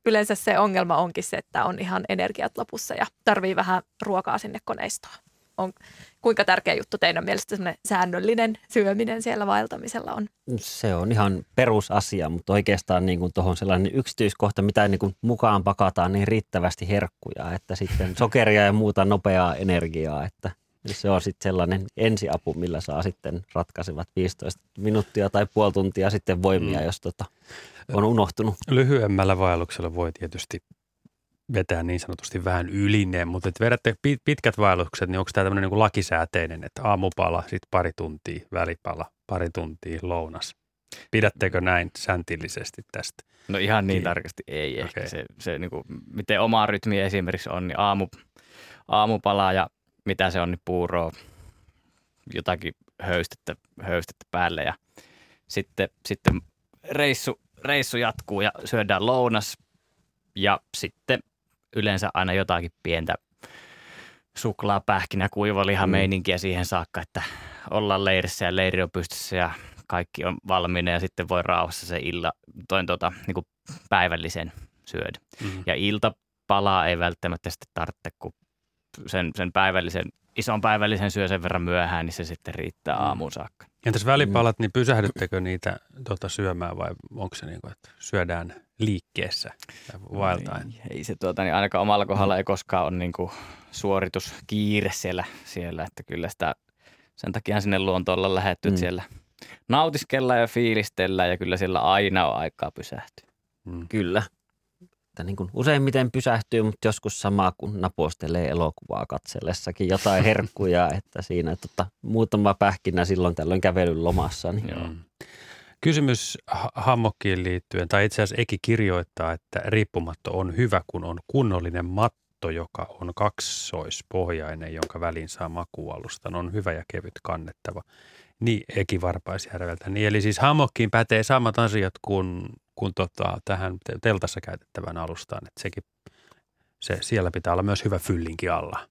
yleensä se ongelma onkin se, että on ihan energiat lopussa ja tarvii vähän ruokaa sinne koneistoon on, kuinka tärkeä juttu teidän mielestä säännöllinen syöminen siellä vaeltamisella on? Se on ihan perusasia, mutta oikeastaan niin kuin tuohon sellainen yksityiskohta, mitä niin kuin mukaan pakataan niin riittävästi herkkuja, että sitten sokeria ja muuta nopeaa energiaa, että Se on sitten sellainen ensiapu, millä saa sitten ratkaisevat 15 minuuttia tai puoli tuntia sitten voimia, mm. jos tota, on unohtunut. Lyhyemmällä vaelluksella voi tietysti vetää niin sanotusti vähän ylineen, mutta että vedätte pitkät vaellukset, niin onko tämä tämmöinen niin lakisääteinen, että aamupala, sitten pari tuntia, välipala, pari tuntia, lounas? Pidättekö näin säntillisesti tästä? No ihan niin tarkasti ei ehkä. Okay. Se, se niin kuin, miten oma rytmi esimerkiksi on, niin aamu, aamupala ja mitä se on, niin puuroa, jotakin höystettä, höystettä päälle ja sitten, sitten reissu, reissu jatkuu ja syödään lounas ja sitten yleensä aina jotakin pientä suklaa, pähkinä, kuivaliha meininkiä siihen saakka, että ollaan leirissä ja leiri on pystyssä ja kaikki on valmiina ja sitten voi rauhassa se illa, toin tota, niin kuin päivällisen syödä. Mm-hmm. Ja iltapalaa ei välttämättä sitten tarvitse, kun sen, sen päivällisen, ison päivällisen syö sen verran myöhään, niin se sitten riittää mm. aamuun saakka. Entäs välipalat, niin pysähdyttekö niitä tota, syömään vai onko se niin kuin, että syödään liikkeessä vaeltaen? Ei, ei se tuota, niin ainakaan omalla kohdalla ei koskaan ole niin kuin suorituskiire siellä, siellä, että kyllä sitä sen takia sinne luontoon ollaan lähetty, mm. siellä nautiskellaan ja fiilistellään ja kyllä siellä aina on aikaa pysähtyä. Mm. Kyllä että niin kuin useimmiten pysähtyy, mutta joskus sama kuin napostelee elokuvaa katsellessakin jotain herkkuja, että siinä tota, muutama pähkinä silloin tällöin kävelyn lomassa. Niin. Joo. Kysymys hammokkiin liittyen, tai itse asiassa Eki kirjoittaa, että riippumatto on hyvä, kun on kunnollinen matto, joka on kaksoispohjainen, jonka väliin saa makualustan. On hyvä ja kevyt kannettava. Niin, Eki Varpaisjärveltä. Niin, eli siis hammokkiin pätee samat asiat kuin kuin tota, tähän teltassa käytettävään alustaan. Että sekin, se, siellä pitää olla myös hyvä fyllinki alla.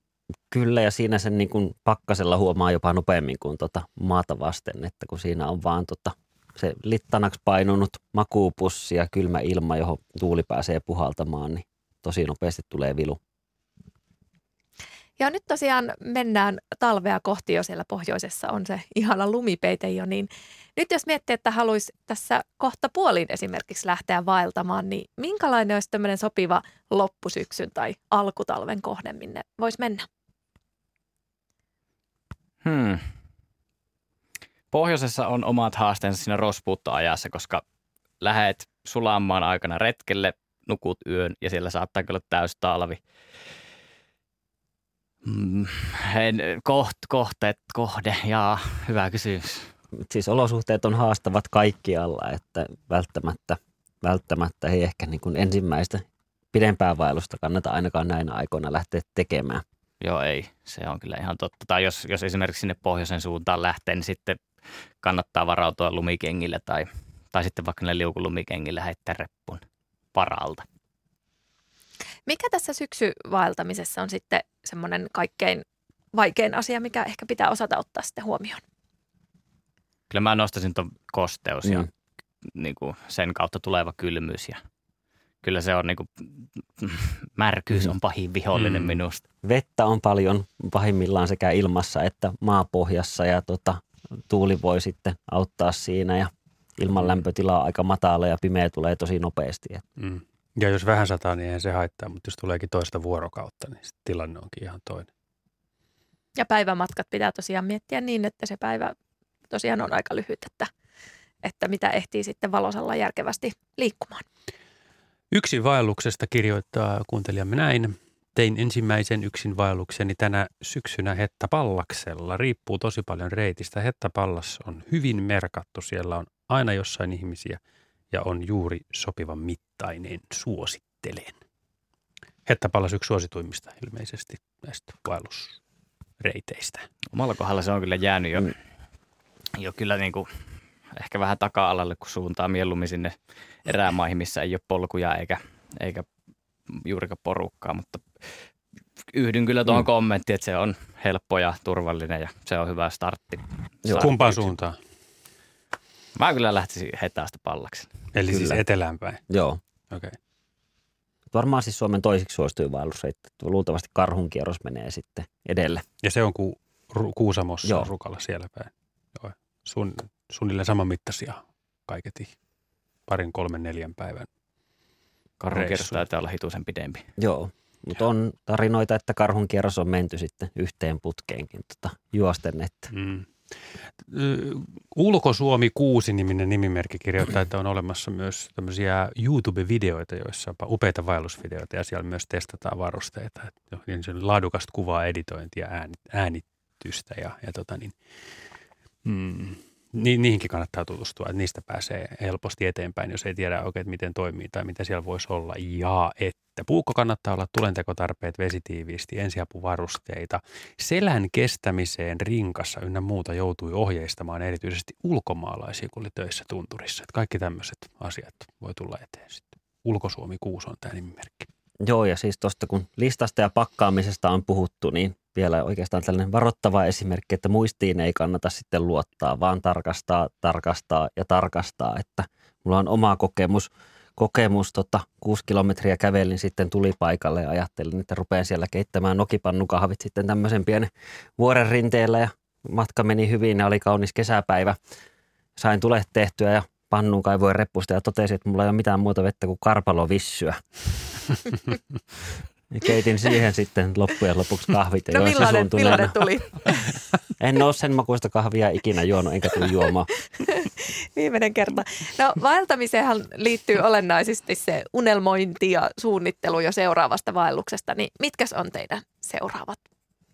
Kyllä, ja siinä sen niin kuin pakkasella huomaa jopa nopeammin kuin tota maata vasten, että kun siinä on vaan tota, se littanaksi painunut makuupussi ja kylmä ilma, johon tuuli pääsee puhaltamaan, niin tosi nopeasti tulee vilu. Ja nyt tosiaan mennään talvea kohti jo siellä pohjoisessa on se ihana lumipeite jo, niin nyt jos miettii, että haluaisi tässä kohta puolin esimerkiksi lähteä vaeltamaan, niin minkälainen olisi tämmöinen sopiva loppusyksyn tai alkutalven kohde, minne voisi mennä? Hmm. Pohjoisessa on omat haasteensa siinä rospuuttoajassa, koska lähet sulamaan aikana retkelle, nukut yön ja siellä saattaa kyllä täys talvi. Mm, en, koht, kohteet, kohde, ja hyvä kysymys. Siis olosuhteet on haastavat kaikkialla, että välttämättä, välttämättä ei ehkä niin kuin ensimmäistä pidempää vaellusta kannata ainakaan näinä aikoina lähteä tekemään. Joo, ei. Se on kyllä ihan totta. Tai jos, jos esimerkiksi sinne pohjoisen suuntaan lähtee, niin sitten kannattaa varautua lumikengille tai, tai sitten vaikka ne liukulumikengille heittää reppun paralta. Mikä tässä syksyvaeltamisessa on sitten semmoinen kaikkein vaikein asia, mikä ehkä pitää osata ottaa sitten huomioon? Kyllä mä nostaisin tuon kosteus mm. ja niin kuin sen kautta tuleva kylmyys ja kyllä se on niin kuin, märkyys on pahin vihollinen mm. minusta. Vettä on paljon pahimmillaan sekä ilmassa että maapohjassa ja tota, tuuli voi sitten auttaa siinä ja ilman lämpötila on aika matala ja pimeä tulee tosi nopeasti. Mm. Ja jos vähän sataa, niin eihän se haittaa, mutta jos tuleekin toista vuorokautta, niin tilanne onkin ihan toinen. Ja päivämatkat pitää tosiaan miettiä niin, että se päivä tosiaan on aika lyhyt, että, että mitä ehtii sitten valosalla järkevästi liikkumaan. Yksin vaelluksesta kirjoittaa kuuntelijamme näin. Tein ensimmäisen yksin vaellukseni tänä syksynä Hettapallaksella. Riippuu tosi paljon reitistä. Hettapallas on hyvin merkattu. Siellä on aina jossain ihmisiä – ja on juuri sopivan mittainen. Suosittelen. Hettäpallas yksi suosituimmista ilmeisesti näistä vaellusreiteistä. Omalla kohdalla se on kyllä jäänyt jo, mm. jo kyllä niin kuin ehkä vähän taka-alalle, kun suuntaa mieluummin sinne erämaihin, missä ei ole polkuja eikä, eikä juurikaan porukkaa, mutta yhdyn kyllä tuohon mm. kommenttiin, että se on helppo ja turvallinen ja se on hyvä startti. Joo. Kumpaan suuntaan? Mä kyllä lähtisin hetaasta pallaksi. Eli siis kyllä. siis etelään päin? Joo. Okei. Okay. Varmaan siis Suomen toisiksi suosituin vaellusreitti. Luultavasti karhun kierros menee sitten edelle. Ja se on ku, ru, Kuusamossa Joo. Rukalla siellä päin. Joo. Sun, suunnilleen saman mittaisia kaiketi. Parin, kolmen, neljän päivän Karhun kierros taitaa olla hituisen pidempi. Joo. Mutta on tarinoita, että karhun kierros on menty sitten yhteen putkeenkin tota, juosten. Että. Mm. Ulkosuomi 6-niminen nimimerkki kirjoittaa, että on olemassa myös tämmöisiä YouTube-videoita, joissa on upeita vaellusvideoita ja siellä myös testataan varusteita. Niin se on laadukasta kuvaa, editointia, äänitystä ja, ja tota niin, mm, ni, niihinkin kannattaa tutustua, että niistä pääsee helposti eteenpäin, jos ei tiedä oikein, miten toimii tai mitä siellä voisi olla. Ja että puukko kannattaa olla tulentekotarpeet vesitiiviisti, ensiapuvarusteita. Selän kestämiseen rinkassa ynnä muuta joutui ohjeistamaan erityisesti ulkomaalaisia, kun oli töissä tunturissa. Että kaikki tämmöiset asiat voi tulla eteen sitten. Ulkosuomi 6 on tämä nimimerkki. Joo, ja siis tuosta kun listasta ja pakkaamisesta on puhuttu, niin vielä oikeastaan tällainen varoittava esimerkki, että muistiin ei kannata sitten luottaa, vaan tarkastaa, tarkastaa ja tarkastaa, että mulla on oma kokemus, kokemus tota, kuusi kilometriä kävelin sitten tuli paikalle ja ajattelin, että rupean siellä keittämään nokipannukahvit sitten tämmöisen pienen vuoren rinteellä ja matka meni hyvin ja oli kaunis kesäpäivä. Sain tule tehtyä ja pannun kaivoin reppusta ja totesin, että mulla ei ole mitään muuta vettä kuin karpalovissyä. Ja keitin siihen sitten loppujen lopuksi kahvit. No millainen, millainen tuli? En ole sen makuista kahvia ikinä juonut, enkä tuli juomaan. Viimeinen kerta. No vaeltamiseenhan liittyy olennaisesti se unelmointi ja suunnittelu jo seuraavasta vaelluksesta. Niin mitkä on teidän seuraavat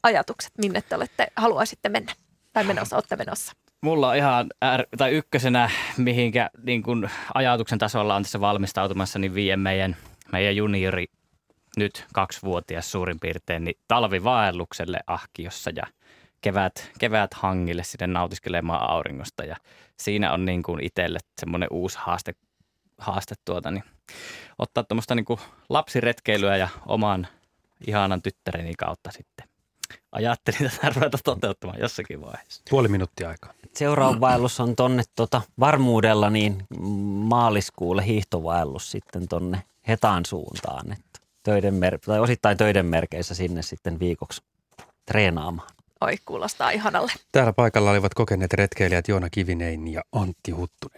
ajatukset? Minne te olette, haluaisitte mennä? Tai menossa, olette menossa? Mulla on ihan, äär, tai ykkösenä, mihinkä niin kun ajatuksen tasolla on tässä valmistautumassa, niin vie meidän, meidän juniori nyt kaksivuotias suurin piirtein, niin talvivaellukselle Ahkiossa ja kevät, kevät hangille sinne nautiskelemaan auringosta. Ja siinä on niin kuin itselle semmoinen uusi haaste, haaste tuota, niin ottaa tuommoista niin lapsiretkeilyä ja oman ihanan tyttäreni kautta sitten ajattelin tätä ruveta toteuttamaan jossakin vaiheessa. Puoli minuuttia aikaa. Seuraava vaellus on tonne tota, varmuudella niin maaliskuulle hiihtovaellus sitten tonne Hetaan suuntaan. Että töiden mer- tai osittain töiden merkeissä sinne sitten viikoksi treenaamaan. Oi, kuulostaa ihanalle. Täällä paikalla olivat kokeneet retkeilijät Joona Kivinein ja Antti Huttunen.